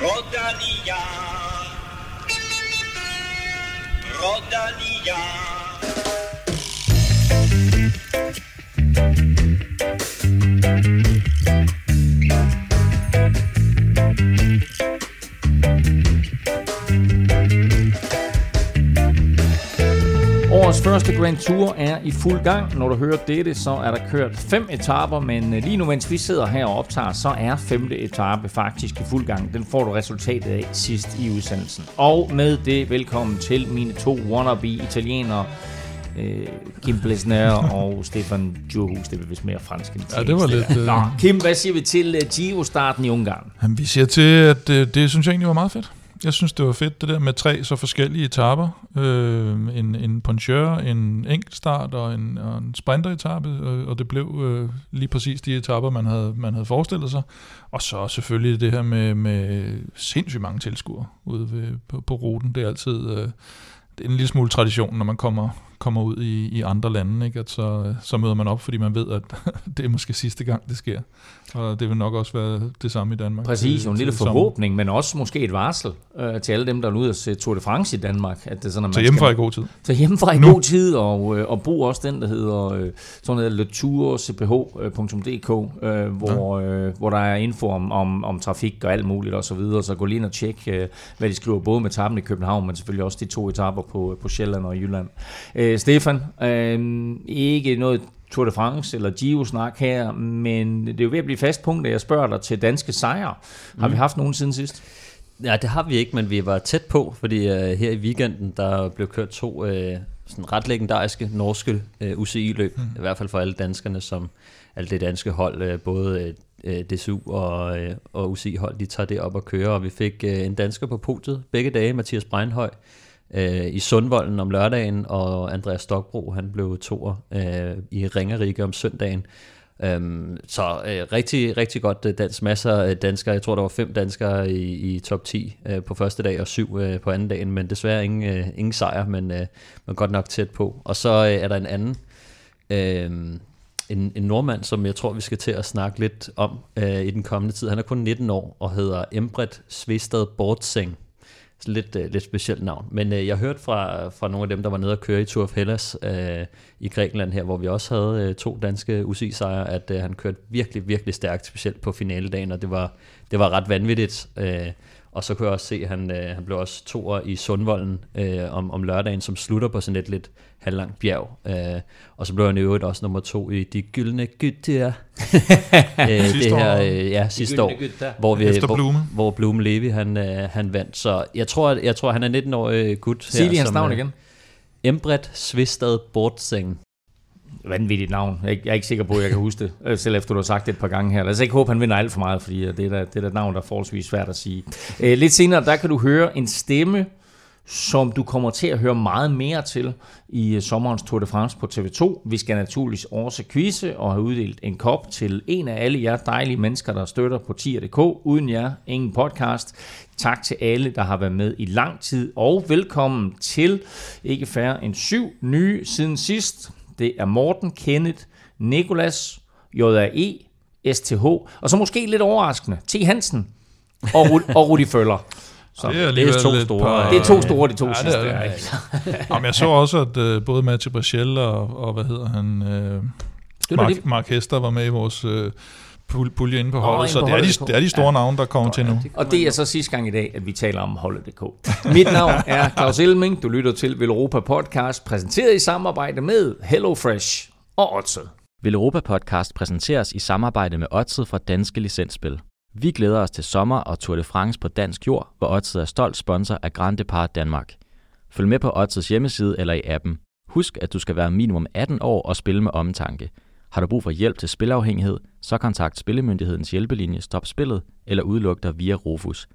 Rodalia. Rodalia. Årets første Grand Tour er i fuld gang. Når du hører dette, så er der kørt fem etaper, men øh, lige nu, mens vi sidder her og optager, så er femte etape faktisk i fuld gang. Den får du resultatet af sidst i udsendelsen. Og med det, velkommen til mine to wannabe italienere, øh, Kim Blesner og Stefan Djurhus. Det er vist mere fransk end Ja, det var lidt... Øh... Nå, Kim, hvad siger vi til uh, Giro-starten i Ungarn? Jamen, vi siger til, at øh, det synes jeg egentlig var meget fedt. Jeg synes, det var fedt, det der med tre så forskellige etaper. Øh, en, en poncheur, en enkeltstart og en, og en sprinteretappe, og, øh, og det blev øh, lige præcis de etapper, man havde, man havde forestillet sig. Og så selvfølgelig det her med, med sindssygt mange tilskuere ude ved, på, på ruten. Det er altid øh, det er en lille smule tradition, når man kommer, kommer ud i, i andre lande, ikke? At så, så møder man op, fordi man ved, at det er måske sidste gang, det sker. Og det vil nok også være det samme i Danmark. Præcis, til- en lille til forhåbning, men også måske et varsel øh, til alle dem, der er ude og se Tour de France i Danmark. At det er sådan, at man Så hjemmefra i skal god tid. tage hjemmefra i Nu. god tid, og, øh, og brug også den, der hedder øh, sådan noget letourcph.dk, øh, hvor, øh, hvor der er info om, om, om trafik og alt muligt og så videre. Så gå lige ind og tjek, øh, hvad de skriver, både med etappen i København, men selvfølgelig også de to etapper på, på Sjælland og Jylland. Øh, Stefan, øh, ikke noget Tour de France eller Giro-snak her, men det er jo ved at blive fast punkt, at jeg spørger dig til danske sejre. Har vi haft nogen siden sidst? Ja, det har vi ikke, men vi var tæt på, fordi uh, her i weekenden, der blev kørt to uh, sådan ret legendariske norske uh, UCI-løb, mm. i hvert fald for alle danskerne, som alle det danske hold, uh, både uh, DSU og, uh, og UCI-hold, de tager det op og kører, og vi fik uh, en dansker på podiet begge dage, Mathias Breinhøj, øh, i Sundvolden om lørdagen, og Andreas Stokbro, han blev toer øh, i Ringerike om søndagen. Øhm, så øh, rigtig, rigtig godt øh, dans. Masser af danskere. Jeg tror, der var fem danskere i, i top 10 øh, på første dag og syv øh, på anden dagen, men desværre ingen, øh, ingen sejr, men, øh, men godt nok tæt på. Og så øh, er der en anden, øh, en, en nordmand, som jeg tror, vi skal til at snakke lidt om øh, i den kommende tid. Han er kun 19 år og hedder Embret Svestad Bortseng. Så lidt, øh, lidt specielt navn. Men øh, jeg hørte fra, fra nogle af dem, der var nede og køre i Tour of Hellas øh, i Grækenland her, hvor vi også havde øh, to danske UCI-sejre, at øh, han kørte virkelig, virkelig stærkt, specielt på finaledagen, og det var, det var ret vanvittigt. Øh, og så kunne jeg også se, at han, øh, han blev også toer i Sundvolden øh, om, om lørdagen, som slutter på sådan et lidt halvlangt bjerg. Øh, og så blev han i øvrigt også nummer to i De Gyldne Gytter. øh, det her, år. øh, ja, sidste år, hvor, vi, Efter hvor, Blume. hvor Blume Levi han, øh, han vandt. Så jeg tror, jeg tror han er 19-årig gut. Sig lige hans navn øh, igen. Embret Svistad Bortseng. Vanvittigt navn. Jeg, jeg er ikke sikker på, at jeg kan huske det, øh, selv efter du har sagt det et par gange her. Lad os ikke håbe, at han vinder alt for meget, fordi øh, det er da, det er da et navn, der er forholdsvis svært at sige. Øh, lidt senere, der kan du høre en stemme, som du kommer til at høre meget mere til i øh, sommerens Tour de France på TV2. Vi skal naturligvis også quizze og have uddelt en kop til en af alle jer dejlige mennesker, der støtter på tier.dk. Uden jer, ingen podcast. Tak til alle, der har været med i lang tid, og velkommen til ikke færre end syv nye siden sidst. Det er Morten, Kenneth, Nikolas, JAE, STH, og så måske lidt overraskende, T. Hansen og, Ru- og Rudi Føller. Så Det er det er, to store, par- det er to store, de to Ja, det sidste. er det. er, ikke? Jamen, jeg så også, at uh, både Mathieu Brachel og, og, hvad hedder han, uh, Mark, det. Mark Hester var med i vores uh, pulje inde på holdet, så på det er, de, det er de store navne, der kommer til nu. Og det er så sidste gang i dag, at vi taler om holdet.dk. Mit navn er Claus Elming. Du lytter til Velropa Podcast, præsenteret i samarbejde med HelloFresh og Odset. Europa Podcast præsenteres i samarbejde med Odset fra Danske Licensspil. Vi glæder os til sommer og Tour de France på dansk jord, hvor Odset er stolt sponsor af Grand Depart Danmark. Følg med på Odsets hjemmeside eller i appen. Husk, at du skal være minimum 18 år og spille med omtanke. Har du brug for hjælp til spilafhængighed, så kontakt Spillemyndighedens hjælpelinje Stop Spillet eller udluk dig via Rufus.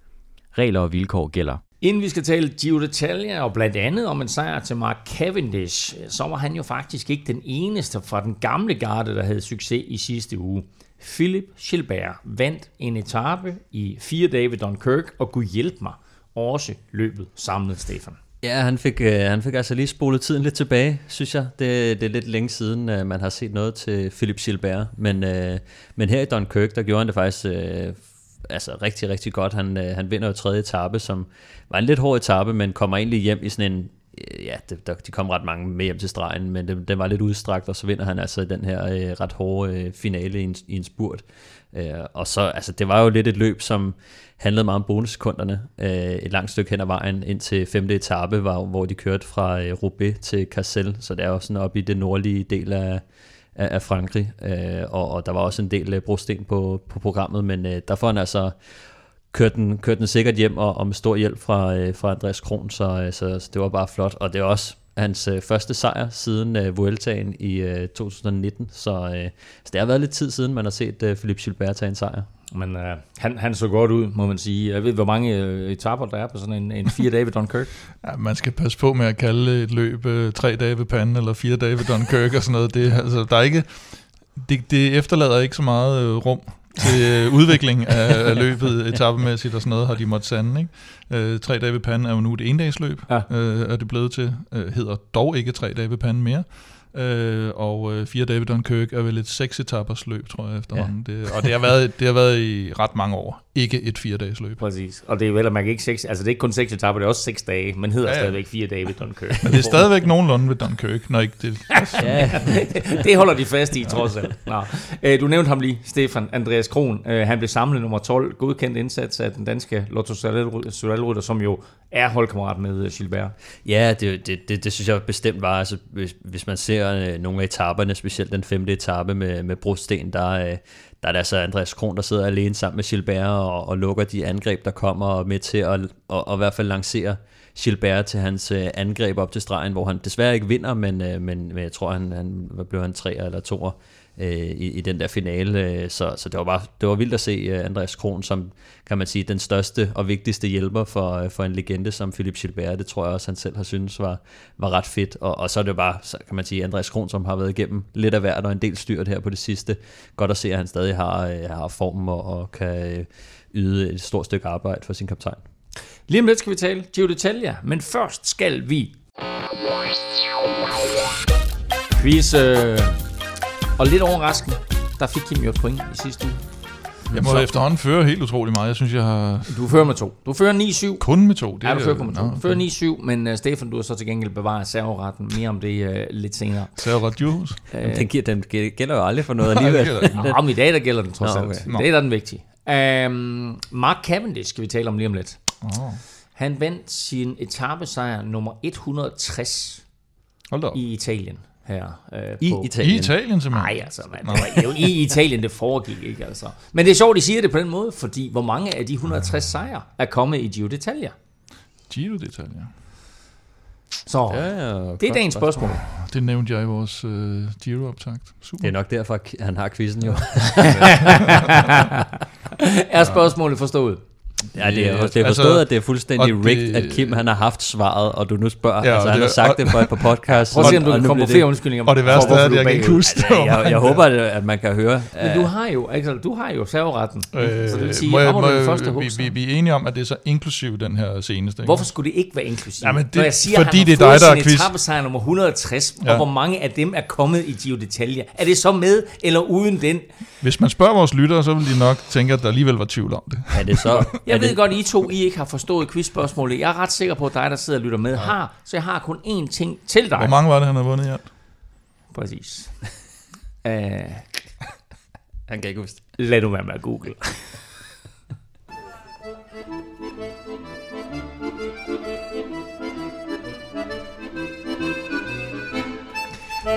Regler og vilkår gælder. Inden vi skal tale Gio d'Italia og blandt andet om en sejr til Mark Cavendish, så var han jo faktisk ikke den eneste fra den gamle garde, der havde succes i sidste uge. Philip Gilbert vandt en etape i fire dage ved Dunkirk, og kunne hjælpe mig også løbet samlet, Stefan. Ja, han fik, øh, han fik altså lige spolet tiden lidt tilbage, synes jeg. Det, det er lidt længe siden, øh, man har set noget til Philip Gilbert. Men, øh, men her i Dunkirk, der gjorde han det faktisk øh, altså rigtig, rigtig godt. Han, øh, han vinder jo tredje etape, som var en lidt hård etape, men kommer egentlig hjem i sådan en, øh, ja, det, der, de kom ret mange med hjem til stregen, men det, den var lidt udstrakt, og så vinder han altså den her øh, ret hårde øh, finale i en, i en spurt. Øh, og så, altså det var jo lidt et løb, som handlede meget om bonussekunderne øh, et langt stykke hen ad vejen ind til femte etape, var, hvor de kørte fra øh, Roubaix til Cassel, så det er jo sådan op i det nordlige del af, af, af Frankrig, øh, og, og der var også en del øh, brosten på, på programmet, men øh, der får han altså kørt den, kørt den sikkert hjem, og, og med stor hjælp fra, øh, fra Andreas Kron, så, øh, så, så det var bare flot, og det er også hans øh, første sejr siden øh, Vueltaen i øh, 2019, så, øh, så det har været lidt tid siden, man har set øh, Philippe Gilbert tage en sejr. Men øh, han, han så godt ud, må man sige. Jeg ved, hvor mange øh, etaper der er på sådan en, en fire dage ved Dunkirk. Ja, man skal passe på med at kalde et løb øh, tre dage ved panden, eller fire dage ved Dunkirk og sådan noget. Det, altså, der er ikke, det, det efterlader ikke så meget øh, rum til øh, udvikling af, af løbet etappemæssigt og sådan noget, har de måttet sande. Ikke? Øh, tre dage ved panden er jo nu et endagsløb, ja. øh, er det blevet til. Øh, hedder dog ikke tre dage ved panden mere. Øh, og øh, fire David Dunkirk er vel et seks etappers løb, tror jeg efterhånden. Ja. Det, og det har, været, det har været i ret mange år. Ikke et fire dages løb. Præcis. Og det er vel, at man kan ikke seks, altså det er ikke kun seks etapper, det er også seks dage, men hedder ja, ja. stadigvæk fire dage ved Dunkirk. Men det er stadigvæk nogenlunde ved Dunkirk, når ikke det... ja, det holder de fast i, trods alt. Nå. Øh, du nævnte ham lige, Stefan Andreas Kron. Øh, han blev samlet nummer 12, godkendt indsats af den danske Lotto Sorel som jo er holdkammerat med øh, Gilbert. Ja, det, det, det, det synes jeg bestemt var, altså, hvis, hvis man ser øh, nogle af etaperne, specielt den femte etape med, med Brosten, der, øh, der er det altså Andreas Kron, der sidder alene sammen med Gilbert og, og lukker de angreb, der kommer og med til at og, og i hvert fald lancere Gilbert til hans øh, angreb op til stregen, hvor han desværre ikke vinder, men, øh, men, men jeg tror, han, han hvad blev han tre eller toer øh, i, i den der finale. Øh, så, så det var bare det var vildt at se øh, Andreas Kron som, kan man sige, den største og vigtigste hjælper for, øh, for en legende som Philip Gilbert. Det tror jeg også, han selv har syntes var, var ret fedt. Og, og så er det bare, så kan man sige, Andreas Kron, som har været igennem lidt af hvert og en del styrt her på det sidste. Godt at se, at han stadig har, har formen og, og kan yde et stort stykke arbejde for sin kaptajn. Lige om lidt skal vi tale Gio Detalja, men først skal vi... Quiz, øh, og lidt overraskende, der fik Kim jo et point i sidste uge. Jeg må så, efterhånden føre helt utrolig meget. Jeg synes, jeg har... Du fører med to. Du fører 9-7. Kun med to? Det ja, du fører kun med to. Du fører 9-7, men uh, Stefan, du har så til gengæld bevaret serveretten. Mere om det uh, lidt senere. Serveret juice? Uh, den, den gælder jo aldrig for noget alligevel. Nå, i dag der gælder den trods alt. Okay. Det er den vigtige. Um, Mark Cavendish skal vi tale om lige om lidt. Oh. Han vandt sin etappesejr nummer 160 i Italien her. Øh, I på, Italien? I Italien simpelthen? Nej, altså, man, det var jo i Italien, det foregik, ikke altså. Men det er sjovt, de siger det på den måde, fordi hvor mange af de 160 sejre er kommet i Giro d'Italia? Giro d'Italia? Så ja, ja, det er dagens spørgsmål. Det nævnte jeg i vores uh, Giro-optakt. Super. Det er nok derfor, han har quizzen jo. er spørgsmålet forstået? Ja, det er, det er forstået, altså, at det er fuldstændig rigged, at Kim han har haft svaret, og du nu spørger. Ja, altså, han det, har sagt og, det på et par podcasts. Prøv at se, om du kan komme på flere undskyldninger. Og det værste er, at jeg kan ikke huske det. Jeg, jeg, jeg håber, at man kan høre. Men du har jo, altså, du har jo serveretten. Øh, så det vil sige, må jeg, må, den første vi, vi, vi, er enige om, at det er så inklusiv den her seneste. Hvorfor skulle det ikke være inklusiv? Ja, men det, Når jeg siger, fordi han har det er dig, der er sin nummer 160, ja. og hvor mange af dem er kommet i Giro d'Italia. Er det så med eller uden den? Hvis man spørger vores lyttere, så vil de nok tænke, at der alligevel var tvivl om det. Er det så? Jeg ved godt, I to I ikke har forstået quizspørgsmålet. Jeg er ret sikker på, at dig, der sidder og lytter med, har. Så jeg har kun én ting til dig. Hvor mange var det, han har vundet i alt? Præcis. uh, han kan ikke huske Lad nu være med at google.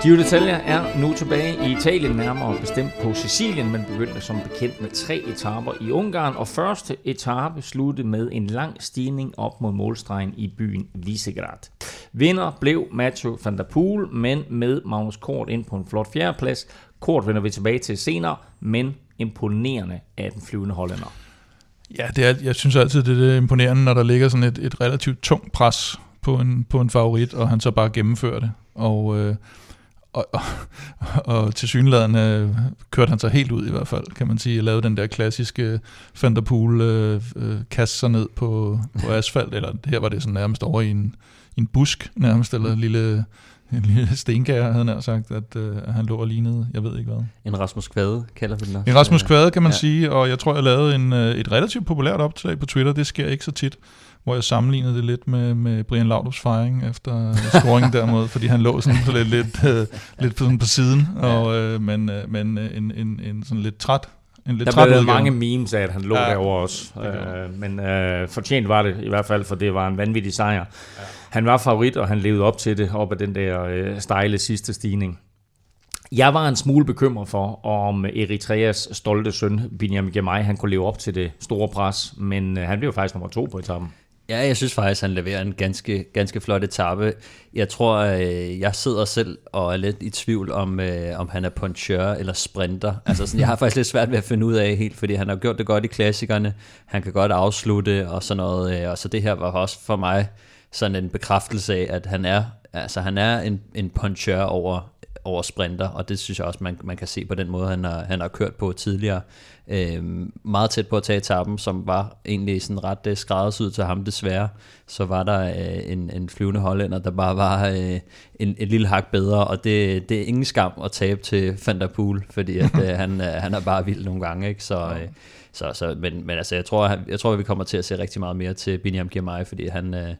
Gio d'Italia er nu tilbage i Italien, nærmere bestemt på Sicilien, men begyndte som bekendt med tre etaper i Ungarn, og første etape sluttede med en lang stigning op mod målstregen i byen Visegrad. Vinder blev Mathieu van der Poel, men med Magnus Kort ind på en flot fjerdeplads. Kort vender vi tilbage til senere, men imponerende af den flyvende hollænder. Ja, det er, jeg synes altid, det er imponerende, når der ligger sådan et, et relativt tungt pres på en, på en favorit, og han så bare gennemfører det. Og øh, og, og, og til synligheden kørte han sig helt ud i hvert fald, kan man sige. Lavede den der klassiske Vanderpool øh, øh, kaste sig ned på, på asfalt, eller her var det sådan nærmest over i en, en busk nærmest, eller en lille en lille stenkær, havde han sagt, at, øh, han lå og lignede, jeg ved ikke hvad. En Rasmus Kvade kalder vi den også. En Rasmus Kvade, kan man Ja. sige, og jeg tror, jeg lavede en, øh, et relativt populært opslag på Twitter, det sker ikke så tit, hvor jeg sammenlignede det lidt med, med Brian Laudrup's fejring efter scoringen derimod, fordi han lå sådan lidt, lidt, øh, lidt på, sådan på siden, og, øh, men, øh, men øh, en, en, en sådan lidt træt, en lidt Der træt blev udgave. mange memes af, at han lå ja, derovre også. Øh, men øh, fortjent var det i hvert fald, for det var en vanvittig sejr. Ja. Han var favorit, og han levede op til det, op ad den der øh, stejle sidste stigning. Jeg var en smule bekymret for, om Eritreas stolte søn, Binyam Gemay, han kunne leve op til det store pres, men øh, han blev faktisk nummer to på etappen. Ja, jeg synes faktisk, han leverer en ganske, ganske flot etape. Jeg tror, øh, jeg sidder selv og er lidt i tvivl om, øh, om han er punchør eller sprinter. Altså, sådan, jeg har faktisk lidt svært ved at finde ud af helt, fordi han har gjort det godt i klassikerne. Han kan godt afslutte og sådan noget. Øh, og så det her var også for mig sådan en bekræftelse af, at han er, altså, han er en, en punchør over, over sprinter, og det synes jeg også, man, man kan se på den måde, han har, han har kørt på tidligere. Øhm, meget tæt på at tage etappen, som var egentlig sådan ret øh, skræddersyet til ham desværre. Så var der øh, en, en flyvende hollænder, der bare var øh, en, en lille hak bedre, og det, det er ingen skam at tabe til Van der Poel, fordi at, øh, han, øh, han er bare vild nogle gange, ikke? Så, øh, så, så, men, men altså, jeg tror, han, jeg tror, vi kommer til at se rigtig meget mere til Binyam Girmay, fordi han, øh,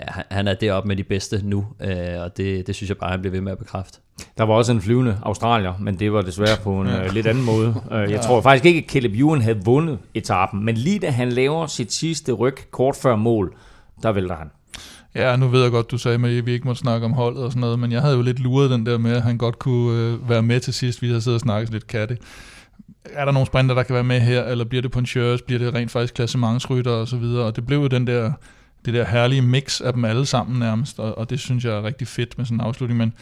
ja, han, han er deroppe med de bedste nu, øh, og det, det synes jeg bare, han bliver ved med at bekræfte. Der var også en flyvende australier, men det var desværre på en øh, lidt anden måde. Øh, jeg tror faktisk ikke, at Caleb Ewan havde vundet etappen, men lige da han laver sit sidste ryg kort før mål, der vælter han. Ja, nu ved jeg godt, du sagde, at vi ikke måtte snakke om holdet og sådan noget, men jeg havde jo lidt luret den der med, at han godt kunne øh, være med til sidst. Vi havde siddet og snakket lidt katte. Er der nogle sprinter, der kan være med her, eller bliver det puncheurs, bliver det rent faktisk klassementsrytter og så videre, og det blev jo den der, det der herlige mix af dem alle sammen nærmest, og, og det synes jeg er rigtig fedt med sådan en afslutning, men,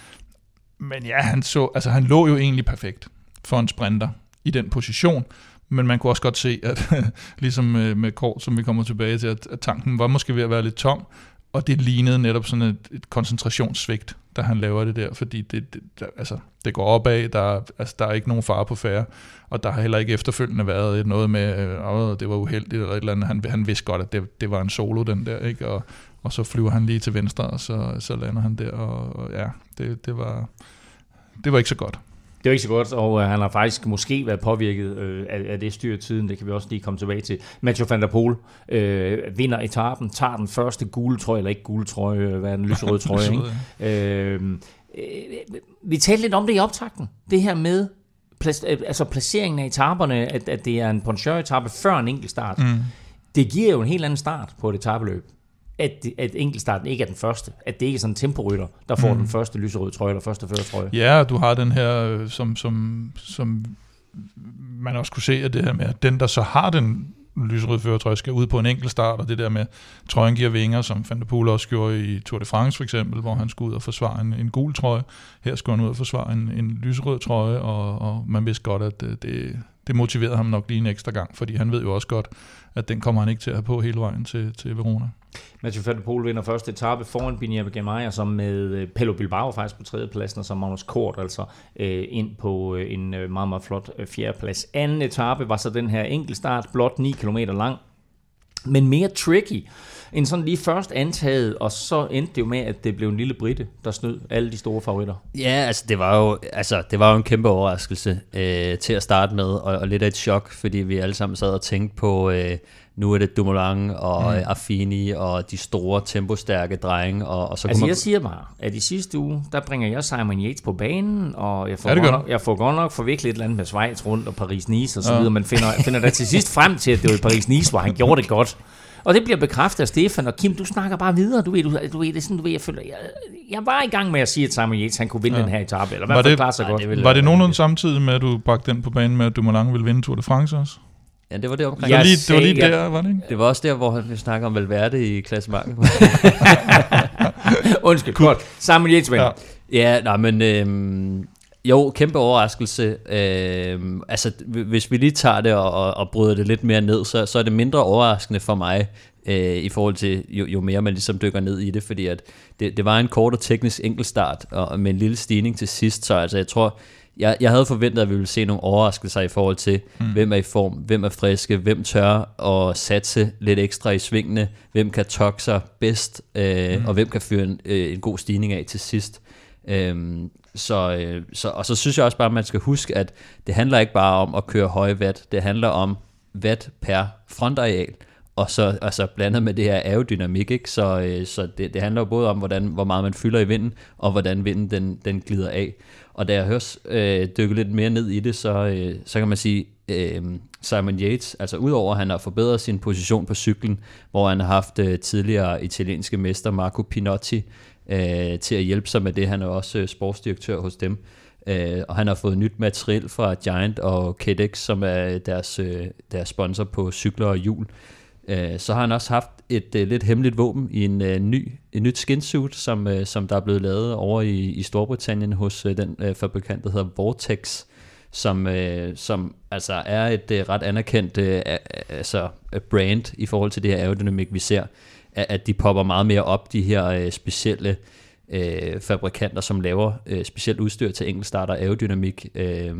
men ja, han, så, altså, han lå jo egentlig perfekt for en sprinter i den position, men man kunne også godt se, at ligesom øh, med, Kort, som vi kommer tilbage til, at, at tanken var måske ved at være lidt tom, og det lignede netop sådan et, et koncentrationssvigt, da han laver det der, fordi det, det, der, altså, det går opad, der, altså, der er ikke nogen fare på færre, og der har heller ikke efterfølgende været noget med, øh, det var uheldigt eller et eller andet. Han, han vidste godt, at det, det var en solo, den der, ikke? Og, og så flyver han lige til venstre, og så, så lander han der, og, og ja, det, det, var, det var ikke så godt. Det var ikke så godt, og øh, han har faktisk måske været påvirket øh, af, af det styr tiden. Det kan vi også lige komme tilbage til. Mathieu van der Poel øh, vinder etappen, tager den første gule trøje, eller ikke gule trøje, øh, hvad er den lyserøde trøje, ikke? Øh, øh, vi talte lidt om det i optakten. Det her med plac- øh, altså placeringen af etaperne, at, at det er en poncheur-etappe før en enkelt start. Mm. Det giver jo en helt anden start på et etabeløb. At, at enkeltstarten ikke er den første. At det ikke er sådan en temporytter, der får mm. den første lyserøde trøje, eller første førertrøje. Ja, du har den her, øh, som, som, som man også kunne se, at det her med, at den, der så har den lyserøde førertrøje, skal ud på en enkelt start, og det der med, trøjen giver vinger, som Van der Poel også gjorde i Tour de France for eksempel, hvor han skulle ud og forsvare en, en gul trøje. Her skulle han ud og forsvare en, en lyserød trøje, og, og man vidste godt, at det, det, det motiverede ham nok lige en ekstra gang, fordi han ved jo også godt, at den kommer han ikke til at have på hele vejen til, til Verona. Mathieu van der Poel vinder første etape foran Binyam Gemaier, og så med øh, Pello Bilbao faktisk på tredje pladsen, og så Magnus Kort altså øh, ind på øh, en øh, meget, meget flot øh, fjerdeplads. fjerde plads. Anden etape var så den her enkeltstart, blot 9 km lang, men mere tricky end sådan lige først antaget, og så endte det jo med, at det blev en lille britte, der snød alle de store favoritter. Ja, altså det var jo, altså, det var jo en kæmpe overraskelse øh, til at starte med, og, og lidt af et chok, fordi vi alle sammen sad og tænkte på, øh, nu er det Dumoulin og mm. Affini og de store tempostærke drenge, og, og så Altså man, jeg siger bare, at i sidste uge, der bringer jeg Simon Yates på banen, og jeg får, Ja, godt, nok, jeg får godt nok forviklet et eller andet med Schweiz rundt og Paris-Nice og så Ja. videre, men finder, finder da til sidst frem til, at det var i Paris-Nice, hvor han gjorde det godt. Og det bliver bekræftet af Stefan, og Kim, du snakker bare videre, du ved, du, du ved det er sådan, du ved, jeg føler, jeg, jeg var i gang med at sige, at Simon Yates, han kunne vinde ja. Den her etape, eller fald det- klare sig Ej, godt. det ville- Var det nogenlunde samtidig med, at du bragte den på banen med, at Dumoulin ville vinde Tour de France også? Ja, det var det omkring. Det var Jeg lige, det var lige der, var det ikke? Det var også der, hvor han snakker om Valverde i klassementet. Undskyld, godt. Simon Yates vinder. Ja. Ja, nej, men øhm, jo, kæmpe overraskelse. Øhm, altså, hvis vi lige tager det og, og, og bryder det lidt mere ned, så, så er det mindre overraskende for mig, øh, i forhold til jo, jo mere man ligesom dykker ned i det, fordi at det, det var en kort og teknisk enkeltstart, og med en lille stigning til sidst, så altså, jeg tror, jeg, jeg havde forventet, at vi ville se nogle overraskelser i forhold til, mm. hvem er i form, hvem er friske, hvem tør at satse lidt ekstra i svingene, hvem kan tokke sig bedst, øh, mm. og hvem kan fyre en, øh, en god stigning af til sidst. Øhm, så, øh, så, og så synes jeg også bare, at man skal huske, at det handler ikke bare om at køre høje watt, det handler om watt per frontareal, og så altså blandet med det her aerodynamik, ikke? så, øh, så det, det handler jo både om, hvordan, hvor meget man fylder i vinden, og hvordan vinden den, den glider af. Og da jeg hører øh, dykke lidt mere ned i det, så, øh, så kan man sige, øh, Simon Yates, altså udover at han har forbedret sin position på cyklen, hvor han har haft øh, tidligere italienske mester Marco Pinotti øh, til at hjælpe sig med det, han er også øh, sportsdirektør hos dem, øh, og han har fået nyt materiel fra Giant og KEDEX, som er deres, øh, deres sponsor på cykler og hjul. Øh, Øh, så har han også haft et øh, lidt hemmeligt våben i en øh, ny, et nyt skinsuit, som, øh, som der er blevet lavet over i, i Storbritannien hos øh, den øh, fabrikant, der hedder Vortex, som, øh, som altså er et øh, ret anerkendt øh, altså, øh, brand i forhold til det her aerodynamik, vi ser, at, at de popper meget mere op, de her øh, specielle øh, fabrikanter, som laver øh, specielt udstyr til enkeltstarter aerodynamik. Øh,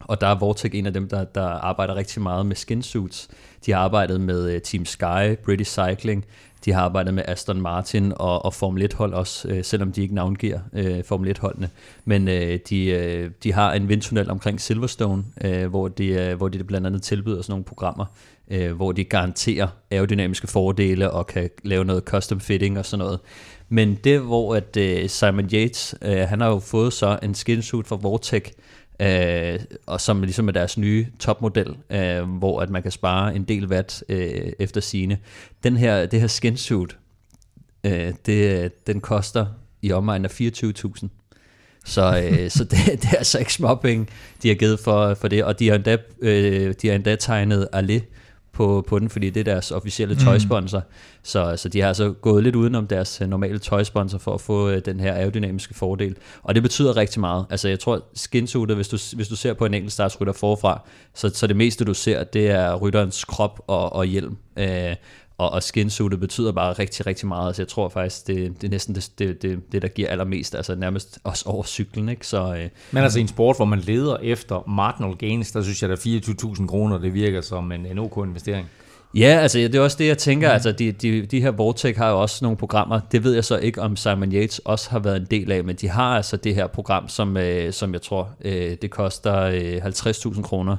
og der er Vortec en af dem, der, der arbejder rigtig meget med skinsuits. De har arbejdet med uh, Team Sky, British Cycling, de har arbejdet med Aston Martin og, og Formel 1-hold også, uh, selvom de ikke navngiver uh, Formel 1-holdene. Men uh, de, uh, de har en vindtunnel omkring Silverstone, uh, hvor, de, uh, hvor de blandt andet tilbyder sådan nogle programmer, uh, hvor de garanterer aerodynamiske fordele og kan lave noget custom fitting og sådan noget. Men det, hvor at, uh, Simon Yates, uh, han har jo fået så en skinsuit fra Vortec, øh, og som ligesom er deres nye topmodel, øh, hvor at man kan spare en del watt øh, efter sine. Den her, det her skinsuit, øh, det, den koster i omegnen af 24.000. Så, øh, så det, det er altså ikke småpenge, de har givet for, for det, og de har endda, øh, de har endda tegnet Allé på, på den, fordi det er deres officielle mm. tøjsponsor. Så, så de har altså gået lidt udenom deres øh, normale tøjsponsor for at få øh, den her aerodynamiske fordel. Og det betyder rigtig meget. Altså jeg tror, skinsuitet, hvis du, hvis du ser på en enkelt startsrytter forfra, så, så det meste du ser, det er rytterens krop og, og hjelm. Øh, og, og skinsuitet betyder bare rigtig, rigtig meget. Så jeg tror faktisk, det, det er næsten det, det, det, det, der giver allermest, altså nærmest også over cyklen. Ikke? Så, øh, Men altså i en sport, hvor man leder efter marginal gains, der synes jeg, at 24.000 kroner, det virker som en, en ok investering. Ja, altså det er også det, jeg tænker. Mm. Altså de, de, de her Vortex har jo også nogle programmer. Det ved jeg så ikke, om Simon Yates også har været en del af, men de har altså det her program, som, øh, som jeg tror, øh, det koster øh, 50.000 kroner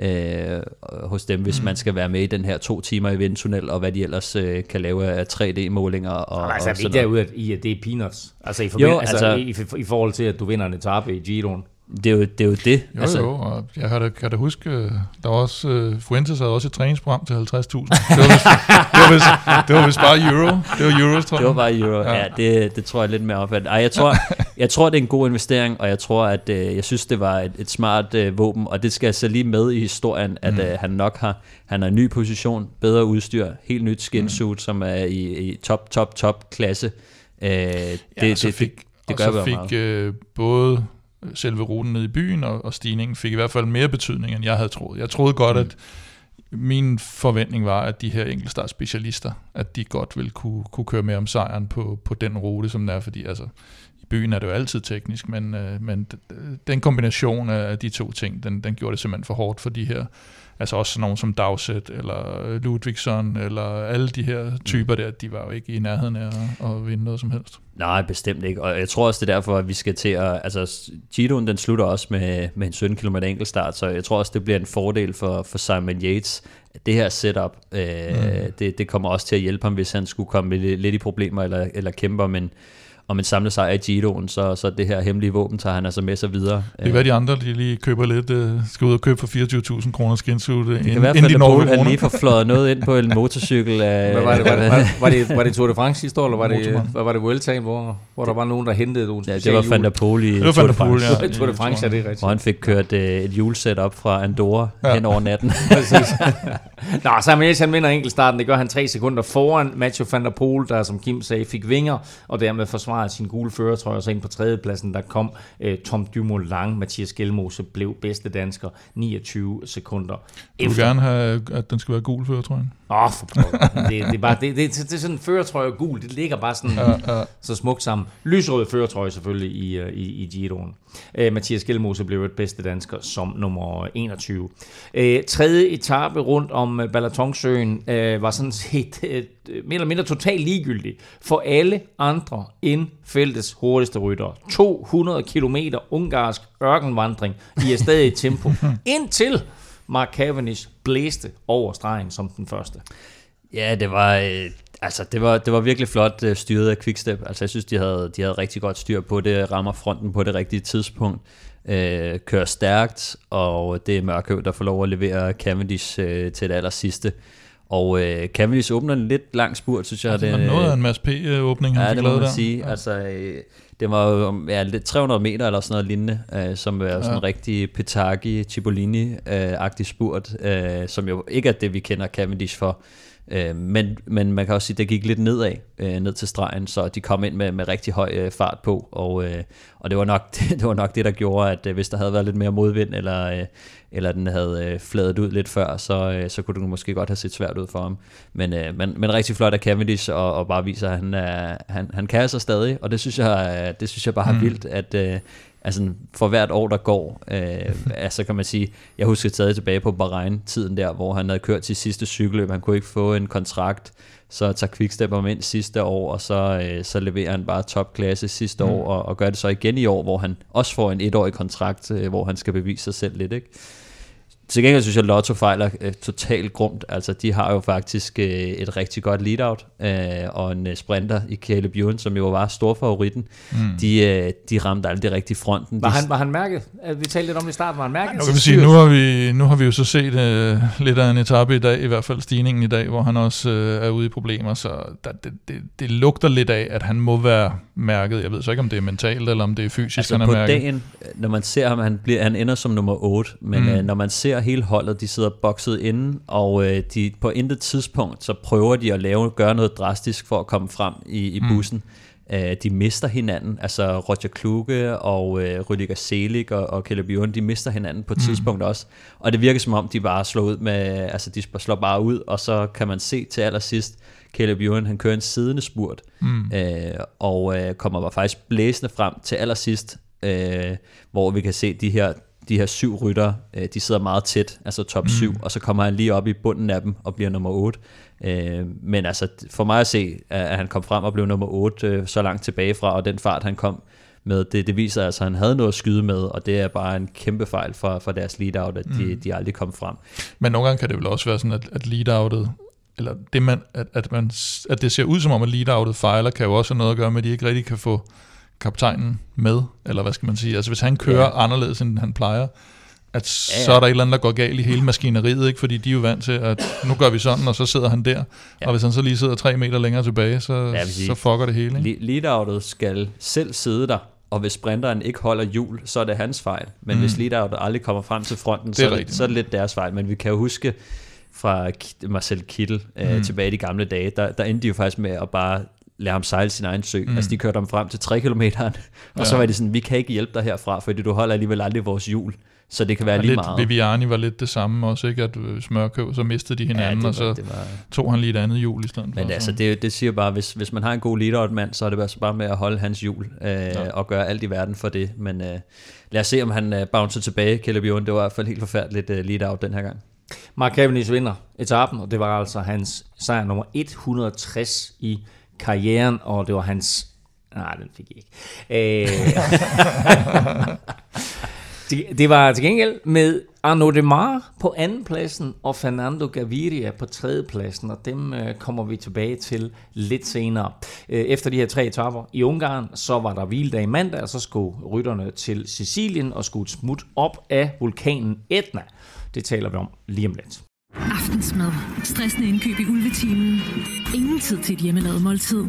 øh, hos dem, hvis mm. man skal være med i den her to timer i vindtunnel, og hvad de ellers øh, kan lave af 3D-målinger. Og, og altså, og sådan derude, at i, at det er peanuts. Altså, i, jo, altså, altså, i, i, forhold til, at du vinder en etape i Giroen. Det er jo det. Er jo det. Jo, altså. jo, og jeg kan da, kan da huske, øh, der var også, uh, Fuentes havde også et træningsprogram til 50.000. Det, var vist, det, det var vist bare euro. Det var euros, tror jeg. Det var bare euro, ja. ja det, det tror jeg lidt mere op. Ej, jeg tror, jeg tror, det er en god investering, og jeg tror, at uh, jeg synes, det var et, et smart uh, våben, og det skal jeg så lige med i historien, at mm. uh, han nok har, han har en ny position, bedre udstyr, helt nyt skinsuit, mm. som er i, i top, top, top klasse. Uh, det, ja, det, det, fik, det, det gør og så fik uh, både selve ruten ned i byen, og, og stigningen fik i hvert fald mere betydning, end jeg havde troet. Jeg troede godt, mm. at min forventning var, at de her enkeltstartsspecialister, at de godt ville kunne, kunne køre med om sejren på, på den rute, som den er, fordi altså, byen er det jo altid teknisk, men, øh, men den kombination af de to ting, den, den gjorde det simpelthen for hårdt for de her Altså også nogen som Dowsett eller Ludvigsson eller alle de her typer der, de var jo ikke i nærheden af at, at vinde noget som helst. Nej, bestemt ikke. Og jeg tror også, det er derfor, at vi skal til at... Altså, Giroen, den slutter også med, med en 17 km enkeltstart, så jeg tror også, det bliver en fordel for, for Simon Yates. Det her setup, øh, mm. det, det kommer også til at hjælpe ham, hvis han skulle komme lidt, lidt i problemer eller, eller kæmper, men om en samlet sejr i Giroen, så, så det her hemmelige våben tager han altså med sig videre. Det kan være, de andre de lige køber lidt, uh, skal ud og købe for 24.000 kroner skinsuit. Det kan være, at Paul han lige får fløjet noget ind på en motorcykel. Af, hvad var, det, var, det, var, var, det, var det Tour de France sidste år, eller var det, hvad var det Vuelta, hvor, hvor der var nogen, der hentede nogle Ja, det var Van der Poel i Tour de France. Ja. Tour de France, ja, det er rigtigt. Hvor han fik kørt uh, et julesæt op fra Andorra ja. hen over natten. Præcis. Nå, Yates, han vinder enkeltstarten. Det gør han tre sekunder foran Mathieu van der Poel, der som Kim sagde, fik vinger, og dermed forsvarede sin gule fører tror jeg, så ind på tredjepladsen, der kom øh, Tom Dumoulin, Mathias Gjelmose blev bedste dansker 29 sekunder Du vil efter. gerne have, at den skal være gul før, tror jeg. Åh, oh, for det, det, er bare, det, det, det, det er sådan en føretrøje gul, det ligger bare sådan ja, ja. så smukt sammen. Lysrød føretrøje selvfølgelig i, øh, i, i Giroen. Uh, Mathias Gjelmose blev et bedste dansker som nummer 21. Uh, tredje etape rundt om Balatonsøen uh, var sådan set uh, mere eller mindre totalt ligegyldig for alle andre end feltets hurtigste rytter. 200 km ungarsk ørkenvandring i et stadig tempo, indtil Mark Cavendish blæste over stregen som den første. Ja, det var, øh, altså, det var, det var virkelig flot øh, styret af Quickstep. Altså, jeg synes, de havde, de havde rigtig godt styr på det, rammer fronten på det rigtige tidspunkt, øh, kører stærkt, og det er Mørkøv, der får lov at levere Cavendish øh, til det aller sidste. Og øh, Cavendish åbner en lidt lang spurt, synes jeg. Altså, det, var noget af en masse P-åbning, han ja, fik lavet der. sige. Ja. Altså, øh, det var jo ja, lidt 300 meter eller sådan noget lignende, øh, som er ja. sådan en rigtig Petagi, Cipollini-agtig spurt, øh, som jo ikke er det, vi kender Cavendish for. Øh, men, men man kan også sige, at det gik lidt nedad, øh, ned til stregen, så de kom ind med, med rigtig høj øh, fart på, og, øh, og det, var nok, det var nok det, der gjorde, at øh, hvis der havde været lidt mere modvind, eller, øh, eller den havde øh, fladet ud lidt før, så, øh, så kunne det måske godt have set svært ud for ham. Men, øh, men, men rigtig flot af Cavendish, og, og bare viser, at han, er, han, han kan sig stadig, og det synes jeg, det synes jeg bare er mm. vildt, at, øh, altså for hvert år, der går, øh, altså kan man sige, jeg husker stadig tilbage på Bahrain-tiden der, hvor han havde kørt til sidste cykelløb, han kunne ikke få en kontrakt, så tager Quickstep ham ind sidste år, og så, øh, så leverer han bare topklasse sidste mm. år, og, og gør det så igen i år, hvor han også får en etårig kontrakt, øh, hvor han skal bevise sig selv lidt, ikke? Til gengæld synes jeg, at Lotto fejler øh, totalt grumt. Altså, de har jo faktisk øh, et rigtig godt lead-out, øh, og en øh, sprinter i Caleb Ewan, som jo var stor favoritten. Mm. De, øh, de ramte aldrig rigtig fronten. Var han, var han mærket? Vi talte lidt om det i starten. Var han mærket? Nu kan vi sige, nu har vi, nu har vi jo så set øh, lidt af en etape i dag, i hvert fald stigningen i dag, hvor han også øh, er ude i problemer, så der, det, det, det lugter lidt af, at han må være mærket. Jeg ved så ikke, om det er mentalt, eller om det er fysisk, altså han er på mærket. dagen, når man ser ham, han, bliver, han ender som nummer 8, men mm. øh, når man ser hele holdet, de sidder bokset inde, og øh, de på intet tidspunkt, så prøver de at lave, gøre noget drastisk for at komme frem i, i bussen. Mm. Øh, de mister hinanden, altså Roger Kluge og øh, Rüdiger Selig og, og Caleb Ewan, de mister hinanden på et mm. tidspunkt også. Og det virker som om, de bare slår ud med, altså de slår bare ud, og så kan man se til allersidst, Caleb Ewan, han kører en siddende spurt, mm. øh, og øh, kommer faktisk blæsende frem til allersidst, øh, hvor vi kan se de her de her syv rytter, øh, de sidder meget tæt, altså top 7, mm. og så kommer han lige op i bunden af dem og bliver nummer 8. Øh, men altså for mig at se, at han kom frem og blev nummer 8 øh, så langt tilbage fra, og den fart han kom med, det, det viser altså, at han havde noget at skyde med, og det er bare en kæmpe fejl for, for deres lead-out, at de, mm. de aldrig kom frem. Men nogle gange kan det vel også være sådan, at, at lead-outet, eller det man, at, at, man, at det ser ud som om, at lead-outet fejler, kan jo også have noget at gøre med, at de ikke rigtig kan få kaptajnen med, eller hvad skal man sige, altså hvis han kører ja. anderledes, end han plejer, at ja, ja. så er der et eller andet, der går galt i hele maskineriet, ikke? fordi de er jo vant til, at nu gør vi sådan, og så sidder han der, ja. og hvis han så lige sidder tre meter længere tilbage, så, ja, så fucker det hele. Ikke? Lead-outet skal selv sidde der, og hvis sprinteren ikke holder hjul, så er det hans fejl. Men mm. hvis lead-outet aldrig kommer frem til fronten, så er, det, så er det lidt deres fejl. Men vi kan jo huske fra Marcel Kittel mm. øh, tilbage i de gamle dage, der, der endte de jo faktisk med at bare lade ham sejle sin egen sø. Mm. Altså de kørte ham frem til 3 km, og ja. så var det sådan, vi kan ikke hjælpe dig herfra, fordi du holder alligevel aldrig vores hjul. Så det kan være og lige lidt, meget. Viviani var lidt det samme også, ikke? At smørkøb, så mistede de hinanden, ja, var, og så var... tog han lige et andet hjul i stedet Men for, altså, det, det siger bare, hvis, hvis man har en god leader og et mand, så er det altså bare med at holde hans hjul øh, ja. og gøre alt i verden for det. Men øh, lad os se, om han øh, bouncer tilbage, Caleb Ewan. Det var i hvert fald helt forfærdeligt øh, lead-out den her gang. Mark Cavendish vinder etappen, og det var altså hans sejr nummer 160 i karrieren, og det var hans... Nej, den fik jeg ikke. Øh... det var til gengæld med Arnaud Demar på andenpladsen og Fernando Gaviria på tredjepladsen, og dem øh, kommer vi tilbage til lidt senere. Øh, efter de her tre etapper i Ungarn, så var der hviledag i mandag, og så skulle rytterne til Sicilien og skulle smut op af vulkanen Etna. Det taler vi om lige om lidt. Aftensmad. Stressende indkøb i ulvetimen. Ingen tid til et hjemmelavet måltid.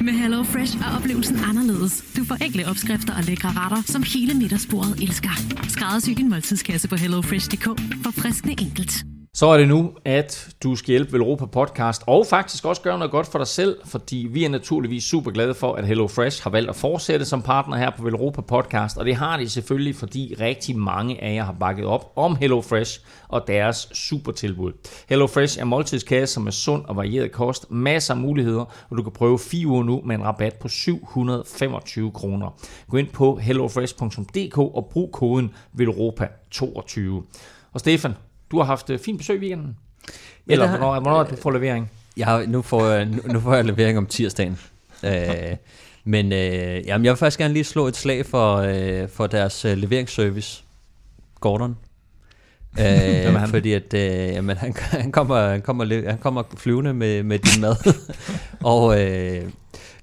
Med Hello Fresh er oplevelsen anderledes. Du får enkle opskrifter og lækre retter, som hele middagsbordet elsker. Skræddersy din måltidskasse på hellofresh.dk for friskende enkelt. Så er det nu, at du skal hjælpe Velropa Podcast, og faktisk også gøre noget godt for dig selv, fordi vi er naturligvis super glade for, at HelloFresh har valgt at fortsætte som partner her på Velropa Podcast, og det har de selvfølgelig, fordi rigtig mange af jer har bakket op om HelloFresh og deres super tilbud. HelloFresh er måltidskasse, som er sund og varieret kost, masser af muligheder, og du kan prøve 4 uger nu med en rabat på 725 kroner. Gå ind på hellofresh.dk og brug koden VELROPA22. Og Stefan, du har haft uh, fint besøg i weekenden? Eller ja, hvornår, hvornår er du får levering? Jeg har, nu, får jeg, nu, nu får jeg levering om tirsdagen. øh, Men øh, jamen, jeg vil faktisk gerne lige slå et slag for, øh, for deres øh, leveringsservice, Gordon. øh, fordi at øh, jamen, han, han, kommer, han, kommer, han kommer flyvende med, med din mad. og øh,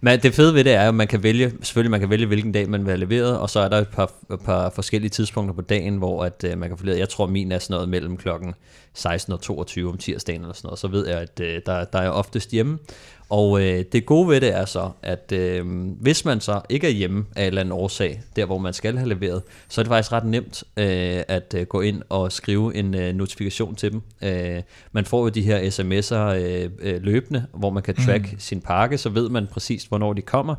men det fede ved det er, at man kan vælge, selvfølgelig man kan vælge, hvilken dag man vil have leveret, og så er der et par, et par forskellige tidspunkter på dagen, hvor at, øh, man kan få leveret. Jeg tror, min er sådan noget mellem klokken 16 og 22 om tirsdagen eller sådan noget. Så ved jeg, at øh, der, der er jeg oftest hjemme. Og øh, det gode ved det er så, at øh, hvis man så ikke er hjemme af en eller anden årsag, der hvor man skal have leveret, så er det faktisk ret nemt øh, at øh, gå ind og skrive en øh, notifikation til dem. Øh, man får jo de her sms'er øh, øh, løbende, hvor man kan track mm. sin pakke, så ved man præcis, hvornår de kommer.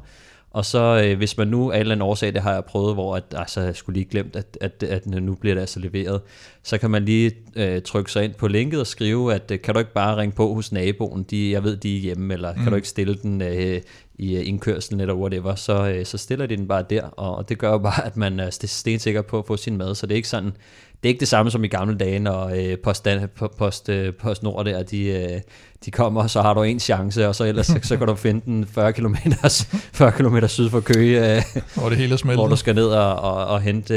Og så øh, hvis man nu af en eller anden årsag, det har jeg prøvet, hvor at, altså, jeg skulle lige glemt, at, at, at nu bliver det altså leveret, så kan man lige øh, trykke sig ind på linket og skrive, at øh, kan du ikke bare ringe på hos naboen, de, jeg ved, de er hjemme, eller mm. kan du ikke stille den øh, i øh, indkørselen eller whatever, så, øh, så stiller de den bare der, og, og det gør jo bare, at man er stensikker på at få sin mad, så det er ikke sådan, det er ikke det samme som i gamle dage, når øh, post, post, øh, post Nord der, de, øh, de kommer, så har du en chance, og så ellers så, så kan du finde den 40 km, 40 km syd for Køge, øh, hvor det hele. Hvor du skal ned og, og, og hente,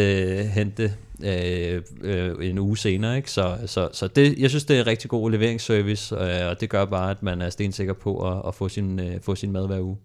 hente øh, øh, en uge senere. Ikke? Så, så, så det, jeg synes, det er en rigtig god leveringsservice, øh, og det gør bare, at man er stensikker på at, at få, sin, øh, få sin mad hver uge.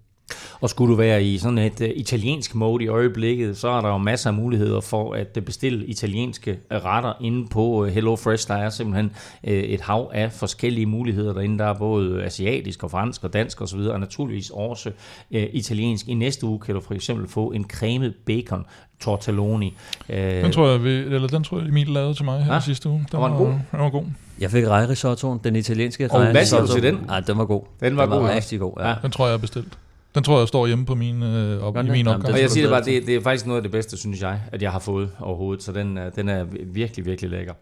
Og skulle du være i sådan et uh, italiensk mode i øjeblikket, så er der jo masser af muligheder for at uh, bestille italienske retter inde på uh, HelloFresh. Der er simpelthen uh, et hav af forskellige muligheder derinde. Der er både asiatisk og fransk og dansk osv., og naturligvis også uh, italiensk. I næste uge kan du for eksempel få en cremet bacon tortelloni. Den tror jeg, vi, eller den tror jeg, Emil lavede til mig her ja? sidste uge. Den var, var, god. Den var god. Jeg fik rejrisottoen, den italienske Og hvad siger du til den? Nej, den var god. Den var, den var god. rigtig god, ja. Den tror jeg, jeg bestilt. Den tror jeg står hjemme på min, øh, op, i min opgave. Og jeg siger det bare, det, det er faktisk noget af det bedste, synes jeg, at jeg har fået overhovedet. Så den, den er virkelig, virkelig lækker.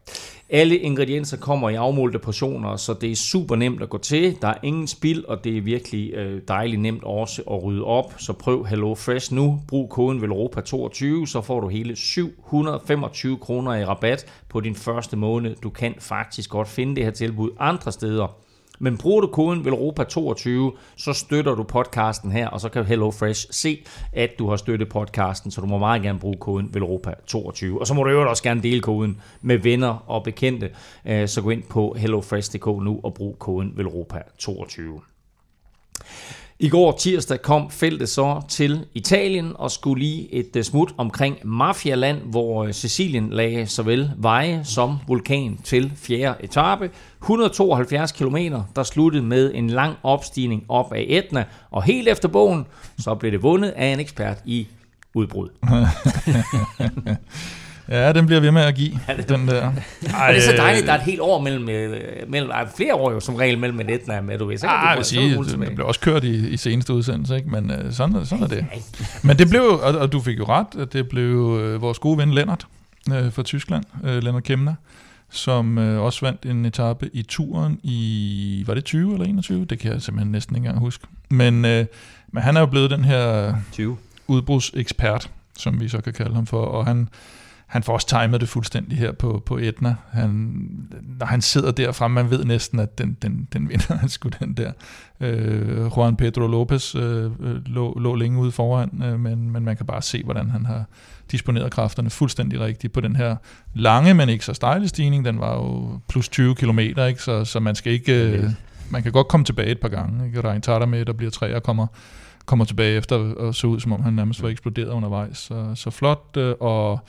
Alle ingredienser kommer i afmålte portioner, så det er super nemt at gå til. Der er ingen spild, og det er virkelig øh, dejligt nemt også at rydde op. Så prøv Hello Fresh nu. Brug koden VELOPA22, så får du hele 725 kroner i rabat på din første måned. Du kan faktisk godt finde det her tilbud andre steder. Men bruger du koden VELROPA22, så støtter du podcasten her, og så kan HelloFresh se, at du har støttet podcasten, så du må meget gerne bruge koden VELROPA22. Og så må du øvrigt også gerne dele koden med venner og bekendte, øh, så gå ind på hellofresh.dk nu og brug koden VELROPA22. I går tirsdag kom feltet så til Italien og skulle lige et øh, smut omkring Mafialand, hvor øh, Sicilien lagde såvel veje som vulkan til fjerde etape. 172 km, der sluttede med en lang opstigning op af Etna, og helt efter bogen, så blev det vundet af en ekspert i udbrud. Ja, den bliver ved med at give, ja, det, den der. Ej, og det er så dejligt, der er et helt år mellem, øh, mellem ej, flere år jo som regel mellem Etna med, du ved. Så kan ej, du sige, det, det blev også kørt i, i seneste udsendelse, ikke? men uh, sådan, sådan er det. Men det blev, og, og du fik jo ret, at det blev uh, vores gode ven Lennart uh, fra Tyskland, uh, Lennart Kemner, som uh, også vandt en etape i turen i, var det 20 eller 21? Det kan jeg simpelthen næsten ikke engang huske. Men, uh, men han er jo blevet den her 20. udbrudsekspert, som vi så kan kalde ham for, og han han får også timet det fuldstændig her på, på Etna. Han, når han sidder derfra, man ved næsten, at den, den, den vinder han sgu den der. Øh, Juan Pedro Lopez øh, lå, lå længe ude foran, øh, men, men man kan bare se, hvordan han har disponeret kræfterne fuldstændig rigtigt på den her lange, men ikke så stejle stigning. Den var jo plus 20 km, ikke? Så, så man skal ikke... Øh, man kan godt komme tilbage et par gange. Ikke? Rein Tata med, der bliver tre og kommer kommer tilbage efter og så ud, som om han nærmest var eksploderet undervejs. Så, så flot, øh, og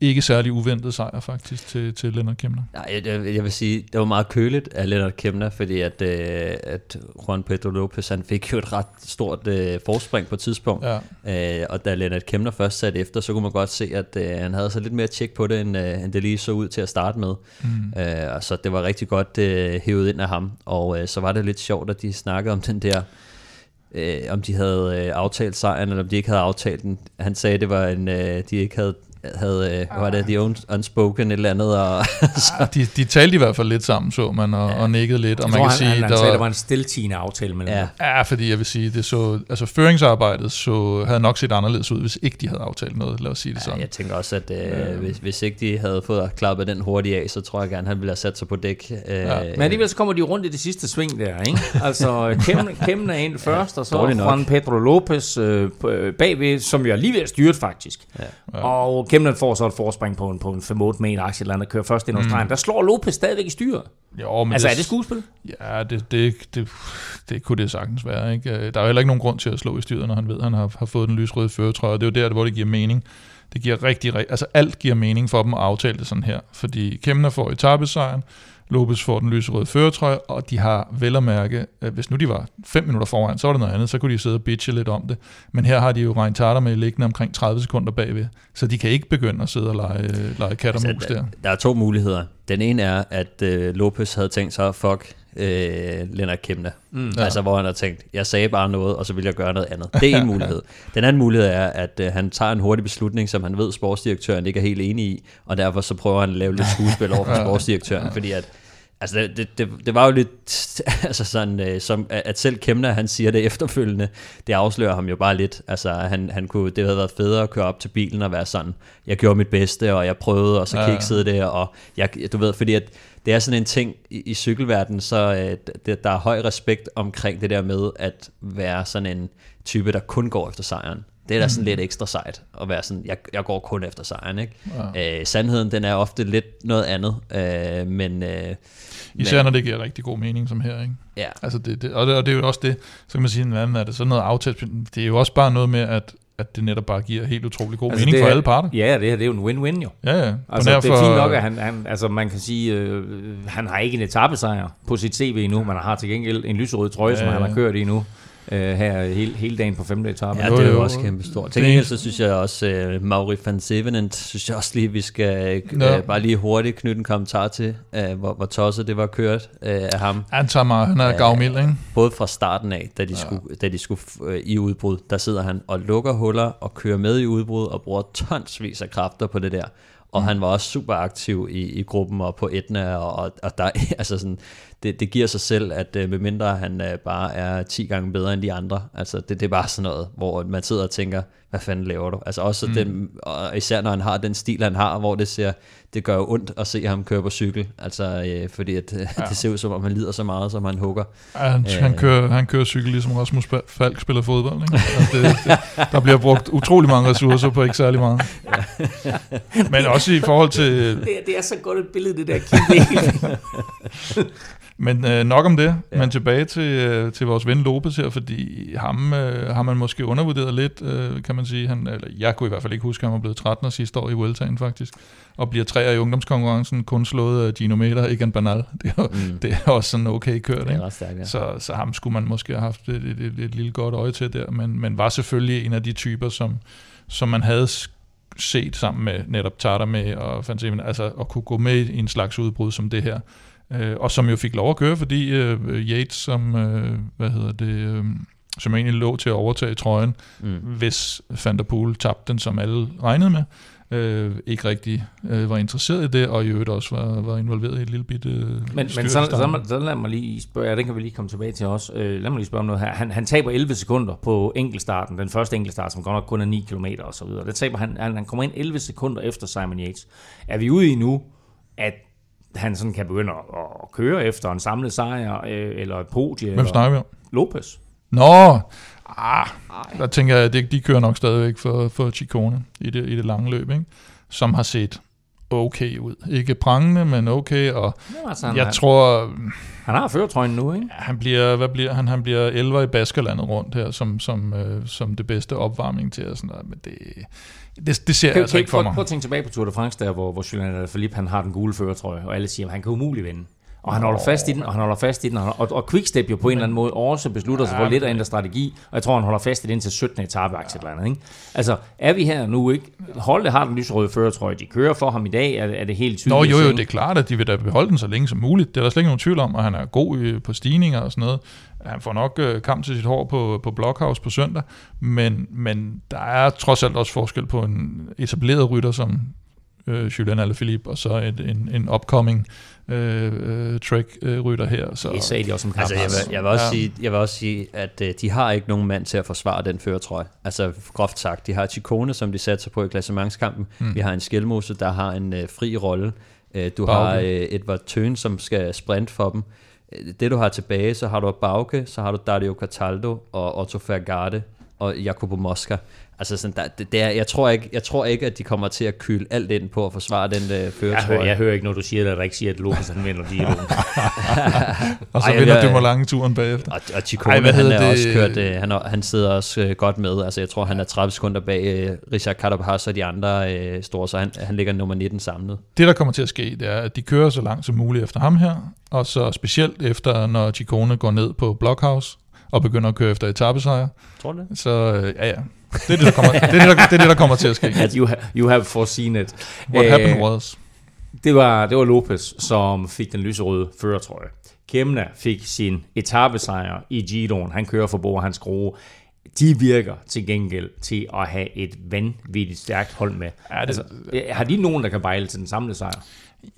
ikke særlig uventet sejr faktisk til, til Leonard Kemner. Nej, jeg, jeg vil sige, det var meget køligt af Leonard Kemner, fordi at, øh, at Juan Pedro Lopez, han fik jo et ret stort øh, forspring på et tidspunkt, ja. øh, og da Leonard Kemner først satte efter, så kunne man godt se, at øh, han havde så lidt mere tjek på det, end, øh, end det lige så ud til at starte med. Mm. Øh, så det var rigtig godt øh, hævet ind af ham, og øh, så var det lidt sjovt, at de snakkede om den der øh, om de havde øh, aftalt sejren, eller om de ikke havde aftalt den. Han sagde, det var en, øh, de ikke havde havde, øh, var det The Unspoken et eller andet. Og, så. de, de talte i hvert fald lidt sammen, så man, og, ja. og nikkede lidt. Og man kan han, sige, han, han der, sagde, der var en stiltigende aftale mellem ja. ja, fordi jeg vil sige, det så, altså føringsarbejdet så, havde nok set anderledes ud, hvis ikke de havde aftalt noget, lad os sige det sådan. Ja, jeg tænker også, at øh, ja. hvis, hvis ikke de havde fået klappet den hurtigt af, så tror jeg gerne, han ville have sat sig på dæk. Øh, ja. Men alligevel så kommer de rundt i det sidste sving der, ikke? Altså, Kemna, er ind først, ja, og så Juan Pedro Lopez øh, bagved, som jo er lige ved at styre faktisk. Ja. Og Kemna får så et forspring på en, på en 5-8 meter aktie, eller andet, kører først ind hos mm. Der slår Lopez stadigvæk i styret. Jo, men altså, det, er det skuespil? Ja, det, det, det, det kunne det sagtens være. Ikke? Øh, der er jo heller ikke nogen grund til at slå i styret, når han ved, at han har, har fået den lysrøde føretrøje. Det er jo der, hvor det giver mening. Det giver rigtig, altså alt giver mening for dem at aftale det sådan her. Fordi Kemner får etappesejren, Lopez får den lyserøde føretrøje, og de har vel at mærke, at hvis nu de var 5 minutter foran, så var det noget andet, så kunne de sidde og bitche lidt om det. Men her har de jo regnet Tarter med liggende omkring 30 sekunder bagved, så de kan ikke begynde at sidde og lege, lege kat og mus altså, der. Der er to muligheder. Den ene er, at øh, Lopez havde tænkt sig, fuck, øh, Lennart Kemna. Mm. Altså, hvor han har tænkt, jeg sagde bare noget, og så vil jeg gøre noget andet. Det er en mulighed. Den anden mulighed er, at øh, han tager en hurtig beslutning, som han ved, sportsdirektøren ikke er helt enig i, og derfor så prøver han at lave lidt skuespil over for sportsdirektøren, fordi at Altså, det, det, det, det var jo lidt, altså sådan, øh, som, at selv Kemner, han siger det efterfølgende, det afslører ham jo bare lidt. Altså, han, han kunne, det havde været federe at køre op til bilen og være sådan, jeg gjorde mit bedste, og jeg prøvede, og så ja, kiksede det, og jeg, du ved, fordi at det er sådan en ting i, i cykelverdenen, så øh, det, der er høj respekt omkring det der med at være sådan en type, der kun går efter sejren. Det er da sådan mm. lidt ekstra sejt at være sådan, jeg, jeg går kun efter sejren. Ikke? Ja. Øh, sandheden, den er ofte lidt noget andet, øh, men... Øh, Især men, når det giver rigtig god mening, som her. Ikke? Ja. Altså det, det, og, det, og det er jo også det, så kan man sige, hvad er det sådan noget aftalt, det er jo også bare noget med, at at det netop bare giver helt utrolig god altså mening for alle parter. Ja, det her det er jo en win-win jo. Ja, ja. Altså, det er fint nok, at han, han, altså man kan sige, øh, han har ikke en etappesejr på sit CV endnu, men han har til gengæld en lyserød trøje, ja, som han har kørt i nu øh, her hele, hele dagen på femte etape. Ja, det er jo også kæmpe stort. Til gengæld så synes jeg også, uh, Mauri van Sevenent, synes jeg også lige, vi skal uh, bare lige hurtigt knytte en kommentar til, uh, hvor, hvor tosset det var kørt uh, af ham. Han tager mig, han er gavmild, ikke? Både fra starten af, da de ja. skulle, da de skulle uh, i udbrud, der sidder han og lukker huller og kører med i udbrud og bruger tonsvis af kræfter på det der og mm. han var også super aktiv i, i gruppen og på Etna, og, og der, altså sådan, det, det giver sig selv, at uh, medmindre han uh, bare er 10 gange bedre end de andre, altså det, det er bare sådan noget, hvor man sidder og tænker, hvad fanden laver du? Altså også mm. den, og især når han har den stil, han har, hvor det ser, det gør jo ondt at se ham køre på cykel, altså øh, fordi at, ja. det ser ud som om han lider så meget, som han hugger. Ja, han, øh, han, kører, han kører cykel ligesom Rasmus Falk spiller fodbold, ikke? Altså, det, det, der bliver brugt utrolig mange ressourcer på ikke særlig meget. Ja. Men også i forhold til... Det, det er så godt et billede, det der kigge Men øh, nok om det, ja. men tilbage til, øh, til vores ven Lopez her, fordi ham øh, har man måske undervurderet lidt, øh, kan man sige. Han, eller jeg kunne i hvert fald ikke huske, at han var blevet 13 sidste år i Vueltaen faktisk, og bliver tre i ungdomskonkurrencen, kun slået af Gino Meter, ikke en banal. Det er, mm. det er også sådan okay kørt. Det er ret stærkt, ja. så, så ham skulle man måske have haft et, et, et, et lille godt øje til der, men, men var selvfølgelig en af de typer, som, som man havde set sammen med netop Tata med og Fansemen, altså at kunne gå med i en slags udbrud som det her øh, og som jo fik lov at køre, fordi øh, Yates, som, øh, hvad hedder det, øh, som egentlig lå til at overtage trøjen, mm. hvis Van der Poel tabte den, som alle regnede med, øh, ikke rigtig øh, var interesseret i det, og i øvrigt også var, var involveret i et lille bitte Men, men så, så, så lad mig lige spørge, ja, det kan vi lige komme tilbage til også, øh, lad mig lige spørge om noget her. Han, han taber 11 sekunder på enkeltstarten, den første enkeltstart, som godt nok kun er 9 km og så videre. Det taber han, han, han kommer ind 11 sekunder efter Simon Yates. Er vi ude i nu, at han sådan kan begynde at, at køre efter en samlet sejr, øh, eller et podie. Hvem snakker vi om? Lopez. Nå, ah, der tænker jeg, at de, kører nok stadigvæk for, for Chicone i det, i det lange løb, ikke? som har set okay ud. Ikke prangende, men okay, og ja, altså, jeg han, tror... Han har føretrøjen nu, ikke? Han bliver, hvad bliver han? Han bliver 11 i Baskerlandet rundt her, som, som, øh, som det bedste opvarmning til, og sådan noget, men det, det, det ser kan, jeg altså ikke for mig. Prøv at tænke tilbage på Tour de France, der hvor, hvor Julian Philippe han har den gule føretrøje, og alle siger, at han kan umuligt vinde. Og han holder fast i den, og han holder fast i den. Og, og, Quickstep jo på en eller anden måde også beslutter sig for lidt at ændre strategi, og jeg tror, han holder fast i den til 17. etape, ja. eller andet, ikke? Altså, er vi her nu ikke? Holdet har den lyserøde førertrøje, de kører for ham i dag, er, er det helt tydeligt? Nå jo, jo, det er klart, at de vil da beholde den så længe som muligt. Det er der slet ikke nogen tvivl om, og han er god på stigninger og sådan noget. Han får nok øh, kamp til sit hår på, på Blockhouse på søndag, men, men der er trods alt også forskel på en etableret rytter som øh, Julian Alaphilippe, og så et, en, en upcoming øh, øh, track-rytter øh, her. Så. Det sagde de også som altså, jeg, vil, jeg, vil også ja. sige, jeg vil også sige, at øh, de har ikke nogen mand til at forsvare den føretrøje. Altså groft sagt, de har Chikone, som de satser på i klassementskampen. Mm. Vi har en Skelmose, der har en øh, fri rolle. Øh, du Bauke. har øh, Edvard Tøn, som skal sprint for dem. Øh, det du har tilbage, så har du Bauke, så har du Dario Cataldo og Otto Fergade og Jacopo Mosca. Altså sådan, der, det, det er, jeg, tror ikke, jeg tror ikke, at de kommer til at kyle alt ind på at forsvare den uh, føretrøje. Jeg hører, jeg hører ikke, når du siger det, at ikke siger, at Lopez han vinder de Og så Ej, vinder du lange turen bagefter. Og, og Chikone, Ej, han er det? også kørt, uh, han, han sidder også uh, godt med. Altså, jeg tror, han er 30 sekunder bag uh, Richard Carapaz og de andre uh, store, så han, han ligger nummer 19 samlet. Det, der kommer til at ske, det er, at de kører så langt som muligt efter ham her, og så specielt efter, når Chikone går ned på Blockhouse, og begynder at køre efter etappesejre. Tror du det? Så ja, ja, det er det, der kommer, det er det, der, det er det, der kommer til at ske. you, have, you have foreseen it. What uh, happened was... Det var, det var Lopez, som fik den lyserøde førertrøje. Kemna fik sin etappesejr i Giroen. Han kører for Bor, han skrue. De virker til gengæld til at have et vanvittigt stærkt hold med. Ja, det, altså, har de nogen, der kan bejle til den samlede sejr?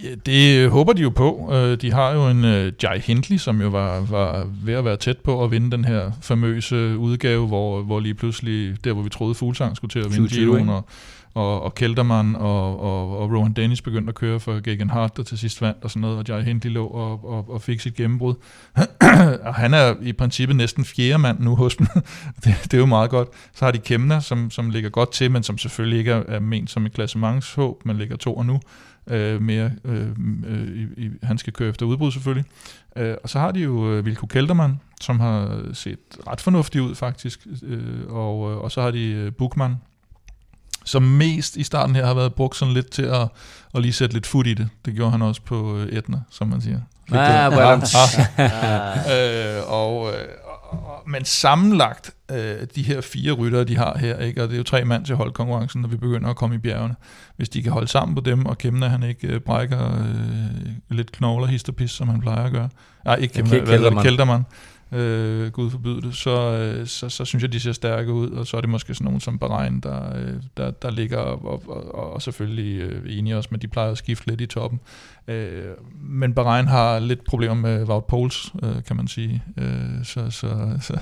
Ja, det håber de jo på. Øh, de har jo en uh, Jai Hindley, som jo var, var ved at være tæt på at vinde den her famøse udgave, hvor, hvor lige pludselig, der hvor vi troede Fuglsang skulle til at vinde Giroen, og, og, og Kelterman og, og, og Rowan Dennis begyndte at køre for Gagan Hart, der til sidst vandt og sådan noget, og Jai Hindley lå og, og, og fik sit gennembrud. og han er i princippet næsten fjerde mand nu hos dem. det, det er jo meget godt. Så har de Kemner, som, som ligger godt til, men som selvfølgelig ikke er, er ment som et klassementshåb, men ligger to og nu øh, mere. Øh, øh, i, i, han skal køre efter udbrud selvfølgelig. Øh, og så har de jo øh, Vilko Kelterman, som har set ret fornuftig ud faktisk. Øh, og, øh, og så har de øh, Bukman, som mest i starten her har været brugt sådan lidt til at, at lige sætte lidt fod i det. Det gjorde han også på øh, Etna, som man siger. Ah, well. ah. øh, og, men sammenlagt øh, de her fire ryttere, de har her, ikke? og det er jo tre mand til holdkonkurrencen, når vi begynder at komme i bjergene. Hvis de kan holde sammen på dem, og Kemna han ikke øh, brækker øh, lidt knogler, histerpis, som han plejer at gøre. Nej, ikke Kemna, hvad er det, Kælderman øh, Gud forbyde det, så, øh, så, så synes jeg, de ser stærke ud, og så er det måske sådan nogen som Bahrein, der, øh, der, der ligger, og, og, og, og selvfølgelig øh, enige også, men de plejer at skifte lidt i toppen. Øh, men Bahrein har lidt problemer med Wout Poles, øh, kan man sige, øh, så, så, så,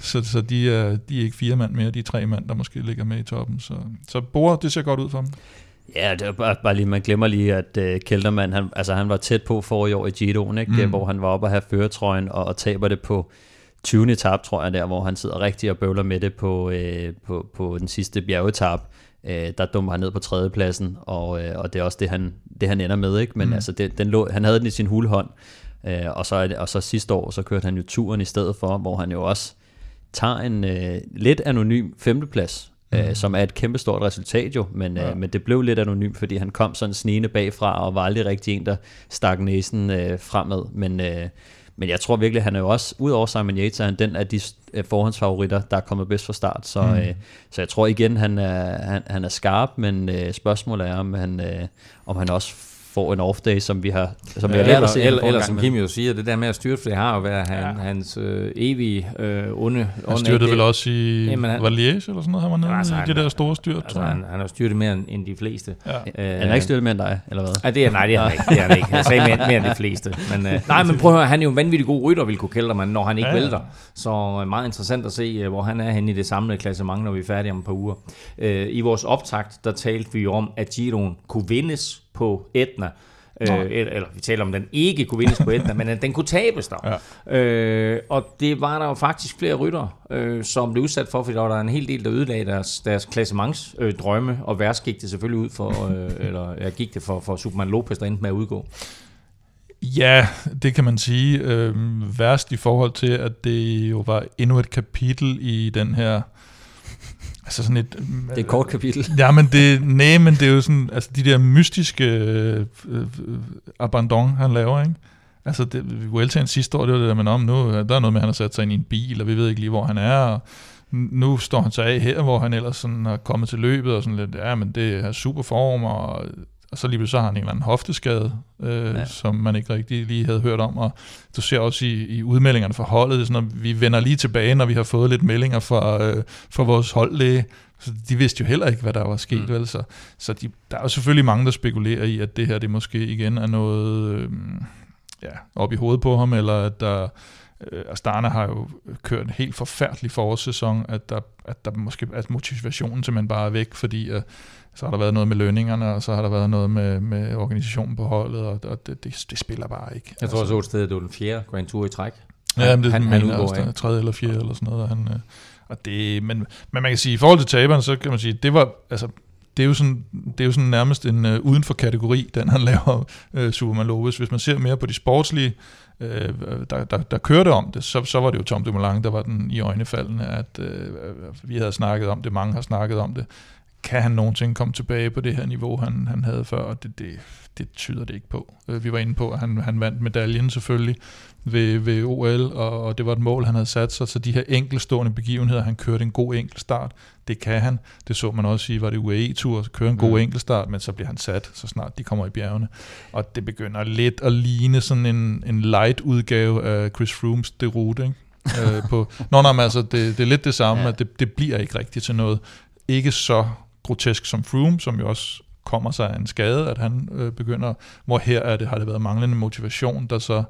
så, så de, er, de er ikke fire mand mere, de er tre mand, der måske ligger med i toppen, så, så Bora, det ser godt ud for dem. Ja, det er bare, bare lige, man glemmer lige, at uh, Kelterman, han, altså han var tæt på for i år i Giroen, ikke? Mm. hvor han var oppe og have føretrøjen og, og taber det på 20. etap, tror jeg, der, hvor han sidder rigtig og bøvler med det på, uh, på, på den sidste bjergetap. Uh, der dummer han ned på tredjepladsen, og, uh, og det er også det, han, det, han ender med. Ikke? Men mm. altså, det, den lå, han havde den i sin hulhånd, uh, og, så, og så sidste år, så kørte han jo turen i stedet for, hvor han jo også tager en uh, lidt anonym femteplads, mm. øh, som er et kæmpestort resultat jo, men, øh, ja. øh, men det blev lidt anonymt, fordi han kom sådan snigende bagfra, og var aldrig rigtig en, der stak næsen øh, fremad, men... Øh, men jeg tror virkelig, han er jo også, udover Simon Yates, er han den af de øh, forhåndsfavoritter, der er kommet bedst fra start. Så, mm. øh, så jeg tror igen, han er, han, han er skarp, men øh, spørgsmålet er, om han, øh, om han også får en off-day, som vi har, som vi har lært at se. Eller, eller som Kim jo siger, det der med at styrte, for det har jo været han, ja. hans øh, evige øh, onde... Han styrtede vel også i Jamen, han, Valiers eller sådan noget, han var nede altså, i det der store styrt, altså, tror jeg. Han, han har styrtet mere end, end de fleste. Ja. Øh, han har ikke styrtet mere end dig, eller hvad? Ja, det er, nej, det er han ikke. Det er han ikke. Jeg sagde mere, mere end de fleste. Men, øh, nej, men prøv at høre, han er jo en vanvittig god rytter, vil kunne kælde man, når han ikke ja, vælter. Så øh, meget interessant at se, øh, hvor han er henne i det samlede klassement, når vi er færdige om et par uger. Øh, I vores optakt, der talte vi om, at Giroen kunne vindes på Etna, Øh, eller, vi taler om, den ikke kunne vindes på Etna, men at den kunne tabes der. Ja. Øh, og det var der jo faktisk flere rytter, øh, som blev udsat for, fordi der var en hel del, der ødelagde deres, deres klassements øh, drømme, og værst gik det selvfølgelig ud for, øh, eller ja, gik det for, for Superman Lopez, der endte med at udgå. Ja, det kan man sige. Øh, værst i forhold til, at det jo var endnu et kapitel i den her Altså sådan et... Det er et kort kapitel. Ja, men det, nej, men det er jo sådan, altså de der mystiske øh, øh, abandon, han laver, ikke? Altså, det, Vueltaen sidste år, det var det der med, om nu, der er noget med, at han har sat sig ind i en bil, og vi ved ikke lige, hvor han er, og nu står han så af her, hvor han ellers sådan er kommet til løbet, og sådan lidt, ja, men det er super form, og og så lige så har han en eller anden hofteskade, øh, ja. som man ikke rigtig lige havde hørt om, og du ser også i, i udmeldingerne fra holdet, sådan, at vi vender lige tilbage, når vi har fået lidt meldinger fra, øh, fra vores holdlæge, så de vidste jo heller ikke, hvad der var sket, mm. vel? Så, så de, der er jo selvfølgelig mange, der spekulerer i, at det her, det måske igen er noget øh, ja, op i hovedet på ham, eller at der Øh, Astana har jo kørt en helt forfærdelig forårssæson, at der, at der måske at motivationen simpelthen bare er væk, fordi uh, så har der været noget med lønningerne, og så har der været noget med, med organisationen på holdet, og, og det, det, det spiller bare ikke. Jeg tror altså, også, at det var den fjerde Grand Tour i træk. Ja, men det han, han, han også, tredje eller fjerde eller sådan noget. Og han, uh, og det, men, men man kan sige, i forhold til taberen, så kan man sige, det var, altså, det er jo sådan, det er jo sådan nærmest en uh, uden for kategori, den han laver, uh, Superman Lopez. Hvis man ser mere på de sportslige øh, der, der, der kørte om det, så, så var det jo Tom Dumoulin, der var den i øjnefaldene, at øh, vi havde snakket om det, mange har snakket om det. Kan han nogensinde komme tilbage på det her niveau, han, han havde før? Og det, det, det tyder det ikke på. Øh, vi var inde på, at han, han vandt medaljen selvfølgelig ved, ved OL, og, og det var et mål, han havde sat sig. Så de her enkelstående begivenheder, han kørte en god enkeltstart, det kan han. Det så man også i, var det UAE-tur, køre en god mm. enkeltstart, men så bliver han sat, så snart de kommer i bjergene. Og det begynder lidt at ligne sådan en, en light udgave af Chris Froomes derute, ikke? øh, på, Nå, nej, men altså, det, det er lidt det samme, ja. at det, det bliver ikke rigtigt til noget. Ikke så grotesk som Froome, som jo også kommer sig af en skade, at han øh, begynder, hvor her er det, har det været manglende motivation, der så,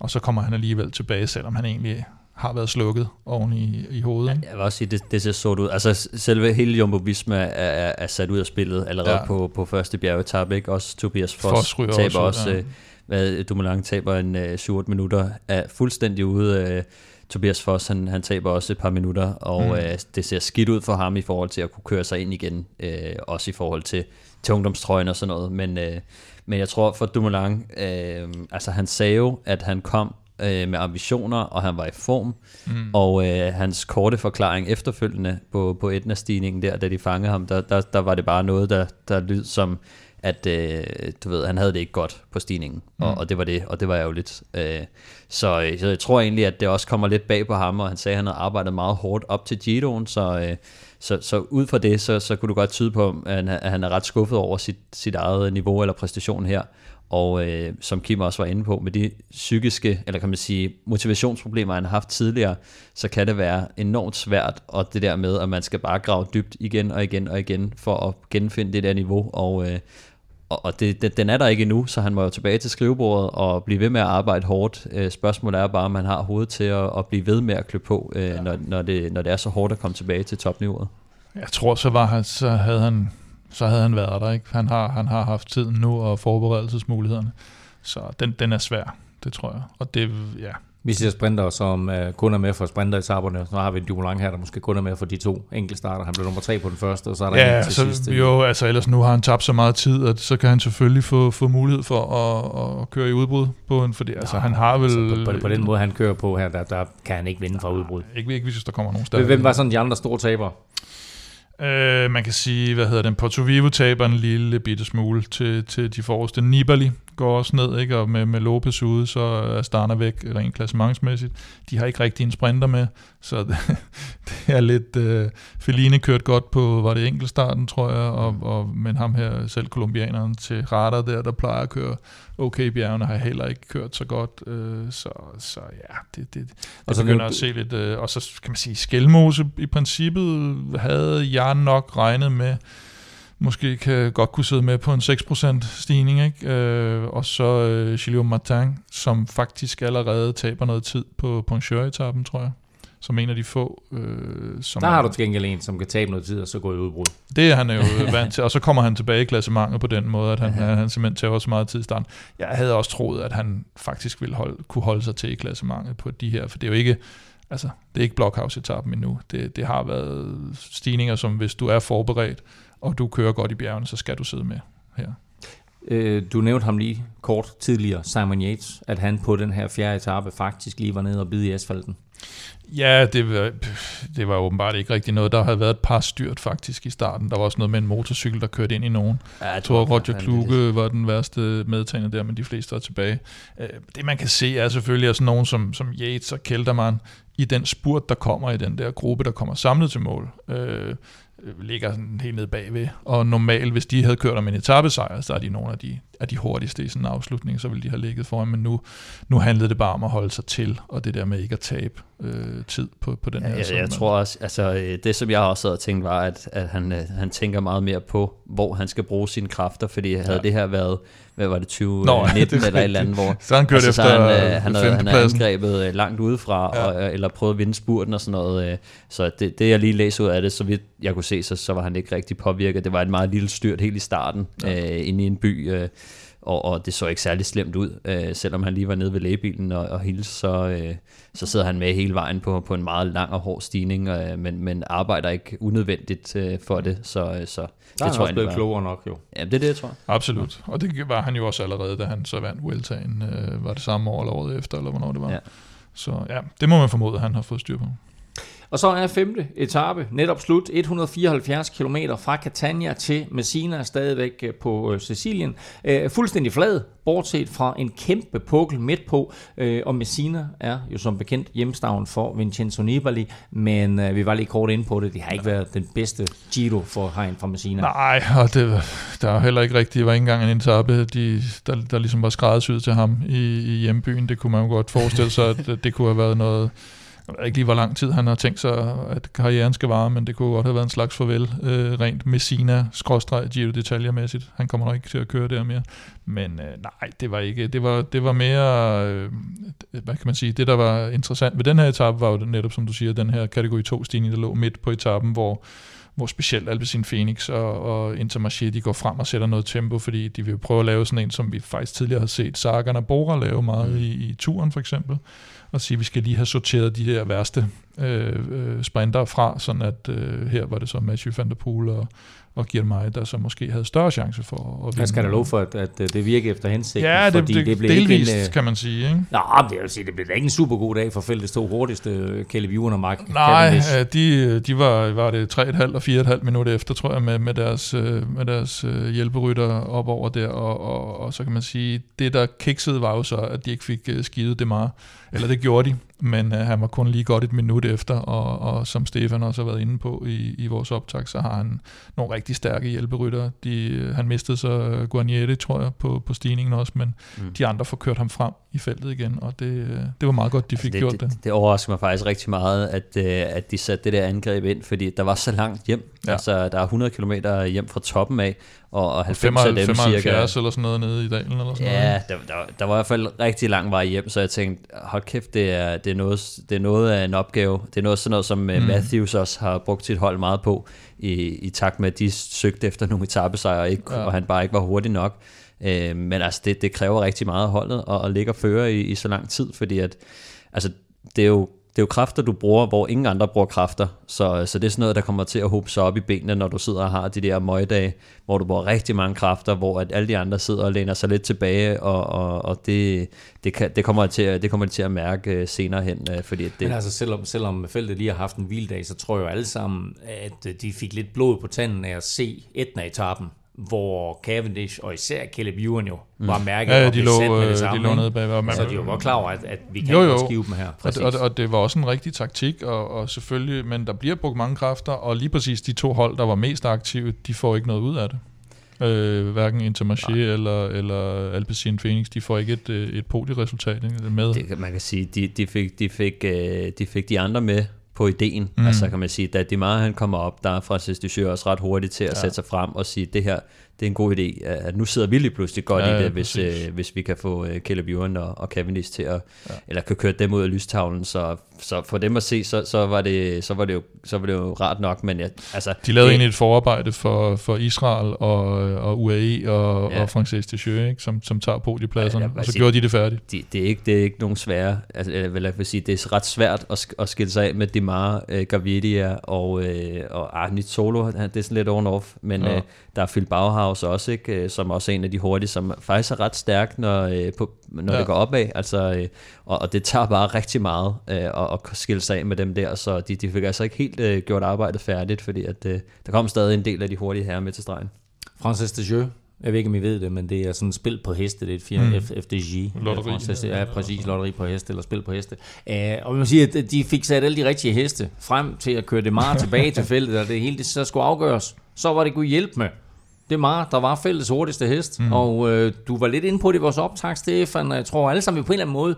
og så kommer han alligevel tilbage, selvom han egentlig har været slukket oven i, i hovedet. Ja, jeg vil også sige, det, det ser sort ud. Altså selve hele Jumbo Visma er, er, er sat ud af spillet allerede ja. på, på første bjergetab, ikke? Også Tobias Foss, Foss taber også, også ja. øh, hvad Dumoulin taber en øh, 7-8 minutter, er fuldstændig ude. Øh, Tobias Foss, han, han taber også et par minutter, og mm. øh, det ser skidt ud for ham i forhold til at kunne køre sig ind igen, øh, også i forhold til til ungdomstrøjen og sådan noget. Men, øh, men jeg tror for Dumoulin, øh, altså han sagde jo, at han kom øh, med ambitioner, og han var i form. Mm. Og øh, hans korte forklaring efterfølgende på, på etna-stigningen der, da de fangede ham, der, der, der var det bare noget, der, der lyd som, at øh, du ved, han havde det ikke godt på stigningen, mm. og, og det var det, og det var ærgerligt. Øh, så, så jeg tror egentlig, at det også kommer lidt bag på ham, og han sagde, at han havde arbejdet meget hårdt op til Giroen, så, øh, så, så ud fra det, så, så kunne du godt tyde på, at, at han er ret skuffet over sit, sit eget niveau eller præstation her. Og øh, som Kim også var inde på, med de psykiske, eller kan man sige, motivationsproblemer, han har haft tidligere, så kan det være enormt svært, og det der med, at man skal bare grave dybt igen og igen og igen, for at genfinde det der niveau, og, øh, og, og det, det, den er der ikke endnu, så han må jo tilbage til skrivebordet og blive ved med at arbejde hårdt. Øh, spørgsmålet er bare, om man har hovedet til at, at blive ved med at klø på, øh, ja. når, når, det, når det er så hårdt at komme tilbage til topniveauet. Jeg tror, så, var han, så havde han så havde han været der. Ikke? Han, har, han har haft tiden nu og forberedelsesmulighederne. Så den, den er svær, det tror jeg. Og det, ja, vi ser sprinter, som uh, kun er med for sprinter i taberne. Så har vi en Dumoulin her, der måske kun er med for de to enkelte starter. Han blev nummer tre på den første, og så er der ja, en til så, sidst. Jo, altså ellers nu har han tabt så meget tid, at så kan han selvfølgelig få, få mulighed for at, at køre i udbrud på en, fordi altså, han har vel... Altså, på, på, på, den måde, han kører på her, der, der kan han ikke vinde fra udbrud. Ikke, ikke hvis der kommer nogen steder. Hvem var sådan de andre store tabere? Øh, man kan sige, hvad hedder den, Porto Vivo taber en lille bitte smule til, til de forreste. Nibali går også ned, ikke? og med, med Lopez ude, så er Starner væk rent klassementsmæssigt. De har ikke rigtig en sprinter med, så det, det er lidt... Øh, Feline kørt godt på, var det enkelstarten, tror jeg, og, og, men ham her, selv kolumbianeren til Radar der, der plejer at køre okay bjergene, har heller ikke kørt så godt, øh, så, så ja, det, det, det og så begynder det, at se lidt, øh, og så kan man sige, Skelmose i princippet havde jeg nok regnet med, måske kan godt kunne sidde med på en 6% stigning, ikke? Øh, og så øh, Gilles Martin, som faktisk allerede taber noget tid på Poncheur-etappen, tror jeg som en af de få. Øh, som der har du til gengæld en, som kan tabe noget tid, og så gå i udbrud. Det er han jo vant til, og så kommer han tilbage i klassementet på den måde, at han, ja. han simpelthen tager så meget tid i starten. Jeg havde også troet, at han faktisk ville holde, kunne holde sig til i klassementet på de her, for det er jo ikke, altså, det er ikke blockhouse-etappen endnu. Det, det har været stigninger, som hvis du er forberedt, og du kører godt i bjergene, så skal du sidde med her. Øh, du nævnte ham lige kort tidligere, Simon Yates, at han på den her fjerde etape faktisk lige var nede og bide i asfalten. Ja, det var, det var åbenbart ikke rigtig noget. Der havde været et par styrt faktisk i starten. Der var også noget med en motorcykel, der kørte ind i nogen. Ja, jeg tror, Roger Kluge var den værste medtagende der, men de fleste var tilbage. Øh, det man kan se er selvfølgelig, at sådan nogen som, som Yates og Kelterman i den spurt, der kommer i den der gruppe, der kommer samlet til mål, øh, ligger sådan helt nede bagved. Og normalt, hvis de havde kørt om en etappesejr, så er de nogle af de, af de hurtigste i sådan en afslutning, så ville de have ligget foran. Men nu, nu handlede det bare om at holde sig til, og det der med ikke at tabe øh, tid på, på den her. Ja, jeg, jeg tror også, altså øh, det som jeg også havde tænkt var, at, at han, øh, han tænker meget mere på, hvor han skal bruge sine kræfter, fordi havde ja. det her været, hvad var det, 2019 eller et eller andet, hvor så han kørte altså, efter så han, øh, han, havde, han har angrebet langt udefra, ja. og, eller prøvet at vinde spurten og sådan noget. Så det, det jeg lige læste ud af det, så vidt jeg kunne se, så, så var han ikke rigtig påvirket. Det var et meget lille styrt helt i starten, ja. øh, inde i en by, øh, og, og det så ikke særlig slemt ud, øh, selvom han lige var nede ved lægebilen og, og hilse, så, øh, så sidder han med hele vejen på, på en meget lang og hård stigning, øh, men, men arbejder ikke unødvendigt øh, for det, så, øh, så der det tror jeg blevet klogere nok jo. Ja, det er det, jeg tror. Absolut, og det var han jo også allerede, da han så vandt Vueltaen, øh, var det samme år eller året efter, eller hvornår det var. Ja. Så ja, det må man formode, at han har fået styr på. Og så er femte etape netop slut, 174 km fra Catania til Messina, stadigvæk øh, på øh, Sicilien. Øh, fuldstændig flad, bortset fra en kæmpe pukkel midt på, øh, og Messina er jo som bekendt hjemstavn for Vincenzo Nibali, men vi var lige kort inde på det, det har ikke været den bedste Giro for Hein fra Messina. Nej, og det, der er heller ikke rigtigt, det var ikke engang en etape, de, der, der ligesom var skræddersyet til ham i, i hjembyen, det kunne man jo godt forestille sig, at det kunne have været noget jeg ved ikke lige, hvor lang tid han har tænkt sig, at karrieren skal vare, men det kunne godt have været en slags farvel, øh, rent Messina, skråstreg, Giro detaljermæssigt. Han kommer nok ikke til at køre der mere. Men øh, nej, det var ikke, det var, det var mere, øh, hvad kan man sige, det der var interessant ved den her etape, var jo netop, som du siger, den her kategori 2 stigning, der lå midt på etappen, hvor hvor specielt Alpecin Phoenix og, og Intermarché, de går frem og sætter noget tempo, fordi de vil prøve at lave sådan en, som vi faktisk tidligere har set Sagan og Bora lave meget mm. i, i turen for eksempel og sige, at vi skal lige have sorteret de her værste øh, øh, sprinter fra, sådan at øh, her var det så Mathieu van der Poel og, og mig, der så måske havde større chance for at vinde. Jeg skal da love for, at, at det virker efter hensigten. Ja, det, fordi det, det blev delvist, ikke en, kan man sige. Ikke? Nå, det vil sige, det blev da ikke en super god dag for fældets to hurtigste, Caleb Ewan og Mark Nej, de, de var, var det 3,5 og 4,5 minutter efter, tror jeg, med, med deres, øh, med deres øh, hjælperytter op over der, og, og, og så kan man sige, det der kiksede var jo så, at de ikke fik skidet det meget. Eller det gjorde de, men uh, han var kun lige godt et minut efter, og, og som Stefan også har været inde på i, i vores optag, så har han nogle rigtig stærke hjælperytter. De, uh, han mistede så Guarnieri, tror jeg, på, på stigningen også, men mm. de andre får kørt ham frem i feltet igen, og det, det var meget godt, de altså fik det, gjort det. Det, det overrasker mig faktisk rigtig meget, at, uh, at de satte det der angreb ind, fordi der var så langt hjem. Ja. Altså, der er 100 km hjem fra toppen af, og, og 90 af dem 75 cirka... eller sådan noget nede i dalen eller sådan ja, noget. Ja, der, der, der var i hvert fald rigtig lang vej hjem, så jeg tænkte, hold kæft, det er, det er, noget, det er noget af en opgave. Det er noget sådan noget, som øh, mm. Matthews også har brugt sit hold meget på, i, i takt med, at de søgte efter nogle etappesejre, ikke, ja. og han bare ikke var hurtig nok. Øh, men altså, det, det kræver rigtig meget af holdet, at, at ligge og føre i, i så lang tid, fordi at, altså, det er jo det er jo kræfter, du bruger, hvor ingen andre bruger kræfter. Så, så det er sådan noget, der kommer til at hobe sig op i benene, når du sidder og har de der møgdage, hvor du bruger rigtig mange kræfter, hvor at alle de andre sidder og læner sig lidt tilbage, og, og, og det, det, kan, det, kommer til at, det kommer til at mærke øh, senere hen. Øh, fordi at det, Men altså, selvom, selvom feltet lige har haft en hvildag, så tror jeg jo alle sammen, at de fik lidt blod på tanden af at se Etna-etappen hvor Cavendish og især Caleb Ewan jo mm. var mærket ja, ja, de lå, med det øh, samme. De lå nede bagved. Så de var godt klar over, at, at vi kan jo, jo. skive dem her. Præcis. Og, og, og det var også en rigtig taktik, og, og selvfølgelig, men der bliver brugt mange kræfter, og lige præcis de to hold, der var mest aktive, de får ikke noget ud af det. Øh, hverken Intermarché eller, eller Alpecin Phoenix, de får ikke et, øh, et podieresultat med. Det, man kan sige, de, de, fik, de, fik, øh, de fik de andre med på ideen. Mm. Altså kan man sige, da Dimar han kommer op, der er Francis Ducheux også ret hurtigt til at ja. sætte sig frem og sige, det her, det er en god idé, at nu sidder vi lige pludselig godt ja, i det, hvis, øh, hvis vi kan få øh, Caleb Ewan og, og Cavendish til at, ja. eller kan køre dem ud af lystavlen, så, så for dem at se, så, så, var, det, så, var, det jo, så var det jo rart nok, men jeg, altså... De lavede det, egentlig et forarbejde for, for Israel og, og UAE og, ja. og Francis Ducheux, ikke, som, som tager på de pladserne, ja, og så sige, gjorde de det færdigt. Det, det, er ikke, det er ikke nogen svære, altså, jeg vil, jeg vil sige, det er ret svært at, at skille sig af med Demar, øh, Gavidia og, øh, og Arnit Solo, det er sådan lidt on-off, men ja. øh, der er Phil Bauhaus Niederhaus også, ikke? Øh, som også er en af de hurtige, som faktisk er ret stærk, når, øh, på, når ja. det går opad. Altså, øh, og, og det tager bare rigtig meget øh, at, at skille sig af med dem der, så de, de fik altså ikke helt øh, gjort arbejdet færdigt, fordi at, øh, der kom stadig en del af de hurtige herrer med til stregen. Francis de Jeux, jeg ved ikke, om I ved det, men det er sådan et spil på heste, det er et firma, mm. FDG. Lotteri. Francis, ja, præcis, lotteri på heste, eller spil på heste. Uh, og man siger, at de fik sat alle de rigtige heste frem til at køre det meget tilbage til feltet, og det hele det så skulle afgøres. Så var det kunne hjælpe med det var, der var fælles hurtigste hest, mm. og øh, du var lidt inde på det i vores optag, Stefan, jeg tror alle sammen vi på en eller anden måde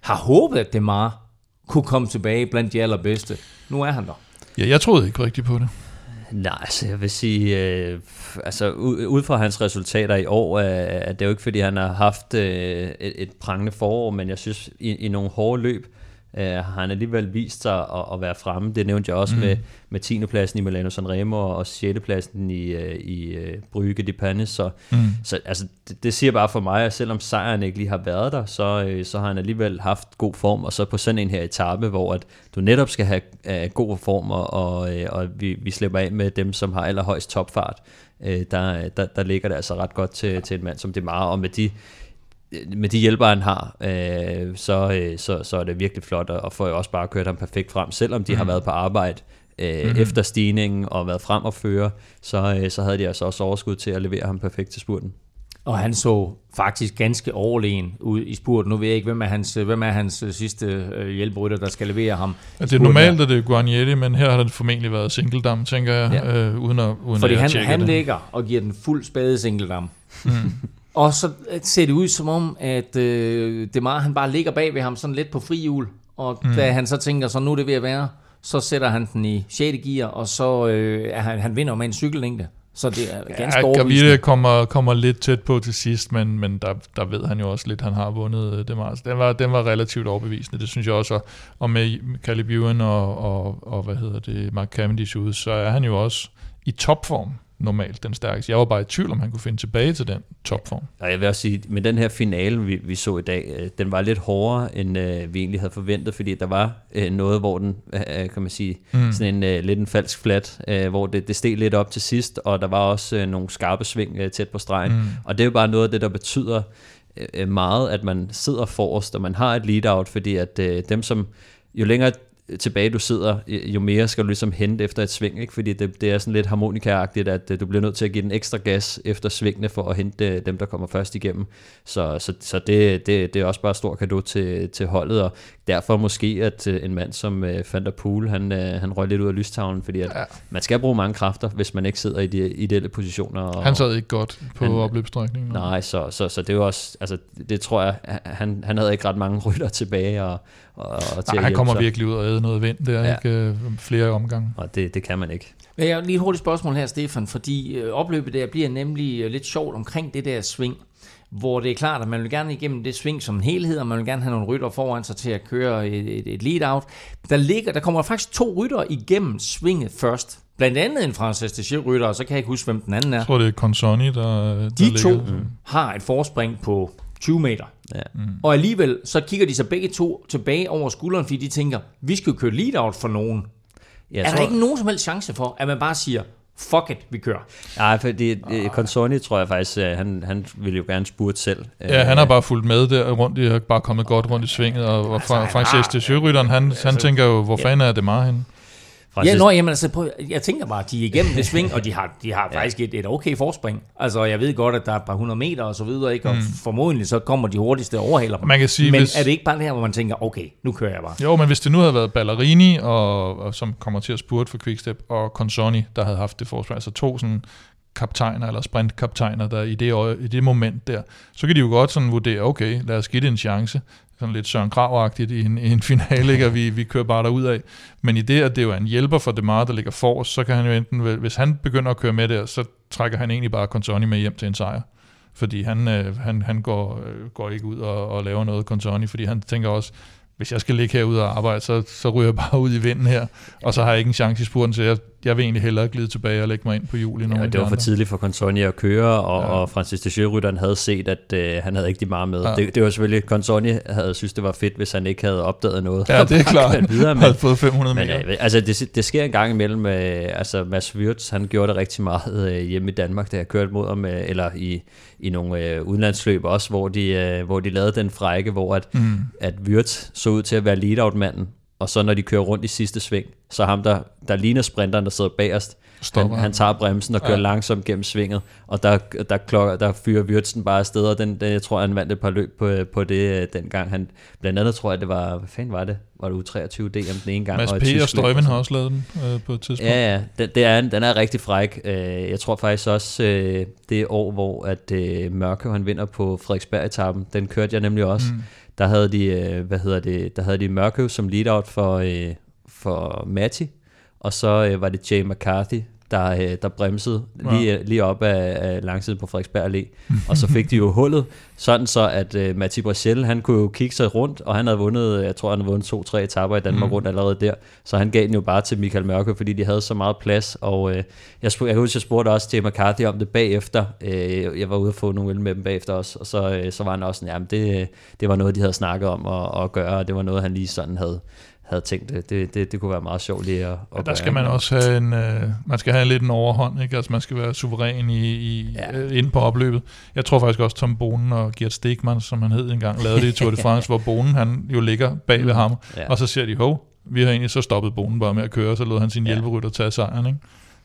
har håbet, at Demar kunne komme tilbage blandt de allerbedste. Nu er han der. Ja, jeg troede ikke rigtigt på det. Nej, altså jeg vil sige, øh, altså ud fra hans resultater i år, øh, det er jo ikke fordi, han har haft øh, et, et prangende forår, men jeg synes, i, i nogle hårde løb, øh, har han alligevel vist sig at, at være fremme. Det nævnte jeg også mm. med, med 10. pladsen i Milano Sanremo og 6. pladsen i, øh, i uh, Brygge de Panne. Så, mm. så altså, det, det siger bare for mig, at selvom sejren ikke lige har været der, så, øh, så har han alligevel haft god form. Og så på sådan en her etape, hvor at du netop skal have uh, god form, og, og, øh, og vi, vi slipper af med dem, som har allerhøjst topfart, øh, der, der, der ligger det altså ret godt til, til en mand som Demar. Og med de med de hjælper, han har, øh, så, øh, så, så er det virkelig flot, og får også bare kørt ham perfekt frem. Selvom de mm. har mhm. været på arbejde øh, mm-hmm. efter stigningen og været frem og føre, så, øh, så havde de altså også overskud til at levere ham perfekt til spurten. Og han så faktisk ganske overlegen ud i spurten. Nu ved jeg ikke, hvem er hans, hvem er hans øh, sidste øh, hjælperytter, der skal levere ham. Ja, det er normalt, at det er Guarnieri, men her har det formentlig været Singledam, tænker jeg, ja. øh, uden at, uden Fordi at han, han det. ligger og giver den fuld spade Singledam. Mm. Og så ser det ud som om, at øh, Demar han bare ligger bag ved ham sådan lidt på frihjul. Og mm. da han så tænker, så nu er det ved at være, så sætter han den i 6. gear, og så øh, han, han vinder med en cykellængde. Så det er ganske ja, Gavile kommer, kommer lidt tæt på til sidst, men, men der, der ved han jo også lidt, at han har vundet øh, det meget. Den var, den var relativt overbevisende, det synes jeg også. Og med Caleb Ewan og, og, og, hvad hedder det, Mark Cavendish ude, så er han jo også i topform normalt den stærkeste. Jeg var bare i tvivl, om han kunne finde tilbage til den topform. Og jeg vil også sige, med den her finale, vi, vi så i dag, øh, den var lidt hårdere, end øh, vi egentlig havde forventet, fordi der var øh, noget, hvor den, øh, øh kan man sige, mm. sådan en øh, lidt en falsk flat, øh, hvor det, det steg lidt op til sidst, og der var også øh, nogle skarpe sving øh, tæt på stregen. Mm. Og det er jo bare noget af det, der betyder øh, meget, at man sidder forrest, og man har et lead-out, fordi at øh, dem, som jo længere tilbage du sidder, øh, jo mere skal du ligesom hente efter et sving, ikke? fordi det, det er sådan lidt harmonikaagtigt, at øh, du bliver nødt til at give den ekstra gas efter svingene for at hente øh, dem, der kommer først igennem. Så, så, så det, det, det er også bare stor gave til, til holdet, og derfor måske, at øh, en mand som uh, Van der Poel, han, uh, han røg lidt ud af lystavlen, fordi at ja. man skal bruge mange kræfter, hvis man ikke sidder i de ideelle positioner. Og, han sad ikke godt på han, opløbsstrækningen. Nej, så, så, så det er også, altså det tror jeg, han, han havde ikke ret mange rytter tilbage, og, og, til Nej, han kommer sig. virkelig ud og æde noget vind der, ja. ikke? Øh, flere omgange. Og det, det kan man ikke. Men jeg har lige et hurtigt spørgsmål her, Stefan, fordi øh, opløbet der bliver nemlig øh, lidt sjovt omkring det der sving, hvor det er klart, at man vil gerne igennem det sving som en helhed, og man vil gerne have nogle rytter foran sig til at køre et, et, et lead-out. Der, ligger, der kommer faktisk to rytter igennem svinget først. Blandt andet en Francis de rytter, og så kan jeg ikke huske, hvem den anden er. Jeg tror, det er Consoni, der, der De ligger. to har et forspring på 20 meter. Ja. Mm. Og alligevel, så kigger de sig begge to tilbage over skulderen, fordi de tænker, vi skal køre lead-out for nogen. Jeg er tror... der ikke nogen som helst chance for, at man bare siger, fuck it, vi kører. Nej, fordi uh, Consoni tror jeg faktisk, han, han vil jo gerne spurte selv. Ja, han har bare fulgt med der rundt, har bare kommet godt rundt i svinget, og altså, Francis de Sjørytteren, han, altså, han tænker jo, hvor ja. fanden er det meget henne? Francis... Ja, nå, jamen, altså, prøv, jeg tænker bare, at de er igennem det sving, og de har, de har ja. faktisk et, et okay forspring. Altså, jeg ved godt, at der er et par hundrede meter og så videre, ikke? og mm. formodentlig så kommer de hurtigste overhaler dem. Man kan sige, men hvis... er det ikke bare det her, hvor man tænker, okay, nu kører jeg bare? Jo, men hvis det nu havde været Ballerini, og, og som kommer til at spurte for Quickstep, og Consoni, der havde haft det forspring, altså to sådan kaptajner eller sprintkaptajner, der i det, i det moment der, så kan de jo godt sådan vurdere, okay, lad os give det en chance sådan lidt Søren krav i en, i en finale, ikke? og vi, vi kører bare derud af. Men i det, at det jo er en hjælper for Demar, der ligger for, så kan han jo enten, hvis han begynder at køre med der, så trækker han egentlig bare Contoni med hjem til en sejr. Fordi han, øh, han, han går, øh, går ikke ud og, og laver noget Contoni, fordi han tænker også, hvis jeg skal ligge herude og arbejde, så, så ryger jeg bare ud i vinden her, og så har jeg ikke en chance i spuren, så jeg, jeg vil egentlig hellere glide tilbage og lægge mig ind på jul i nogle ja, det var for tidligt for Consoni at køre, og, Ja. ja. og Francis de Sjørytteren havde set, at øh, han havde ikke de meget med. Ja. Ja. Det, det var selvfølgelig, Consoni havde synes det var fedt, hvis han ikke havde opdaget noget. Ja, det er klart. videre, men- havde fået 500 Men meter. øh, altså, det, det sker en gang imellem. Øh, altså, Mads Wirtz, han gjorde det rigtig meget øh, hjemme i Danmark, da jeg kørte mod ham, øh, eller i, i nogle øh, udenlandsløb også, hvor de, øh, hvor de lavede den frække, hvor at, Mm. at Wirtz så ud til at være lead-out-manden, og så når de kører rundt i sidste sving, så ham, der, der ligner sprinteren, der sidder bagerst, Stopper han, han tager bremsen og kører Ja. langsomt gennem svinget, og der, der, klokker, der fyrer Wirtzen bare afsted, og den, den, jeg tror, han vandt et par løb på, på det øh, dengang. Han, blandt andet tror jeg, det var, hvad fanden var det? Var det U23 DM den ene gang? Mads og P. og sådan. har også lavet den øh, på et tidspunkt. Ja, ja, den, det er, den er rigtig fræk. Øh, Jeg tror faktisk også, øh, det år, hvor at øh, Mørke han vinder på Frederiksberg-etappen, den kørte jeg nemlig også. Mm. Der havde de, øh, hvad hedder det, der havde de Mørkøv som lead-out for, øh, for Matti, og så øh, var det Jay McCarthy, der, øh, der bremsede lige, lige op af, af langsiden på Frederiksberg Allé. og så fik de jo hullet, sådan så at øh, Matti Brachel, han kunne jo kigge sig rundt, og han havde vundet, jeg tror han havde vundet to-tre etapper i Danmark Mm. rundt allerede der, så han gav den jo bare til Michael Mørke, fordi de havde så meget plads, og øh, jeg, jeg kan huske, jeg spurgte også Jay McCarthy om det bagefter, øh, jeg var ude og få nogle øl med dem bagefter også, og så, øh, så var han også sådan, jamen det, det var noget, de havde snakket om at, at gøre, og det var noget, han lige sådan havde, havde tænkt, det, det, det, det kunne være meget sjovt lige at, at Og der skal man også have en, øh, man skal have lidt en overhånd, ikke? Altså man skal være suveræn i, i ja. Ja. øh, inde på opløbet. Jeg tror faktisk også Tom Bonen og Gert Stegmann, som han hed engang, lavede det i Tour de France, hvor Bonen han jo ligger bag ved ham, Ja. og så siger de, hov, vi har egentlig så stoppet Bonen bare med at køre, så lod han sin Ja. hjælperytter tage sejren, ikke?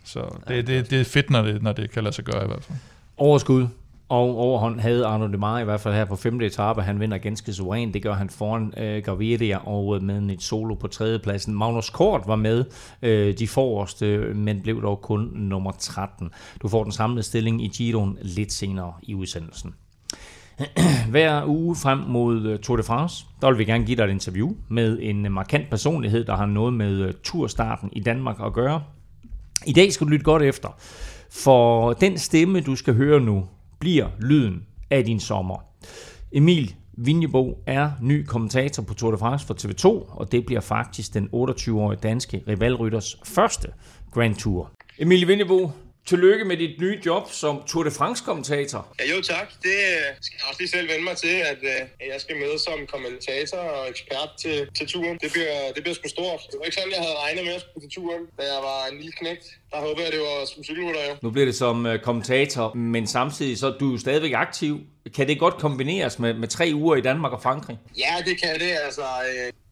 Så det, det, det er fedt, når det, når det kan lade sig gøre i hvert fald. Overskud og overhånd havde Arno Demar i hvert fald her på femte etape. Han vinder ganske suveræn. Det gør han foran øh, Gaviria og øh, med et solo på tredjepladsen. Magnus Kort var med øh, de forreste, men blev dog kun nummer 13. Du får den samlede stilling i Giroen lidt senere i udsendelsen. Hver uge frem mod øh, Tour de France, der vil vi gerne give dig et interview med en markant personlighed, der har noget med øh, turstarten i Danmark at gøre. I dag skal du lytte godt efter, for den stemme, du skal høre nu, bliver lyden af din sommer. Emil Vinjebo er ny kommentator på Tour de France for TV2, og det bliver faktisk den 28-årige danske rivalrytters første Grand Tour. Emil Vinjebo, tillykke med dit nye job som Tour de France-kommentator. Ja, jo tak. Det øh, skal jeg også lige selv vende mig til, at, øh, at jeg skal med som kommentator og ekspert til, til turen. Det bliver, det bliver sgu stort. Det var ikke sådan, jeg havde regnet med at skulle til turen, da jeg var en lille knægt. Der håber jeg, det var som cykelrytter jo. Nu bliver det som øh, kommentator, men samtidig så er du stadigvæk aktiv. Kan det godt kombineres med, med tre uger i Danmark og Frankrig? Ja, det kan det. Altså,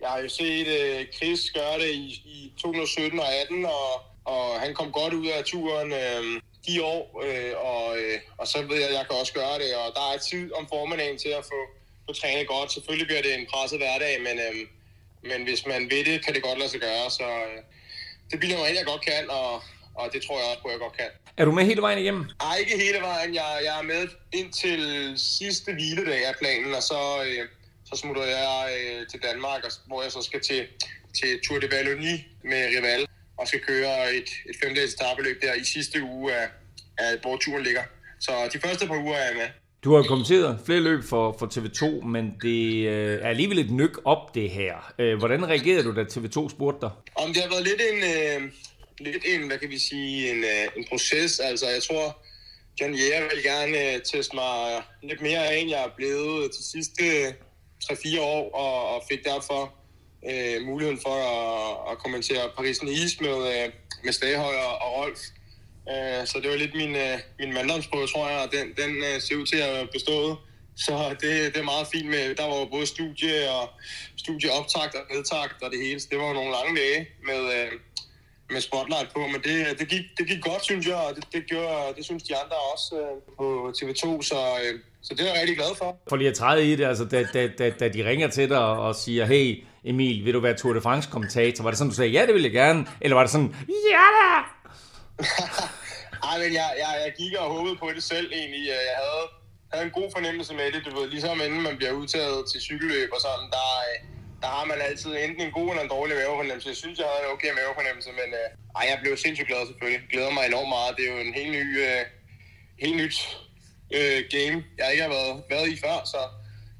jeg har jo set Chris gøre det i, i 2017 og 18, og, og han kom godt ud af turen øh, de år, øh, og, øh, og så ved jeg, at jeg kan også gøre det, og der er tid om formiddagen til at få, få trænet godt. Selvfølgelig bliver det en presset hverdag, men, øh, men hvis man vil det, kan det godt lade sig gøre, så øh, det bliver mig ind, jeg godt kan, og, og det tror jeg også på, at jeg godt kan. Er du med hele vejen igennem? Ej, ikke hele vejen. Jeg, jeg er med indtil sidste hviledag af planen, og så, øh, så smutter jeg øh, til Danmark, og, hvor jeg så skal til, til Tour de Wallonie med Rival, og skal køre et, et femdages etabeløb der i sidste uge, af, af, hvor turen ligger. Så de første par uger er jeg med. Du har kommenteret flere løb for, for TV2, men det øh, er alligevel et nyk op, det her. Øh, hvordan reagerede du, da TV2 spurgte dig? Om det har været lidt en, øh, lidt en hvad kan vi sige, en, øh, en proces. Altså, jeg tror, John Jæger vil gerne øh, teste mig lidt mere af, end jeg er blevet de sidste 3-4 år, og, og fik derfor øh, muligheden for at, at kommentere Paris-Nice med, øh, med Stahøj og, og Rolf. Øh, så det var lidt min, øh, min manddomsprøve, tror jeg, og den, den øh, ser ud til at have bestået. Så det, det er meget fint med, der var både studie og studieoptakt og nedtakt og det hele. Så det var nogle lange dage med, øh, med spotlight på, men det, det, gik, det gik godt, synes jeg, og det, det, gjorde, det synes de andre også øh, på TV2, så, øh, så det er jeg rigtig glad for. For lige at træde i det, altså da, da, da, da de ringer til dig og siger, hey Emil, vil du være Tour de France-kommentator? Var det sådan, du sagde, ja, det vil jeg gerne? Eller var det sådan, ja da! Ej, men jeg, jeg, jeg gik og håbede på det selv egentlig. Jeg havde, havde en god fornemmelse med det, du ved, ligesom inden man bliver udtaget til cykelløb og sådan, der, øh, der har man altid enten en god eller en dårlig mavefornemmelse. Jeg synes, jeg havde en okay mavefornemmelse, men øh, ej, jeg blev sindssygt glad selvfølgelig. Glæder mig enormt meget. Det er jo en helt ny, øh, helt nyt øh, game, jeg ikke har været, været i før, så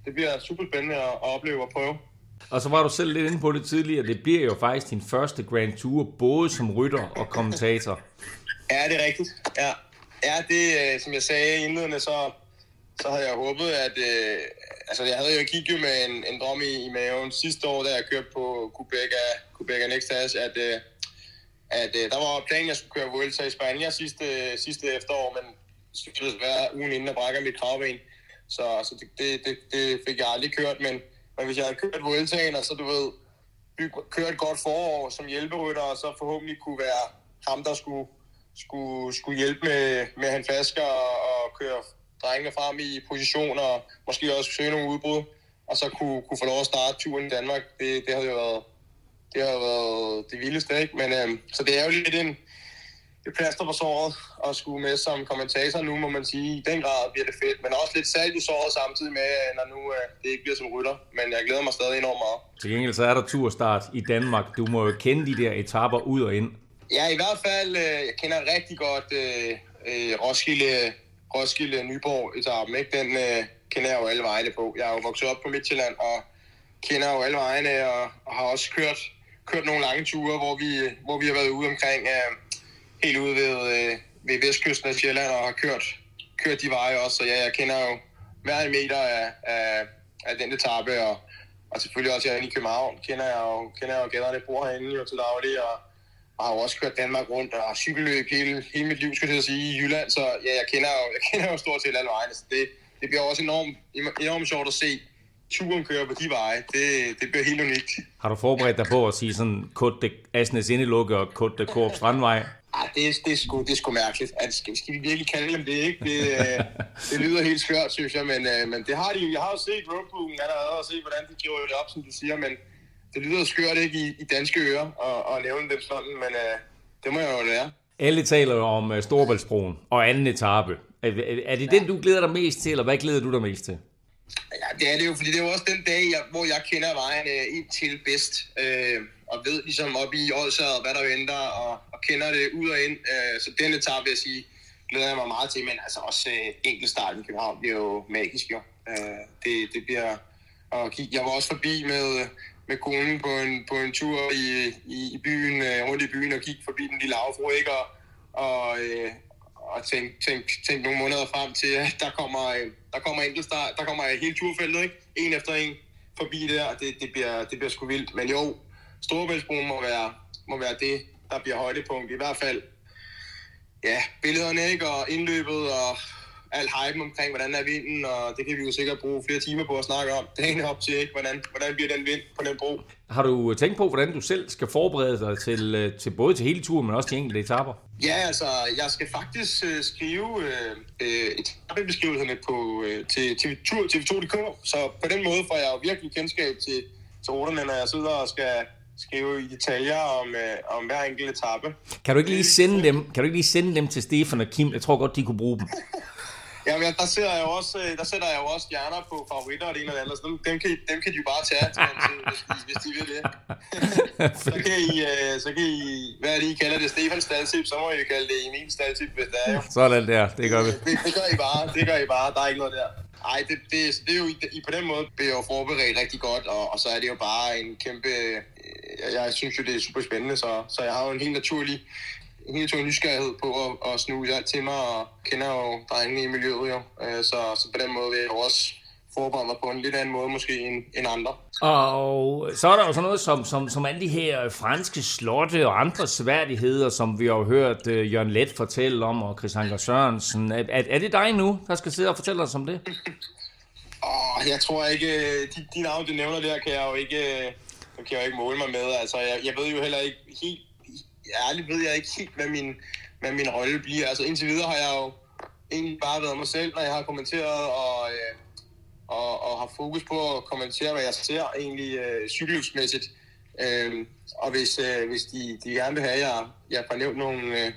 det bliver super spændende at, at opleve og prøve. Og så var du selv lidt inde på det tidligere. Det bliver jo faktisk din første Grand Tour, både som rytter og kommentator. Ja, det er rigtigt. Ja, ja det, øh, som jeg sagde indledende, så, så havde jeg håbet, at... Øh, altså, jeg havde jo kigget med en, en drøm i, i maven sidste år, da jeg kørte på Quebeca, Quebeca Next Hash, at, øh, at øh, der var planen, at jeg skulle køre Vuelta i Spanien sidste, sidste efterår, men det skulle være ugen inden, at brækker mit kravben. Så, så det, det, det, det, fik jeg aldrig kørt, men, men hvis jeg havde kørt Vueltaen, og så du ved, kørt et godt forår som hjælperytter, og så forhåbentlig kunne være ham, der skulle, skulle, skulle hjælpe med, med at flasker og, og køre drengene frem i position, og måske også søge nogle udbrud, og så kunne, kunne få lov at starte turen i Danmark. Det, det havde jo været, det har været det vildeste, ikke? Men, øhm, så det er jo lidt en, et plaster på såret at skulle med som kommentator nu, må man sige. I den grad bliver det fedt, men også lidt salt i såret samtidig med, når nu øh, det ikke bliver som rytter. Men jeg glæder mig stadig enormt meget. Til gengæld så er der turstart i Danmark. Du må jo kende de der etaper ud og ind. Ja, i hvert fald. Øh, jeg kender rigtig godt øh, øh, Roskilde, Roskilde Nyborg etappen. Ikke? Den øh, kender jeg jo alle vejene på. Jeg er jo vokset op på Midtjylland og kender jo alle vejene og, og har også kørt, kørt nogle lange ture, hvor vi, hvor vi har været ude omkring... Øh, helt ude ved, øh, ved vestkysten af Sjælland og har kørt, kørt de veje også, så ja, jeg kender jo hver en meter af, af, af den etape, og, og selvfølgelig også herinde i København kender jeg jo, kender jeg jo gælderne, bor herinde jo til daglig, og, og har jo også kørt Danmark rundt og cykelløb hele, hele mit liv, skal jeg sige, i Jylland, så ja, jeg kender jo, jeg kender jo stort set alle vejene, så det, det bliver også enormt, enormt sjovt at se, turen kører på de veje. Det, det bliver helt unikt. Har du forberedt dig på at sige sådan, kort det Asnes Indelukke og kort det Korp Strandvej? Ej, det, er, det, er sgu, det er sgu mærkeligt. At, skal, skal vi virkelig kalde dem det, ikke? Det, øh, det lyder helt skørt, synes jeg, men, øh, men det har de Jeg har jo set roadbooken allerede og set, hvordan de gjorde det op, som du siger, men det lyder skørt ikke i, i danske ører at, at nævne dem sådan, men øh, det må jeg jo lære. Alle taler om uh, Storbæltsbroen og anden etape. Er, er det den, du glæder dig mest til, eller hvad glæder du dig mest til? Ja, det er det jo, fordi det er jo også den dag, jeg, hvor jeg kender vejen øh, ind til bedst. Øh, og ved ligesom op i Odsad, hvad der venter, og, og kender det ud og ind. Øh, så den etape, vil jeg sige, glæder jeg mig meget til, men altså også øh, enkeltstarten i København bliver jo magisk jo. Øh, det, det bliver og Jeg var også forbi med, med konen på en, på en tur i, i, i byen, øh, rundt i byen, og kigge forbi den lille afro, ikke? Og, og, øh, og tænk, tænk, tænk nogle måneder frem til, at der kommer, øh, der kommer enkeltstart, der kommer hele turfeltet, ikke? En efter en forbi der, det, det, bliver, det bliver sgu vildt. Men jo, Storebæltsbroen må være, må være det, der bliver højdepunkt. I hvert fald, ja, billederne, ikke? Og indløbet og alt hype omkring, hvordan er vinden, og det kan vi jo sikkert bruge flere timer på at snakke om dagen op til, ikke? Hvordan, hvordan bliver den vind på den bro. Har du tænkt på, hvordan du selv skal forberede dig til, øh, til både til hele turen, men også til enkelte etaper? Ja, altså, jeg skal faktisk uh, skrive uh, etappebeskrivelserne på, uh, til TV2, TV2.dk, så på den måde får jeg jo virkelig kendskab til, til ruterne, når jeg sidder og skal skrive i detaljer om, øh, om hver enkelt etape. Kan du ikke lige sende dem, kan du ikke lige sende dem til Stefan og Kim? Jeg tror godt, de kunne bruge dem. Ja, men der, ser jeg jo også, øh, der sætter jeg jo også stjerner på favoritter og det ene og det andet, så dem, dem, kan, dem kan de jo bare tage til, hvis, de, hvis de vil det. så, kan I, øh, så kan I, hvad er det, I kalder det, Stefans staldtip, så må I kalde det Emil staldtip, hvis det er jo. Sådan der, det gør vi. Det, det, gør I bare, det gør I bare, der er ikke noget der. Ej, det, det, det er jo I, på den måde bliver jo forberedt rigtig godt, og, og så er det jo bare en kæmpe... Jeg, jeg synes jo, det er super spændende, så, så jeg har jo en helt naturlig helt naturlig nysgerrighed på at, at snuse alt til mig, og kender jo drengene i miljøet jo. Øh, så, så på den måde vil jeg også forberede mig på en lidt anden måde måske end, end andre. Og så er der jo sådan noget som, som, som alle de her franske slotte og andre sværdigheder, som vi har hørt uh, Jørgen Let fortælle om, og Chris Anker Sørensen. Er, er, er det dig nu, der skal sidde og fortælle os om det? oh, jeg tror ikke, de, de navne, du nævner der, kan jeg jo ikke, kan jeg jo ikke måle mig med. Altså, jeg, jeg ved jo heller ikke helt ærligt ved jeg ikke helt, hvad min, hvad min rolle bliver. Altså indtil videre har jeg jo egentlig bare været mig selv, når jeg har kommenteret, og, øh, og, og har fokus på at kommentere, hvad jeg ser egentlig øh, cykelløbsmæssigt. Øh, og hvis, øh, hvis de, de gerne vil have, at jeg, jeg får nævnt nogle, øh,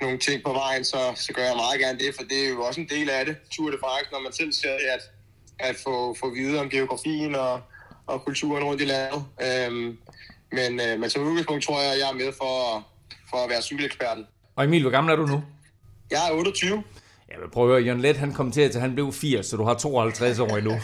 nogle ting på vejen, så, så gør jeg meget gerne det, for det er jo også en del af det, Tour de France, når man selv ser det, at, at få, få videre om geografien og, og kulturen rundt i landet. Øh, men, øh, men som udgangspunkt tror jeg, at jeg er med for, for at være cykeleksperten. Og Emil, hvor gammel er du nu? Jeg er 28. Jeg vil prøve at høre, Jon Let, han kom til, at han blev 80, så du har 52 år endnu.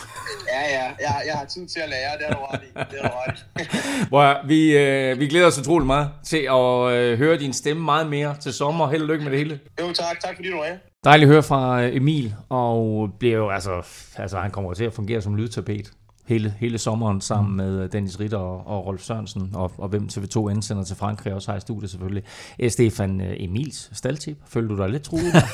Ja, ja, jeg, jeg har tid til at lære, det har du ret i. Det har du ret i. Vi, øh, vi glæder os utrolig meget til at øh, høre din stemme meget mere til sommer. Held og lykke med det hele. Jo, tak. Tak fordi du er her. Dejligt at høre fra øh, Emil, og bliver jo altså, altså han kommer til at fungere som lydtapet hele, hele sommeren sammen mm. med øh, Dennis Ritter og, og Rolf Sørensen, og, og hvem TV2 indsender til Frankrig også har i studiet selvfølgelig. Æ, Stefan øh, Emils staldtip, føler du dig lidt truet?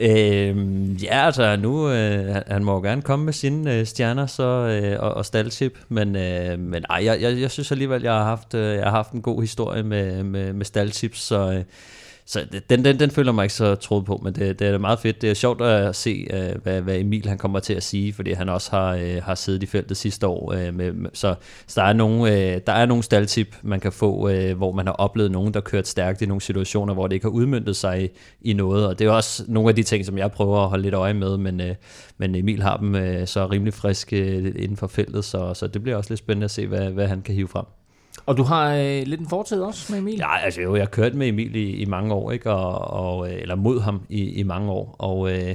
øhm, ja, altså nu, øh, han må jo gerne komme med sine øh, stjerner så, øh, og, og staldtip, men, øh, men ej, jeg, jeg, jeg synes alligevel, jeg har haft, øh, jeg har haft en god historie med, med, med staldtips, så... Øh, så den, den, den føler mig ikke så troet på, men det, det er meget fedt. Det er sjovt at se, øh, hvad, hvad Emil han kommer til at sige, fordi han også har, øh, har siddet i feltet sidste år. Øh, med, så, så der er nogle, der er nogle staldtip, man kan få, hvor man har oplevet nogen, der kørt stærkt i nogle situationer, hvor det ikke har udmyndtet sig i, i noget. Og det er også nogle af de ting, som jeg prøver at holde lidt øje med, men, men Emil har dem så rimelig friske inden for feltet, så, så det bliver også lidt spændende at se, hvad, hvad han kan hive frem. Og du har øh, lidt en fortid også med Emil? Ja, altså jo, jeg har kørt med Emil i, i mange år, ikke? Og, og, øh, eller mod ham i, i mange år. Og øh,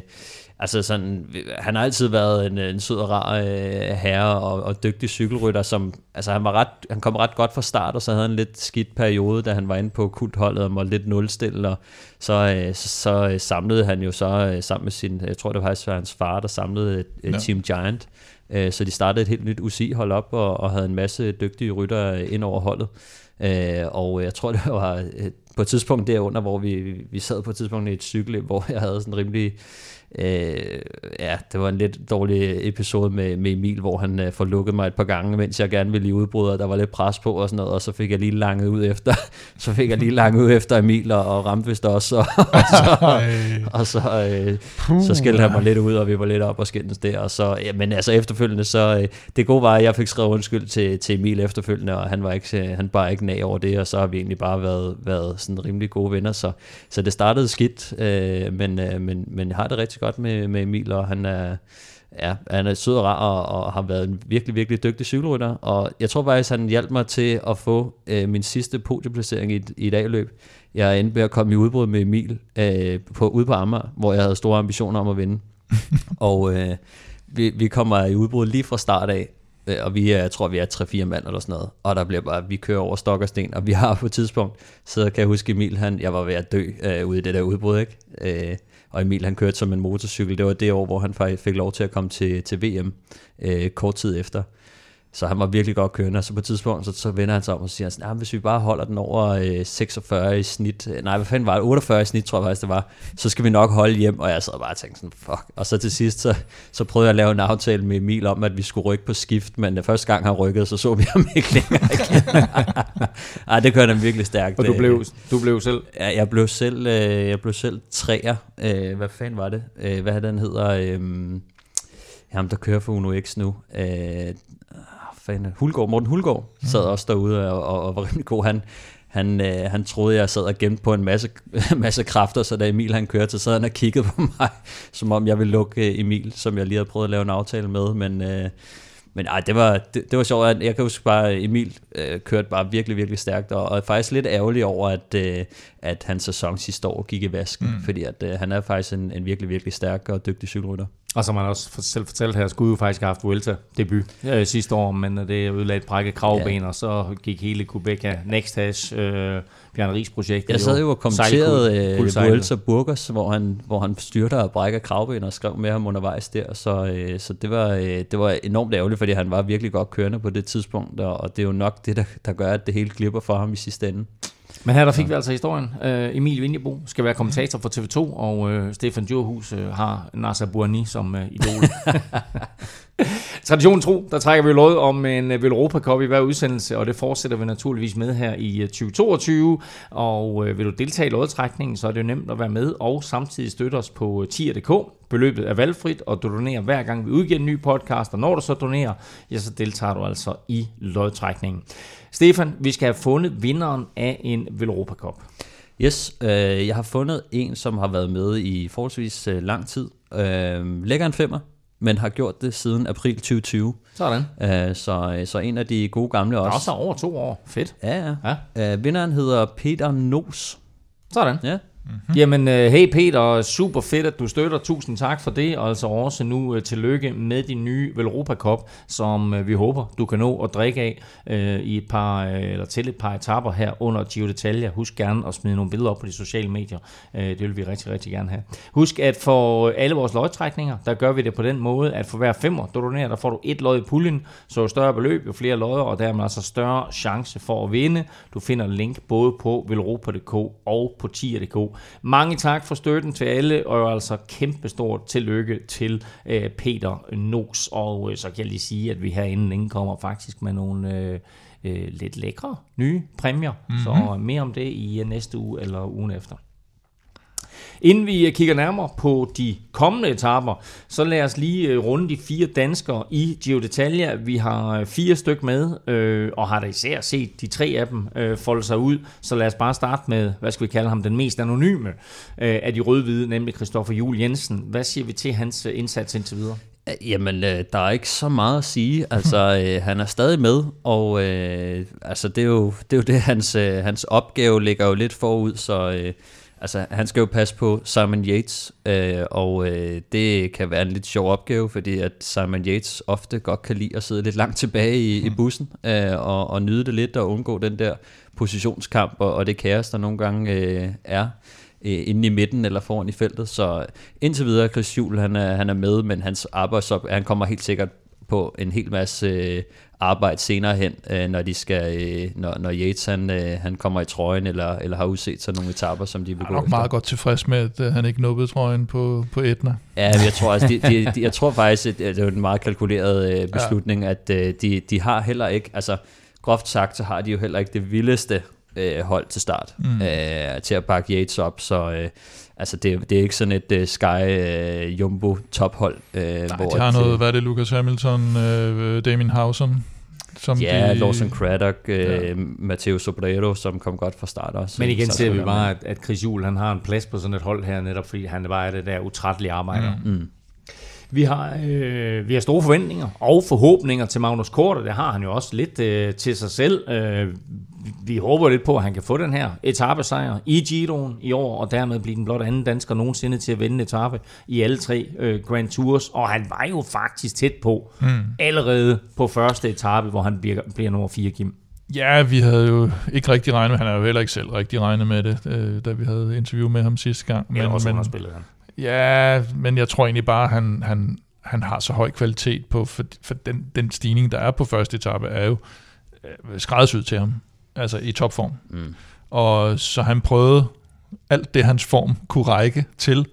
altså sådan, han har altid været en, en sød og rar øh, herre og, og dygtig cykelrytter, som, altså han, var ret, han kom ret godt fra start, og så havde han en lidt skidt periode, da han var inde på kultholdet og måtte lidt nulstille, og så, øh, så, så samlede han jo så øh, sammen med sin, jeg tror det var faktisk hans far, der samlede et, et ja. Team Giant, Øh, så de startede et helt nyt UCI-hold op og, og havde en masse dygtige rytter ind over holdet. Øh, og jeg tror, det var øh, på et tidspunkt derunder, hvor vi, vi sad på et tidspunkt i et cykel, hvor jeg havde sådan rimelig Øh, ja, det var en lidt dårlig episode med, med Emil, hvor han øh, får lukket mig et par gange, mens jeg gerne ville i udbrud, og der var lidt pres på og sådan noget, og så fik jeg lige langet ud efter, så fik jeg lige langet ud efter Emil, og, og ramte vist også, og, og så, og så, øh, så skældte han mig lidt ud, og vi var lidt op og skændes der, og så, ja, men altså efterfølgende, så øh, det gode var, at jeg fik skrevet undskyld til, til Emil efterfølgende, og han var ikke, han bare ikke nag over det, og så har vi egentlig bare været, været sådan rimelig gode venner, så, så det startede skidt, øh, men, øh, men, men jeg har det rigtig godt med, med Emil, og han er, ja, han er sød og rar, og, og har været en virkelig, virkelig dygtig cykelrytter, og jeg tror faktisk, han hjalp mig til at få øh, min sidste podieplacering i, i et A-løb. Jeg endte med at komme i udbrud med Emil øh, på, ude på Amager, hvor jeg havde store ambitioner om at vinde. og øh, vi, vi kommer i udbrud lige fra start af, øh, og vi er, jeg tror, vi er 3-4 mand eller sådan noget, og der bliver bare, vi kører over stok og sten, og vi har på et tidspunkt, så kan jeg huske Emil, han, jeg var ved at dø øh, ude i det der udbrud, ikke? Øh, og Emil han kørte som en motorcykel. Det var det år, hvor han faktisk fik lov til at komme til, til VM øh, kort tid efter. Så han var virkelig godt kørende, og så på et tidspunkt, så, så vender han sig om og siger, sådan, hvis vi bare holder den over øh, 46 i snit, øh, nej, hvad fanden var det, 48 i snit, tror jeg faktisk det var, så skal vi nok holde hjem, og jeg sad bare og tænkte sådan, fuck. Og så til sidst, så, så prøvede jeg at lave en aftale med Emil om, at vi skulle rykke på skift, men det første gang han rykkede, så så vi ham ikke længere igen. Ej, det kørte han virkelig stærkt. Og du blev, du blev selv? Ja, jeg blev selv, øh, jeg blev selv træer. Øh, hvad fanden var det? Øh, hvad den hedder? Øh, ham, der kører for Uno X nu. Øh, fanden, Hulgaard, Morten Hulgaard sad også derude og, og, og var rimelig god. Han, han, øh, han troede, jeg sad og gemte på en masse, masse kræfter, så da Emil han kørte, så sad han og kiggede på mig, som om jeg ville lukke øh, Emil, som jeg lige havde prøvet at lave en aftale med, men... Øh, men ej, det var, det, det var sjovt. Jeg kan huske bare, Emil øh, kørte bare virkelig, virkelig stærkt, og, og er faktisk lidt ærgerlig over, at, øh, at hans sæson sidste år gik i vasken, mm. fordi at, øh, han er faktisk en, en virkelig, virkelig stærk og dygtig cykelrytter. Og som man også selv fortalt her, skulle jo faktisk have haft Vuelta debut øh, sidste år, men det er udladt brækket kravben, ja. og så gik hele Quebeca Next Hash, øh, Bjørn Ries projekt. Jeg sad jo og kommenterede øh, Vuelta Burgers, hvor han, hvor han styrter og brækker kravben og skrev med ham undervejs der, så, øh, så det, var, øh, det var enormt ærgerligt, fordi han var virkelig godt kørende på det tidspunkt, og, og det er jo nok det, der, der gør, at det hele glipper for ham i sidste ende. Men her der fik vi altså historien. Uh, Emil Vinjebo skal være kommentator for TV2, og uh, Stefan Djurhus uh, har Nasser Bourni som uh, idol. Tradition tro, der trækker vi lod om en øh, Velropa Europa Cup i hver udsendelse, og det fortsætter vi naturligvis med her i øh, 2022. Og øh, vil du deltage i lodtrækningen, så er det jo nemt at være med, og samtidig støtte os på tier.dk. Beløbet er valgfrit, og du donerer hver gang vi udgiver en ny podcast, og når du så donerer, ja, så deltager du altså i lodtrækningen. Stefan, vi skal have fundet vinderen af en Velropa Cup. Yes, øh, jeg har fundet en, som har været med i forholdsvis øh, lang tid. Øh, lægger en femmer, men har gjort det siden april 2020. Sådan. Øh, så, så en af de gode gamle også. Også over to år. Fedt. Ja, ja. ja. Øh, vinderen hedder Peter Nos. Sådan. Ja. Mm-hmm. Jamen, øh, hey Peter, super fedt, at du støtter. Tusind tak for det, og altså også nu øh, tillykke med din nye Velropa Cup, som øh, vi håber, du kan nå at drikke af i et par, eller til et par etapper her under Giro d'Italia. Husk gerne at smide nogle billeder op på de sociale medier. Det vil vi rigtig, rigtig gerne have. Husk, at for alle vores lodtrækninger, der gør vi det på den måde, at for hver femmer, du donerer, der får du et lod i puljen, så jo større beløb, jo flere lodder, og dermed altså større chance for at vinde. Du finder link både på velropa.dk og på tier.dk. Mange tak for støtten til alle, og altså kæmpestort tillykke til øh, Peter Nos. Og øh, så kan jeg lige sige, at vi herinde længe kommer faktisk med nogle øh, øh, lidt lækre nye præmier. Mm-hmm. Så mere om det i næste uge eller ugen efter. Inden vi kigger nærmere på de kommende etaper, så lad os lige øh, runde de fire danskere i Giro d'Italia. Vi har øh, fire styk med, øh, og har da især set de tre af dem øh, folde sig ud. Så lad os bare starte med, hvad skal vi kalde ham, den mest anonyme øh, af de rødhvide, nemlig Christoffer Jul Jensen. Hvad siger vi til hans øh, indsats indtil videre? Jamen, øh, der er ikke så meget at sige. Altså, øh, han er stadig med, og øh, altså, det, er jo, det er jo det, hans, øh, hans opgave ligger jo lidt forud, så... Øh, Altså, han skal jo passe på Simon Yates, øh, og øh, det kan være en lidt sjov opgave, fordi at Simon Yates ofte godt kan lide at sidde lidt langt tilbage i, mm. i bussen, øh, og, og nyde det lidt og undgå den der positionskamp og, og det kaos, der nogle gange øh, er øh, inde i midten eller foran i feltet. Så indtil videre, Chris Juhl, han er, han er med, men hans arbejdsop, han kommer helt sikkert på en hel masse øh, arbejde senere hen, øh, når de skal, øh, når, når Yates han, øh, han kommer i trøjen, eller, eller har udset sig nogle etaper, som de vil gå efter. efter. meget godt tilfreds med, at øh, han ikke nubbede trøjen på, på Etna. Ja, jeg tror, altså, de, de, de, jeg tror faktisk, at det er en meget kalkuleret øh, beslutning, ja. at øh, de, de har heller ikke, altså groft sagt, så har de jo heller ikke det vildeste øh, hold til start, mm. øh, til at bakke Yates op, så øh, Altså, det, det er ikke sådan et uh, Sky uh, Jumbo tophold. Uh, Nej, hvor de har noget, hvad er det, Lucas Hamilton, uh, Damien Hausen, som ja, de... Lawson Craddock, uh, ja. Matteo Sobrero, som kom godt fra start også. Men igen ser vi bare, at, at Chris Juhl, han har en plads på sådan et hold her, netop fordi han bare er det der utrættelige arbejder. Mm. Mm. Vi har, øh, vi har store forventninger og forhåbninger til Magnus Kort, og det har han jo også lidt øh, til sig selv. Øh, vi håber lidt på, at han kan få den her etappesejr i Giroen i år, og dermed blive den blot anden dansker nogensinde til at vinde en etape i alle tre øh, Grand Tours. Og han var jo faktisk tæt på mm. allerede på første etape, hvor han bliver, bliver nummer 4, Kim. Ja, vi havde jo ikke rigtig regnet med, han har jo heller ikke selv rigtig regnet med det, øh, da vi havde interview med ham sidste gang. Men, ja, også men, han. Ja, men jeg tror egentlig bare, at han, han, han har så høj kvalitet på, for, for den, den stigning, der er på første etape, er jo øh, skræddersyet til ham, altså i topform. Mm. Og så han prøvede alt det, hans form kunne række til,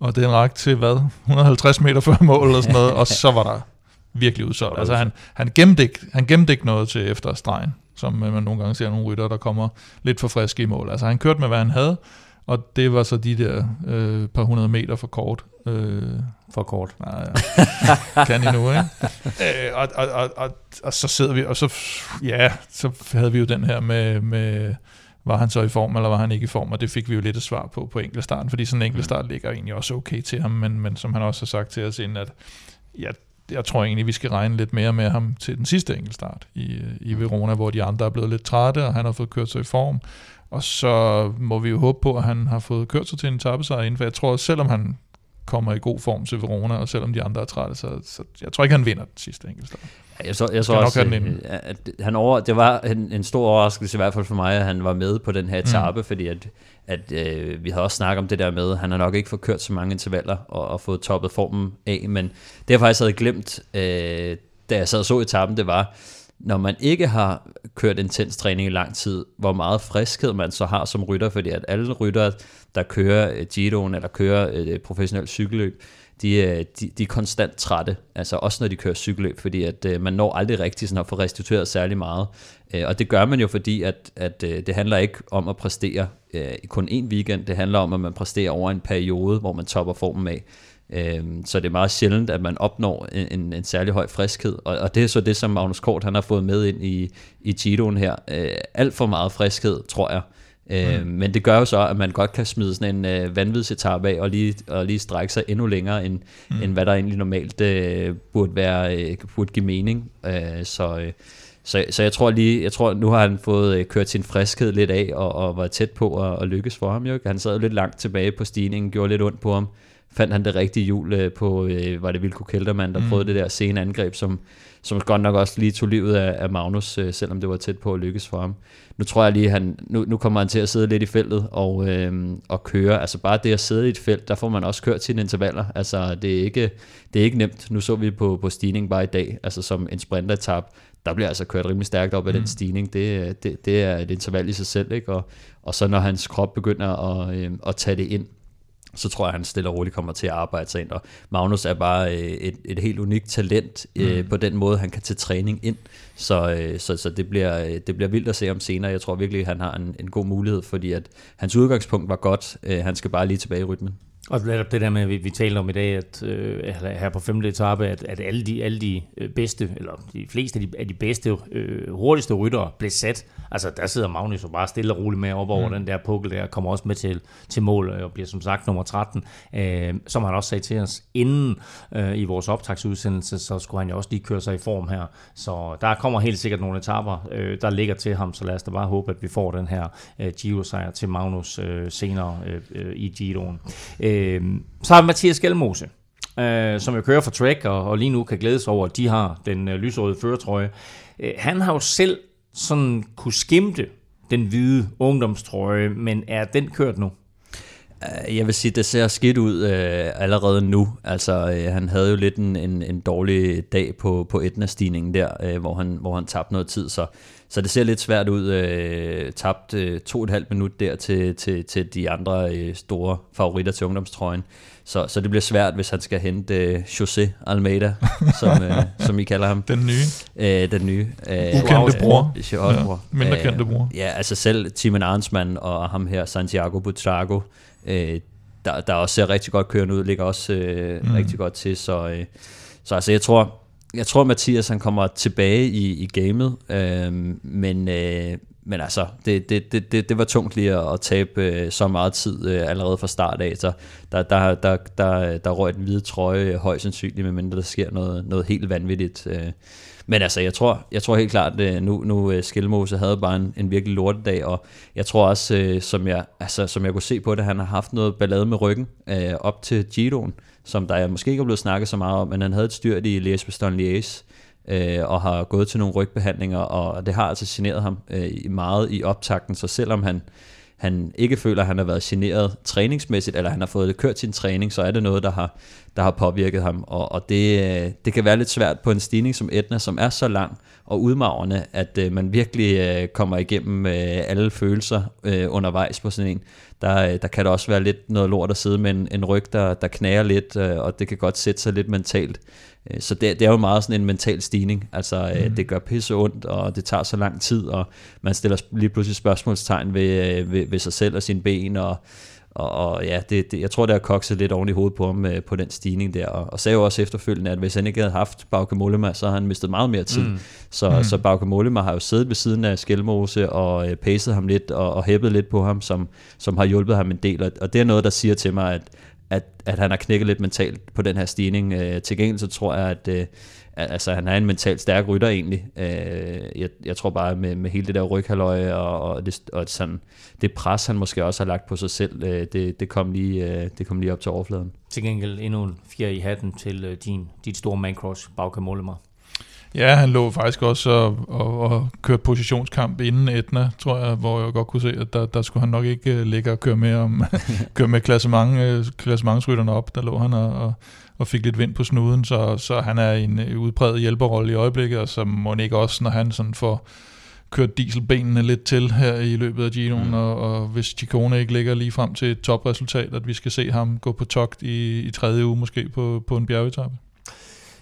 og det række til, hvad, 150 meter før mål eller sådan noget, og så var der virkelig udsolgt. Altså han, han, gemte ikke, han gemte ikke noget til efter stregen, som man nogle gange ser nogle rytter, der kommer lidt for friske i mål. Altså han kørte med, hvad han havde, og det var så de der øh, par hundrede meter for kort. Øh, for kort. Nej, ja. kan I nu, ikke? Øh, og, og, og, og, og, så sidder vi, og så, ja, så havde vi jo den her med, med var han så i form, eller var han ikke i form, og det fik vi jo lidt et svar på på enkeltstarten, fordi sådan en enkeltstart mm. ligger egentlig også okay til ham, men, men som han også har sagt til os inden, at ja, jeg tror egentlig, vi skal regne lidt mere med ham til den sidste enkeltstart i, i Verona, hvor de andre er blevet lidt trætte, og han har fået kørt sig i form, og så må vi jo håbe på, at han har fået kørt sig til en etappesejr inden, for jeg tror, selvom han kommer i god form til Verona, og selvom de andre er trætte, så, så jeg tror ikke, han vinder den sidste enkeltstart. Ja, jeg så, jeg så også, øh, at han over, det var en, en stor overraskelse i hvert fald for mig, at han var med på den her etape, mm. fordi at, at øh, vi havde også snakket om det der med, at han har nok ikke fået kørt så mange intervaller og, og fået toppet formen af, men det jeg faktisk havde glemt, øh, da jeg sad og så etappen, det var, når man ikke har kørt intens træning i lang tid, hvor meget friskhed man så har som rytter, fordi at alle rytter, der kører øh, Giroen eller kører et professionelt cykelløb, de, øh, de, de er konstant trætte, altså også når de kører cykelløb, fordi at man når aldrig rigtig sådan at få restitueret særlig meget. Og det gør man jo, fordi at, at det handler ikke om at præstere kun en weekend, det handler om, at man præsterer over en periode, hvor man topper formen af. Øhm, så det er meget sjældent, at man opnår en, en, en særlig høj friskhed, og, og det er så det, som Magnus Kort han har fået med ind i, i Giroen her. Øh, alt for meget friskhed, tror jeg. Øh, mm. Men det gør jo så, at man godt kan smide sådan en øh, vanvidsetappe af, og lige, og lige strække sig endnu længere, end, mm. end hvad der egentlig normalt øh, burde, være, øh, burde give mening. Øh, så, øh, så, så jeg tror lige, jeg tror, nu har han fået øh, kørt sin friskhed lidt af, og, og var tæt på at, at lykkes for ham. Jo. Han sad jo lidt langt tilbage på stigningen, gjorde lidt ondt på ham. Fandt han det rigtige hjul øh, på, øh, var det Vilko Keltermann, der mm. prøvede det der sene angreb, som, som godt nok også lige tog livet af, af Magnus, øh, selvom det var tæt på at lykkes for ham. Nu tror jeg lige, han, nu, nu kommer han til at sidde lidt i feltet og, øh, og køre. Altså bare det at sidde i et felt, der får man også kørt sine intervaller. Altså det er ikke, det er ikke nemt. Nu så vi på, på stigning bare i dag, altså som en sprinteretap, der bliver altså kørt rimelig stærkt op af mm. den stigning. Det, det, det er et interval i sig selv, ikke? Og, og så når hans krop begynder at, øh, at tage det ind, så tror jeg, han stille og roligt kommer til at arbejde sig ind. Og Magnus er bare øh, et, et helt unikt talent øh, mm. på den måde, han kan tage træning ind. Så, øh, så, så det, bliver, øh, det bliver vildt at se om senere. Jeg tror virkelig, at han har en, en god mulighed, fordi at hans udgangspunkt var godt. Øh, han skal bare lige tilbage i rytmen. Og netop det der med, at vi, vi taler om i dag, at øh, her på femte etape, at, at alle de, alle de øh, bedste, eller de fleste af de, af de bedste, øh, hurtigste ryttere blev sat. Altså der sidder Magnus og bare stille og roligt med op over mm. den der pukkel der, kommer også med til, til mål og bliver som sagt nummer 13. Øh, som han også sagde til os inden øh, i vores optagsudsendelse, så skulle han jo også lige køre sig i form her. Så der kommer helt sikkert nogle etaper, øh, der ligger til ham, så lad os da bare håbe, at vi får den her øh, Giro-sejr til Magnus øh, senere øh, øh, i Giroen. Øh, Øh, så har vi Mathias Gjelmose, øh, som jo kører for Trek, og, og lige nu kan glædes over, at de har den øh, lyserøde føretrøje. Øh, han har jo selv sådan kunne skimte den hvide ungdomstrøje, men er den kørt nu? Øh, jeg vil sige, det ser skidt ud øh, allerede nu. Altså, øh, han havde jo lidt en, en, en dårlig dag på, på etna-stigningen der, øh, hvor, han, hvor han tabte noget tid, så så det ser lidt svært ud. Øh, tabt øh, to og et halvt minut der til, til, til de andre øh, store favoritter til ungdomstrøjen. Så, så det bliver svært, hvis han skal hente øh, José Almeida, som, øh, som I kalder ham. Den nye. Øh, den nye. Øh, Ukendte bror. Øh, ja, mindre kendte bror. Ja, altså selv Timon Arnsmann og ham her, Santiago Butrago, øh, der, der også ser rigtig godt kørende ud, ligger også øh, mm. rigtig godt til. Så, øh, så altså, jeg tror, jeg tror, Mathias han kommer tilbage i, i gamet, øh, men, øh, men altså, det, det, det, det, det var tungt lige at, at tabe øh, så meget tid øh, allerede fra start af, så der, der, der, der, der røg den hvide trøje højst sandsynligt, medmindre der sker noget, noget helt vanvittigt. Øh. Men altså, jeg tror, jeg tror helt klart, at nu, nu øh, Skelmose havde bare en, en virkelig lortedag, og jeg tror også, øh, som, jeg, altså, som jeg kunne se på det, han har haft noget ballade med ryggen øh, op til Giroen, som der måske ikke er blevet snakket så meget om, men han havde et styrt i Liège Bastogne Liège, øh, og har gået til nogle rygbehandlinger, og det har altså generet ham øh, meget i optakten, så selvom han, han ikke føler, at han har været generet træningsmæssigt, eller han har fået det kørt sin træning, så er det noget, der har, der har påvirket ham. Og, og det, øh, det kan være lidt svært på en stigning som Etna, som er så lang og udmagrende, at øh, man virkelig øh, kommer igennem øh, alle følelser øh, undervejs på sådan en. Der, øh, der kan der også være lidt noget lort at sidde med en, en ryg, der, der knager lidt, øh, og det kan godt sætte sig lidt mentalt. Øh, så det, det er jo meget sådan en mental stigning. Altså, mm. det gør pisse ondt, og det tager så lang tid, og man stiller lige pludselig spørgsmålstegn ved, ved, ved sig selv og sine ben, og og, og ja, det, det, jeg tror, det har kokset lidt oven i hovedet på ham øh, på den stigning der. Og, og sagde jo også efterfølgende, at hvis han ikke havde haft Bauke Mollema, så har han mistet meget mere tid. Mm. Så, mm. så Bauke Mollema har jo siddet ved siden af Skelmose og øh, pacet ham lidt og, og hæppet lidt på ham, som, som har hjulpet ham en del. Og, og det er noget, der siger til mig, at, at, at han har knækket lidt mentalt på den her stigning. Øh, til gengæld så tror jeg, at... Øh, altså han er en mentalt stærk rytter egentlig. Øh, jeg, jeg tror bare med, med hele det der ryghaløje og, og, det, og sådan, det pres, han måske også har lagt på sig selv, øh, det, det, kom lige, øh, det kom lige op til overfladen. Til gengæld endnu en fjer i hatten til øh, din, dit store mancross, Bauke Mollema. Ja, han lå faktisk også og, og, og kørte positionskamp inden Etna, tror jeg, hvor jeg godt kunne se, at der, der skulle han nok ikke ligge og køre med, om, køre med klassement, klassementsrytterne op. Der lå han og, og og fik lidt vind på snuden, så, så han er en øh, udbredt hjælperrolle i øjeblikket, og så må ikke også, når han sådan får kørt dieselbenene lidt til her i løbet af Gino'en, mm. og, og hvis Chicone ikke ligger lige frem til et topresultat, at vi skal se ham gå på togt i, i tredje uge måske på, på en bjergetappe.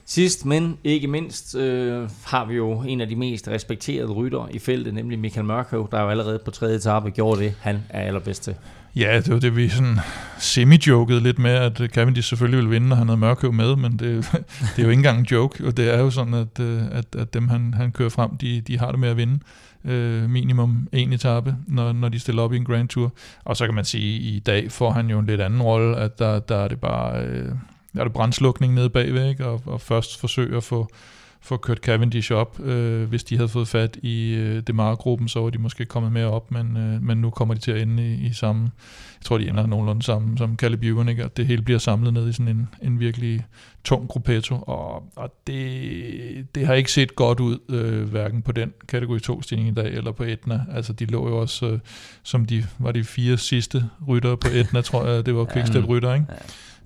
Sidst, men ikke mindst, øh, har vi jo en af de mest respekterede rytter i feltet, nemlig Michael Mørkøv, der jo allerede på tredje etape gjorde det, han er allerbedst til. Ja, det var det, vi sådan semi-jokede lidt med, at øh, Cavendish selvfølgelig ville vinde, når han havde Mørkøv med, men det, det er jo ikke engang en joke, og det er jo sådan, at, øh, at, at dem, han, han kører frem, de, de har det med at vinde øh, minimum en etape, når, når de stiller op i en Grand Tour. Og så kan man sige, at i dag får han jo en lidt anden rolle, at der, der er det bare... Øh, der er det brændslukning nede bagved, ikke? Og, og først forsøge at få, få kørt Cavendish op. Øh, hvis de havde fået fat i øh, Demar-gruppen, så var de måske kommet mere op, men, øh, men nu kommer de til at ende i, i samme, jeg tror de ender nogenlunde sammen som Caleb Ewan, ikke? og det hele bliver samlet ned i sådan en, en virkelig tung gruppetto, og, og det, det har ikke set godt ud, øh, hverken på den kategori 2 stigning i dag, eller på Etna. Altså de lå jo også, øh, som de var de fire sidste ryttere på Etna, tror jeg, det var Quickstep rytter, ikke? Ja.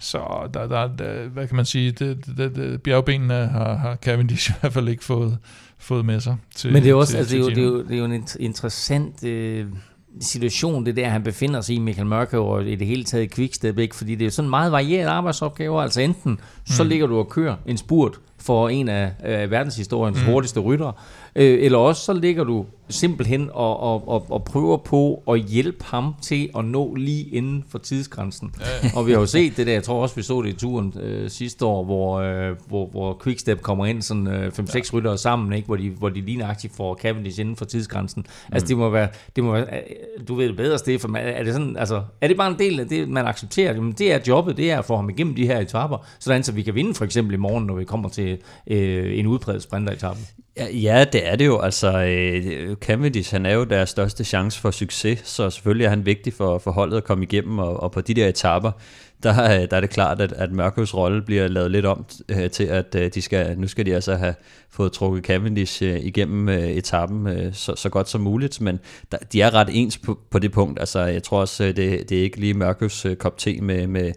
Så der, der, der, hvad kan man sige, det, det, det, bjergbenene har, har Cavendish i hvert fald ikke fået, fået med sig. Til, Men det er, også, til, altså, det, er jo, det, er jo, det er jo en interessant øh, situation, det der han befinder sig i, Michael Mørke, og i det hele taget Quickstep, ikke? fordi det er sådan meget varieret arbejdsopgaver, altså enten så mm. ligger du og kører en spurt for en af øh, verdenshistoriens mm. hurtigste ryttere, øh, eller også så ligger du simpelthen og, og, og, og prøver på at hjælpe ham til at nå lige inden for tidsgrænsen. Ja. og vi har jo set det der, jeg tror også, vi så det i turen øh, sidste år, hvor, øh, hvor, hvor Quickstep kommer ind, sådan øh, 5-6 ja. ryttere sammen, ikke? Hvor, de, hvor de lige nøjagtigt får Cavendish inden for tidsgrænsen. Altså, mm. Altså det må være, det må være, øh, du ved det bedre, Stefan, er det, sådan, altså, er det bare en del af det, man accepterer? Jamen, det er jobbet, det er at få ham igennem de her etaper, sådan så vi kan vinde for eksempel i morgen, når vi kommer til øh, en udpræget sprinteretappe. Ja, ja, det er det jo. Altså, øh, Cavendish, han er jo deres største chance for succes, så selvfølgelig er han vigtig for, for holdet at komme igennem, og, og på de der etaper, der, øh, der er det klart, at, at Mørkøs rolle bliver lavet lidt om øh, til, at øh, de skal, nu skal de altså have fået trukket Cavendish øh, igennem øh, etappen øh, så, så godt som muligt, men der, de er ret ens på, på det punkt. Altså, jeg tror også, øh, det, det er ikke lige Mørkøs øh, kop te med, med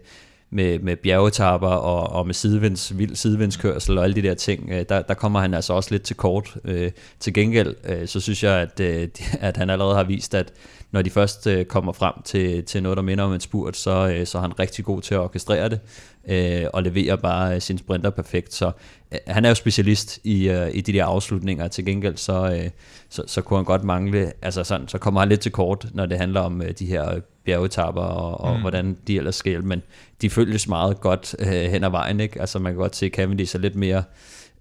med, med bjergetapper og, og med sidevinds, vild sidevindskørsel og alle de der ting, øh, der, der kommer han altså også lidt til kort. Øh, til gengæld, øh, så synes jeg, at, øh, at han allerede har vist, at når de først øh, kommer frem til, til noget, der minder om en spurt, så, øh, så er han rigtig god til at orkestrere det øh, og leverer bare sin sprinter perfekt. Så øh, han er jo specialist i, øh, i de der afslutninger. Til gengæld så, øh, så, så kunne han godt mangle, altså sådan, så kommer han lidt til kort, når det handler om øh, de her bjergetapper og, og mm. hvordan de ellers skal, men de følges meget godt øh, hen ad vejen, ikke? Altså man kan godt se, Cavendish er lidt mere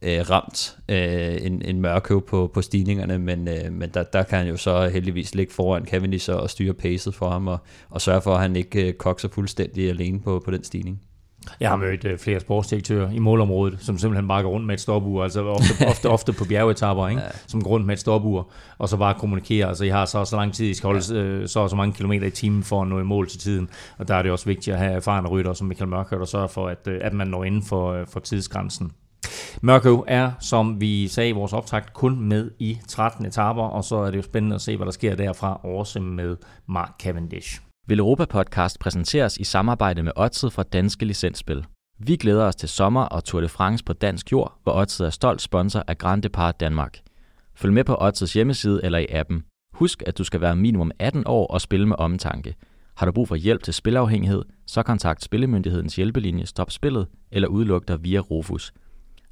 øh, ramt øh, en, en mørkøv på, på stigningerne, men, øh, men der, der kan han jo så heldigvis ligge foran Cavendish og, og styre pacet for ham, og, og sørge for, at han ikke øh, kokser fuldstændig alene på, på den stigning. Jeg har mødt øh, flere sportsdirektører i målområdet, som simpelthen bare går rundt med et stopur, altså ofte, ofte, ofte på bjergetapper, ikke? Ja. som går rundt med et stopur, og så bare kommunikerer, altså I har så så lang tid, I skal holde øh, så så mange kilometer i timen for at nå i mål til tiden, og der er det også vigtigt at have erfarne rytter som Michael Mørkøv, der sørger for, at, øh, at man når inden for, øh, for tidsgrænsen. Mørkøv er, som vi sagde i vores optakt, kun med i 13 etaper, og så er det jo spændende at se, hvad der sker derfra, også med Mark Cavendish. Vil Europa Podcast præsenteres i samarbejde med Odset fra Danske Licensspil. Vi glæder os til sommer og Tour de France på dansk jord, hvor Odset er stolt sponsor af Grand Depart Danmark. Følg med på Odsets hjemmeside eller i appen. Husk, at du skal være minimum 18 år og spille med omtanke. Har du brug for hjælp til spilafhængighed, så kontakt Spillemyndighedens hjælpelinje Stop Spillet eller udluk dig via Rufus.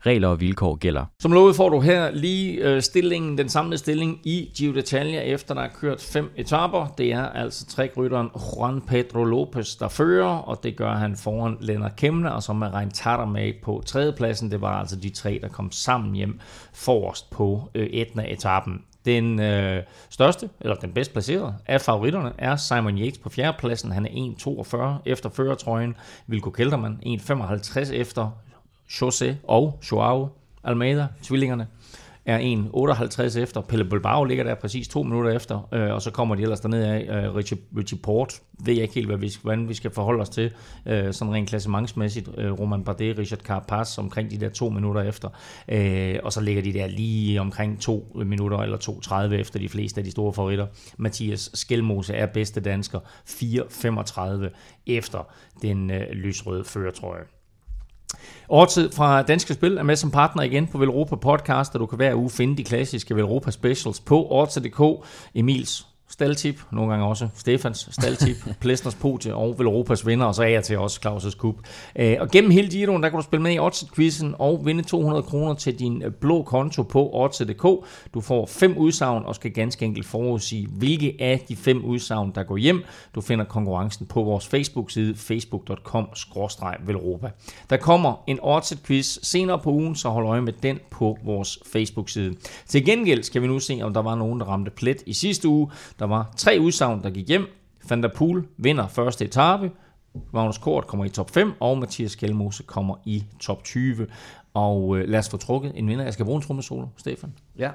Regler og vilkår gælder. Som lovet får du her lige øh, stillingen, den samlede stilling i Giro d'Italia, efter der er kørt fem etaper. Det er altså trækrytteren Juan Pedro Lopez, der fører, og det gør han foran Lennart Kemne, og så med Reintara med på tredjepladsen. Det var altså de tre, der kom sammen hjem forrest på øh, Etna-etappen. Den øh, største, eller den bedst placerede af favoritterne, er Simon Yates på fjerdepladsen. Han er 1,42 efter førertrøjen. Vilko Kelterman 1,55 efter José og Joao Almeida, tvillingerne, er 1,58 efter. Pelle Bilbao ligger der præcis to minutter efter, øh, og så kommer de ellers derned af. Øh, Richie, Richie Port ved jeg ikke helt, hvad vi, hvordan vi skal forholde os til, øh, sådan rent klassementsmæssigt. Øh, Roman Bardet, Richard Carapaz omkring de der to minutter efter, øh, og så ligger de der lige omkring to minutter eller 2.30 efter de fleste af de store favoritter. Mathias Skelmose er bedste dansker, 4.35 efter den øh, lysrøde føretrøje. Overtid fra Danske Spil er med som partner igen på Velropa Podcast, og du kan hver uge finde de klassiske Velropa Specials på Overtid.dk. Emils Staltip, nogle gange også Stefans Staltip, Plæstners Podie og Velropas vinder, og så er jeg til også Claus' Cup. Øh, og gennem hele Giroen, der kan du spille med i Odds-quizzen og vinde 200 kroner til din øh, blå konto på Odds.dk. Du får fem udsagn og skal ganske enkelt forudsige, hvilke af de fem udsagn, der går hjem. Du finder konkurrencen på vores Facebook-side, facebook.com-velropa. Der kommer en Odds-quiz senere på ugen, så hold øje med den på vores Facebook-side. Til gengæld skal vi nu se, om der var nogen, der ramte plet i sidste uge. Der var tre udsagn, der gik hjem. Van der Poel vinder første etape. Magnus Kort kommer i top 5, og Mathias Kjellmose kommer i top 20. Og øh, lad os få trukket en vinder. Jeg skal bruge en trommesolo, Stefan. Ja.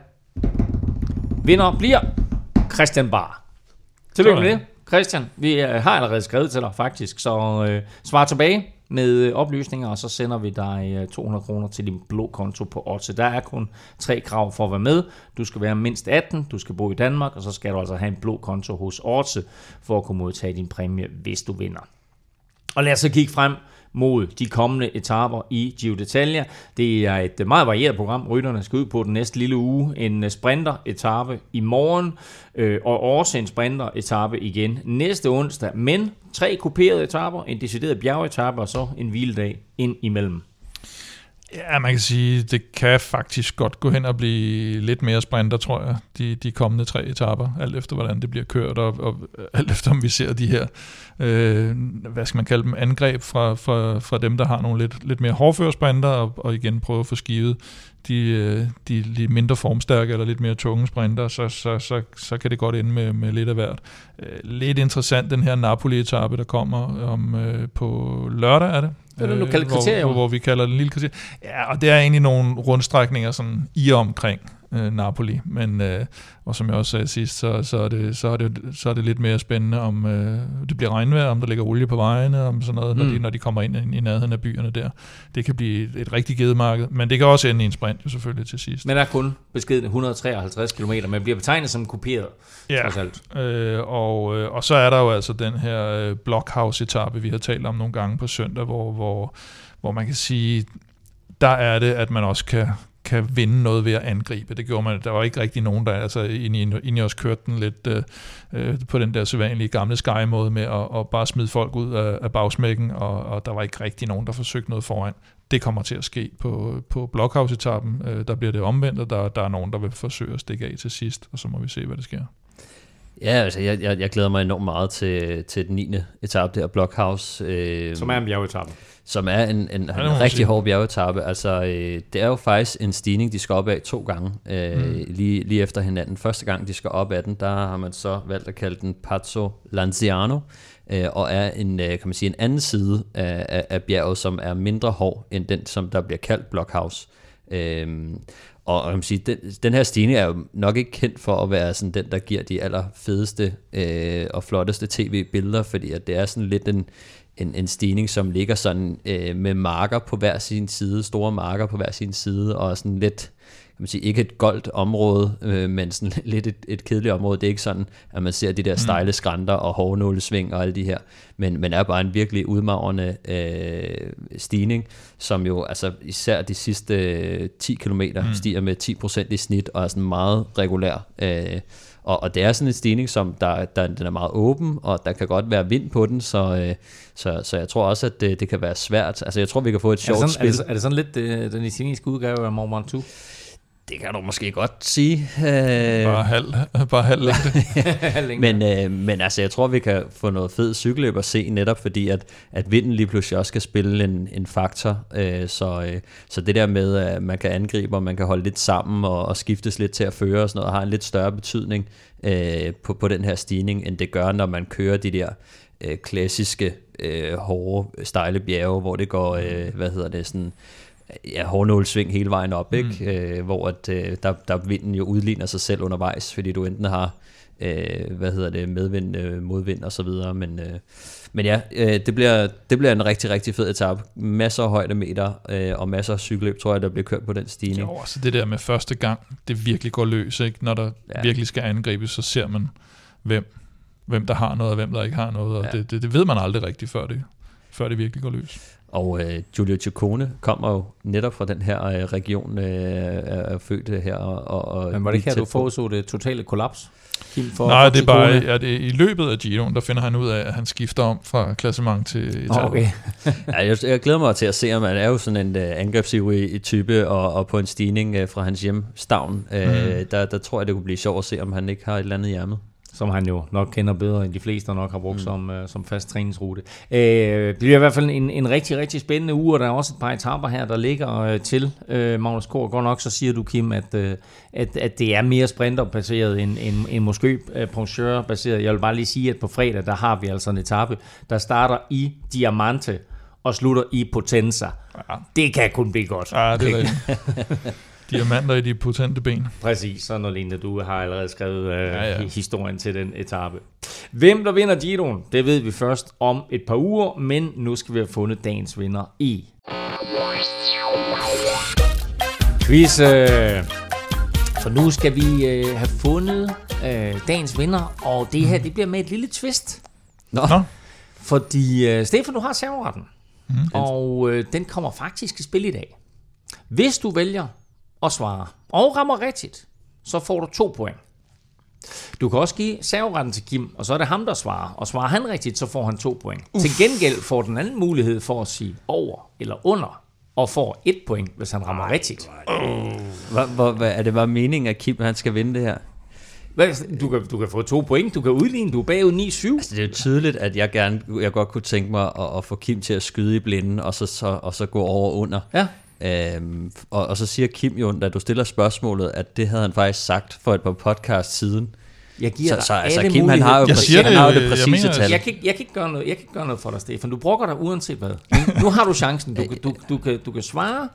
Vinder bliver Christian Bar. Tillykke med det, Christian. Vi øh, har allerede skrevet til dig, faktisk. Så øh, svar tilbage med øh, oplysninger, og så sender vi dig øh, 200 kroner til din blå konto på Otse. Der er kun tre krav for at være med. Du skal være mindst 18, du skal bo i Danmark, og så skal du altså have en blå konto hos Otse for at kunne modtage din præmie, hvis du vinder. Og lad os så kigge frem mod de kommende etaper i Giro d'Italia. Det er et øh, meget varieret program, rytterne skal ud på den næste lille uge. En øh, sprinter-etape i morgen, øh, og også en sprinter-etape igen næste onsdag. Men tre kuperede etaper, en decideret bjergetape og så en hviledag ind imellem. Ja, man kan sige, det kan faktisk godt gå hen og blive lidt mere sprinter, tror jeg, de, de kommende tre etapper, alt efter hvordan det bliver kørt, og, og alt efter om vi ser de her, øh, hvad skal man kalde dem, angreb fra, fra, fra dem, der har nogle lidt, lidt mere hårdføre sprinter, og, og igen prøve at få skivet de, øh, de lidt mindre formstærke eller lidt mere tunge sprinter, så, så, så, så kan det godt ende med, med lidt af hvert. Øh, lidt interessant den her Napoli-etappe, der kommer om på på lørdag, er det? Det er det, du kalder kriterium. Hvor, hvor vi kalder det lille kriterium. Ja, og det er egentlig nogle rundstrækninger sådan i og omkring øh, Napoli, men øh, og som jeg også sagde sidst, så, så, er, det, så, er, det, så er det lidt mere spændende, om øh, det bliver regnvejr, om der ligger olie på vejene, om sådan noget, mm. når, de, når de kommer ind, ind i nærheden af byerne der. Det kan blive et, et rigtig gedemarked, men det kan også ende i en sprint jo selvfølgelig til sidst. Men der er kun beskeden 153 km, men bliver betegnet som kuperet, ja, trods alt. Øh, og, øh, og så er der jo altså den her øh, blockhouse-etappe, vi har talt om nogle gange på søndag, hvor, hvor, hvor man kan sige, der er det, at man også kan, kan vinde noget ved at angribe. Det gjorde man. Der var ikke rigtig nogen, der altså ind i os kørte den lidt øh, øh, på den der sædvanlige gamle Sky-måde med at, at bare smide folk ud af, af bagsmækken, og, og der var ikke rigtig nogen, der forsøgte noget foran. Det kommer til at ske på, på Blockhouse-etappen. Øh, der bliver det omvendt, og der, der er nogen, der vil forsøge at stikke af til sidst, og så må vi se, hvad det sker. Ja, altså jeg, jeg, jeg glæder mig enormt meget til, til den 9. etape der, Blockhouse. Øh, som er en bjergetappe. Som er en, en, en rigtig hård bjergetappe. Altså, øh, det er jo faktisk en stigning, de skal op af to gange, øh, mm. lige, lige efter hinanden. Første gang, de skal op af den, der har man så valgt at kalde den Pazzo Lanziano, øh, og er en, øh, kan man sige, en anden side af, af, af bjerget, som er mindre hård end den, som der bliver kaldt Blockhouse. Øh, og, jeg kan sige, den, den her stigning er jo nok ikke kendt for at være sådan den, der giver de allerfedeste øh, og flotteste tv-billeder, fordi at det er sådan lidt en, en, en stigning, som ligger sådan øh, med marker på hver sin side, store marker på hver sin side, og sådan lidt kan man sige, ikke et goldt område, øh, men sådan lidt et, et kedeligt område. Det er ikke sådan, at man ser de der mm. stejle skrænter og hårnålesving og alle de her, men, men er bare en virkelig udmagrende øh, stigning, som jo altså især de sidste 10 km mm. stiger med 10% i snit og er sådan meget regulær. Øh, og, og det er sådan en stigning, som der, der, den er meget åben, og der kan godt være vind på den, så, øh, så, så jeg tror også, at det, det kan være svært. Altså jeg tror, vi kan få et sjovt spil. Er det, er det sådan lidt øh, den italienske udgave af Mont Ventoux? Det kan du måske godt sige. Øh, bare halv, bare halv længde. men, øh, men altså, jeg tror, vi kan få noget fed cykelløb at se, netop fordi, at, at vinden lige pludselig også skal spille en, en faktor. Øh, så, øh, så det der med, at man kan angribe, og man kan holde lidt sammen, og, og skiftes lidt til at føre og sådan noget, har en lidt større betydning øh, på, på den her stigning, end det gør, når man kører de der øh, klassiske, øh, hårde, stejle bjerge, hvor det går, øh, hvad hedder det, sådan ja, hårdnålsving hele vejen op, ikke? Mm. Øh, hvor at, øh, der, der vinden jo udligner sig selv undervejs, fordi du enten har øh, hvad hedder det, medvind, øh, modvind og så videre, men, øh, men ja, øh, det, bliver, det bliver en rigtig, rigtig fed etape. Masser af højdemeter øh, og masser af cykelløb, tror jeg, der bliver kørt på den stigning. Jo, altså det der med første gang, det virkelig går løs, ikke? Når der ja. virkelig skal angribes, så ser man, hvem, hvem der har noget, og hvem der ikke har noget, og ja. det, det, det ved man aldrig rigtigt, før det, før det virkelig går løs. Og øh, Giulio Ciccone kommer jo netop fra den her øh, region, øh, er født her. Og, og Men var det ikke her, du foreså det totale kollaps? For, Nej, for det er bare ja, det er i løbet af Giroen, der finder han ud af, at han skifter om fra klassement til. Oh, okay. ja, jeg, jeg glæder mig til at se, om han er jo sådan en uh, angrebsivrig type, og, og på en stigning uh, fra hans hjemstavn, uh, mm. der, der tror jeg, det kunne blive sjovt at se, om han ikke har et eller andet i hjermet. Som han jo nok kender bedre end de fleste, og nok har brugt mm. som, uh, som fast træningsrute. Uh, det bliver i hvert fald en, en rigtig, rigtig spændende uge, og der er også et par etaper her, der ligger uh, til uh, Magnus Kort. Godt nok, så siger du, Kim, at, uh, at, at det er mere sprinterbaseret end, end, end måske uh, puncheur-baseret. Jeg vil bare lige sige, at på fredag, der har vi altså en etape, der starter i Diamante og slutter i Potenza. Ja. Det kan kun blive godt. Ja, det er rigtigt. Diamanter i de potente ben. Præcis, sådan noget lignende. Du har allerede skrevet øh, ja, ja. historien til den etape. Hvem der vinder Giroen, det ved vi først om et par uger, men nu skal vi have fundet dagens vinder i. Quiz. Øh, for nu skal vi øh, have fundet øh, dagens vinder, og det her det bliver med et lille twist. Nå. Nå. Fordi øh, Stefan, du har serveretten, mm. og øh, den kommer faktisk i spil i dag. Hvis du vælger og svarer, og rammer rigtigt, så får du to point. Du kan også give serveretten til Kim, og så er det ham, der svarer. Og svarer han rigtigt, så får han to point. Uff. Til gengæld får den anden mulighed for at sige over eller under, og får et point, hvis han rammer rigtigt. Hvor, hvad, er det bare meningen, at Kim han skal vinde det her? Du kan, du kan få to point, du kan udligne, du er bagud 9-7. Altså, det er jo tydeligt, at jeg, gerne, jeg godt kunne tænke mig at, at få Kim til at skyde i blinden, og så, så, og så gå over under. Ja. Øhm, og, og så siger Kim jo, da du stiller spørgsmålet, at det havde han faktisk sagt for et par podcast siden. Jeg giver så, så altså, Kim han har jo, jeg siger det, han har jo det præcise tal. Jeg kan, jeg, kan ikke gøre noget, jeg kan ikke gøre noget for dig, Stefan. Du bruger dig uanset hvad. Nu, nu har du chancen. Du, du, du, kan, du kan svare,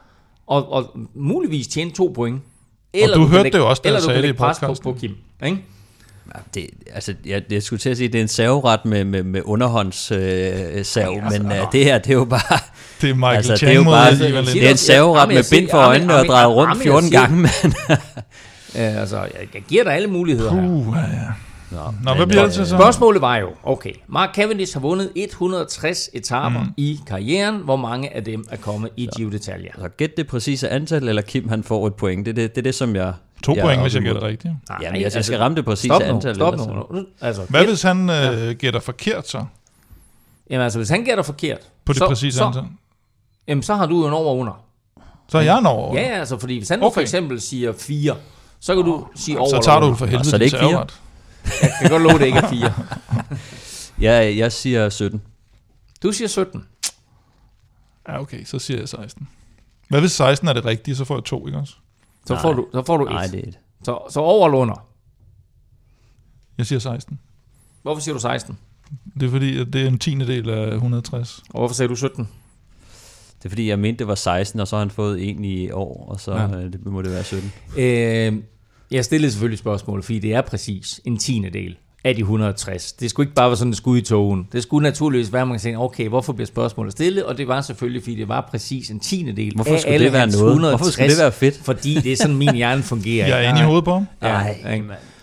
og, og muligvis tjene to point. Eller og du, du hørte lægge, det jo også, da jeg sagde det i podcasten. På, på Kim. Ikke? Det, altså, jeg, jeg skulle til at sige, at det er en serveret med, med, med underhåndssav, øh, sav, ja, altså, men øh, det her, det er jo bare... Det er Michael altså, det er jo bare, altså, det er en serveret med bind for øjnene og drejet rundt 14 gange, men... ja, altså, jeg, jeg giver dig alle muligheder Puh, her. Ja. Nå, Nå hvad bliver det til så? Spørgsmålet var jo, okay, Mark Cavendish har vundet 160 etaper mm. i karrieren. Hvor mange af dem er kommet i Giro d'Italia? Så gæt det præcise antal, eller Kim han får et point. Det er det, det, er det som jeg... To jeg point, hvis jeg gætter rigtigt. Nej, ja, men jeg, jeg skal ramme det præcise stop antal. Stop nu, stop nu. Altså, Hvad hvis han øh, ja. gætter forkert så? Jamen altså, hvis han gætter forkert... På det så, præcise så, antal? Jamen, så har du jo en over under. Så er jeg en over Ja, altså, fordi hvis han okay. for eksempel siger 4, så kan du sige over Så tager du for helvede Så er det ikke 4? Jeg kan godt love, det ikke er 4. ja, jeg siger 17. Du siger 17. Ja, okay, så siger jeg 16. Hvad hvis 16 er det rigtige, så får jeg 2, ikke også? Så får du, så får du 1. Nej, det er et. Så, så over eller under? Jeg siger 16. Hvorfor siger du 16? Det er fordi, at det er en tiende del af 160. Og hvorfor sagde du 17? Det er fordi, jeg mente, det var 16, og så har han fået en i år, og så ja. øh, det må det være 17. Øh, jeg stillede selvfølgelig spørgsmål, fordi det er præcis en tiende del af de 160. Det skulle ikke bare være sådan, det skulle i togen. Det skulle naturligvis være, at man kan sige, okay, hvorfor bliver spørgsmålet stillet? Og det var selvfølgelig, fordi det var præcis en tiende del hvorfor af alle det være noget? 160, hvorfor skulle det være fedt? Fordi det er sådan, min hjerne fungerer. Jeg er inde i hovedet på ham. Ja,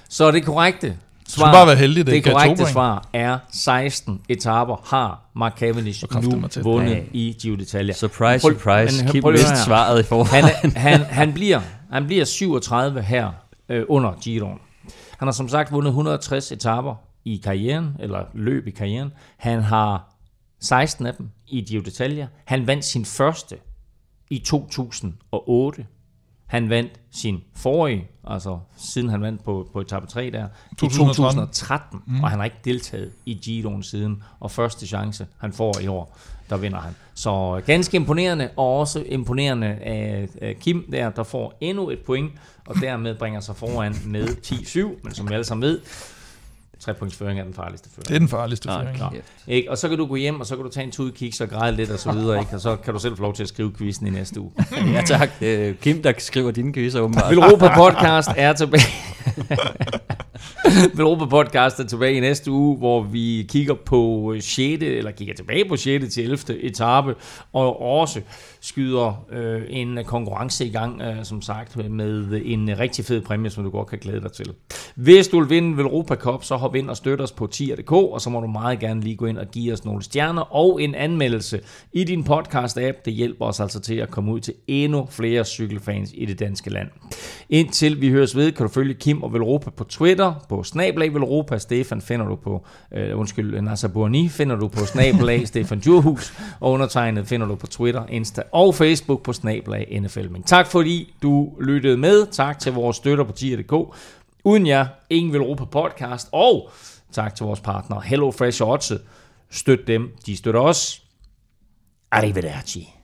Så det korrekte svar, det bare være heldig, det, det korrekte svar er 16 etaper har Mark Cavendish nu vundet ja. i Giro d'Italia. Surprise, surprise. Keep vidste svaret i forvejen. Han, han, han, bliver, han bliver 37 her øh, under Giroen. Han har som sagt vundet 160 etaper i karrieren, eller løb i karrieren. Han har 16 af dem i Giro d'Italia. Han vandt sin første i 2008. Han vandt sin forrige, altså siden han vandt på, på etape 3 der, 2013. i 2013, mm. og han har ikke deltaget i Giroen siden, og første chance, han får i år, der vinder han. Så ganske imponerende, og også imponerende af, af Kim der, der får endnu et point, og dermed bringer sig foran med 10-7, men som vi alle sammen ved, Tre points føring er den farligste føring. Det er den farligste føring. Ja, ikke? Og så kan du gå hjem, og så kan du tage en tud kig, så græde lidt og så videre, ikke? og så kan du selv få lov til at skrive quizzen i næste uge. ja tak. Er Kim, der skriver dine quizzer åbenbart. Velropa Podcast er tilbage. Velropa Podcast er tilbage i næste uge, hvor vi kigger på 6. eller kigger tilbage på 6. til 11. etape, og også skyder øh, en konkurrence i gang, øh, som sagt, med en rigtig fed præmie, som du godt kan glæde dig til. Hvis du vil vinde Velropa Cup, så hop ind og støt os på tier.dk, og så må du meget gerne lige gå ind og give os nogle stjerner og en anmeldelse i din podcast-app. Det hjælper os altså til at komme ud til endnu flere cykelfans i det danske land. Indtil vi høres ved, kan du følge Kim og Velropa på Twitter, på Snablag Velropa. Stefan finder du på, øh, undskyld, Nasser Bourni finder du på Snablag Stefan Djurhus, og undertegnet finder du på Twitter, Insta og og Facebook på Snablag NFL. Men tak fordi du lyttede med. Tak til vores støtter på tier.dk. Uden jer, ingen vil ro på podcast. Og tak til vores partner HelloFresh og Otze. Støt dem, de støtter os. Arrivederci.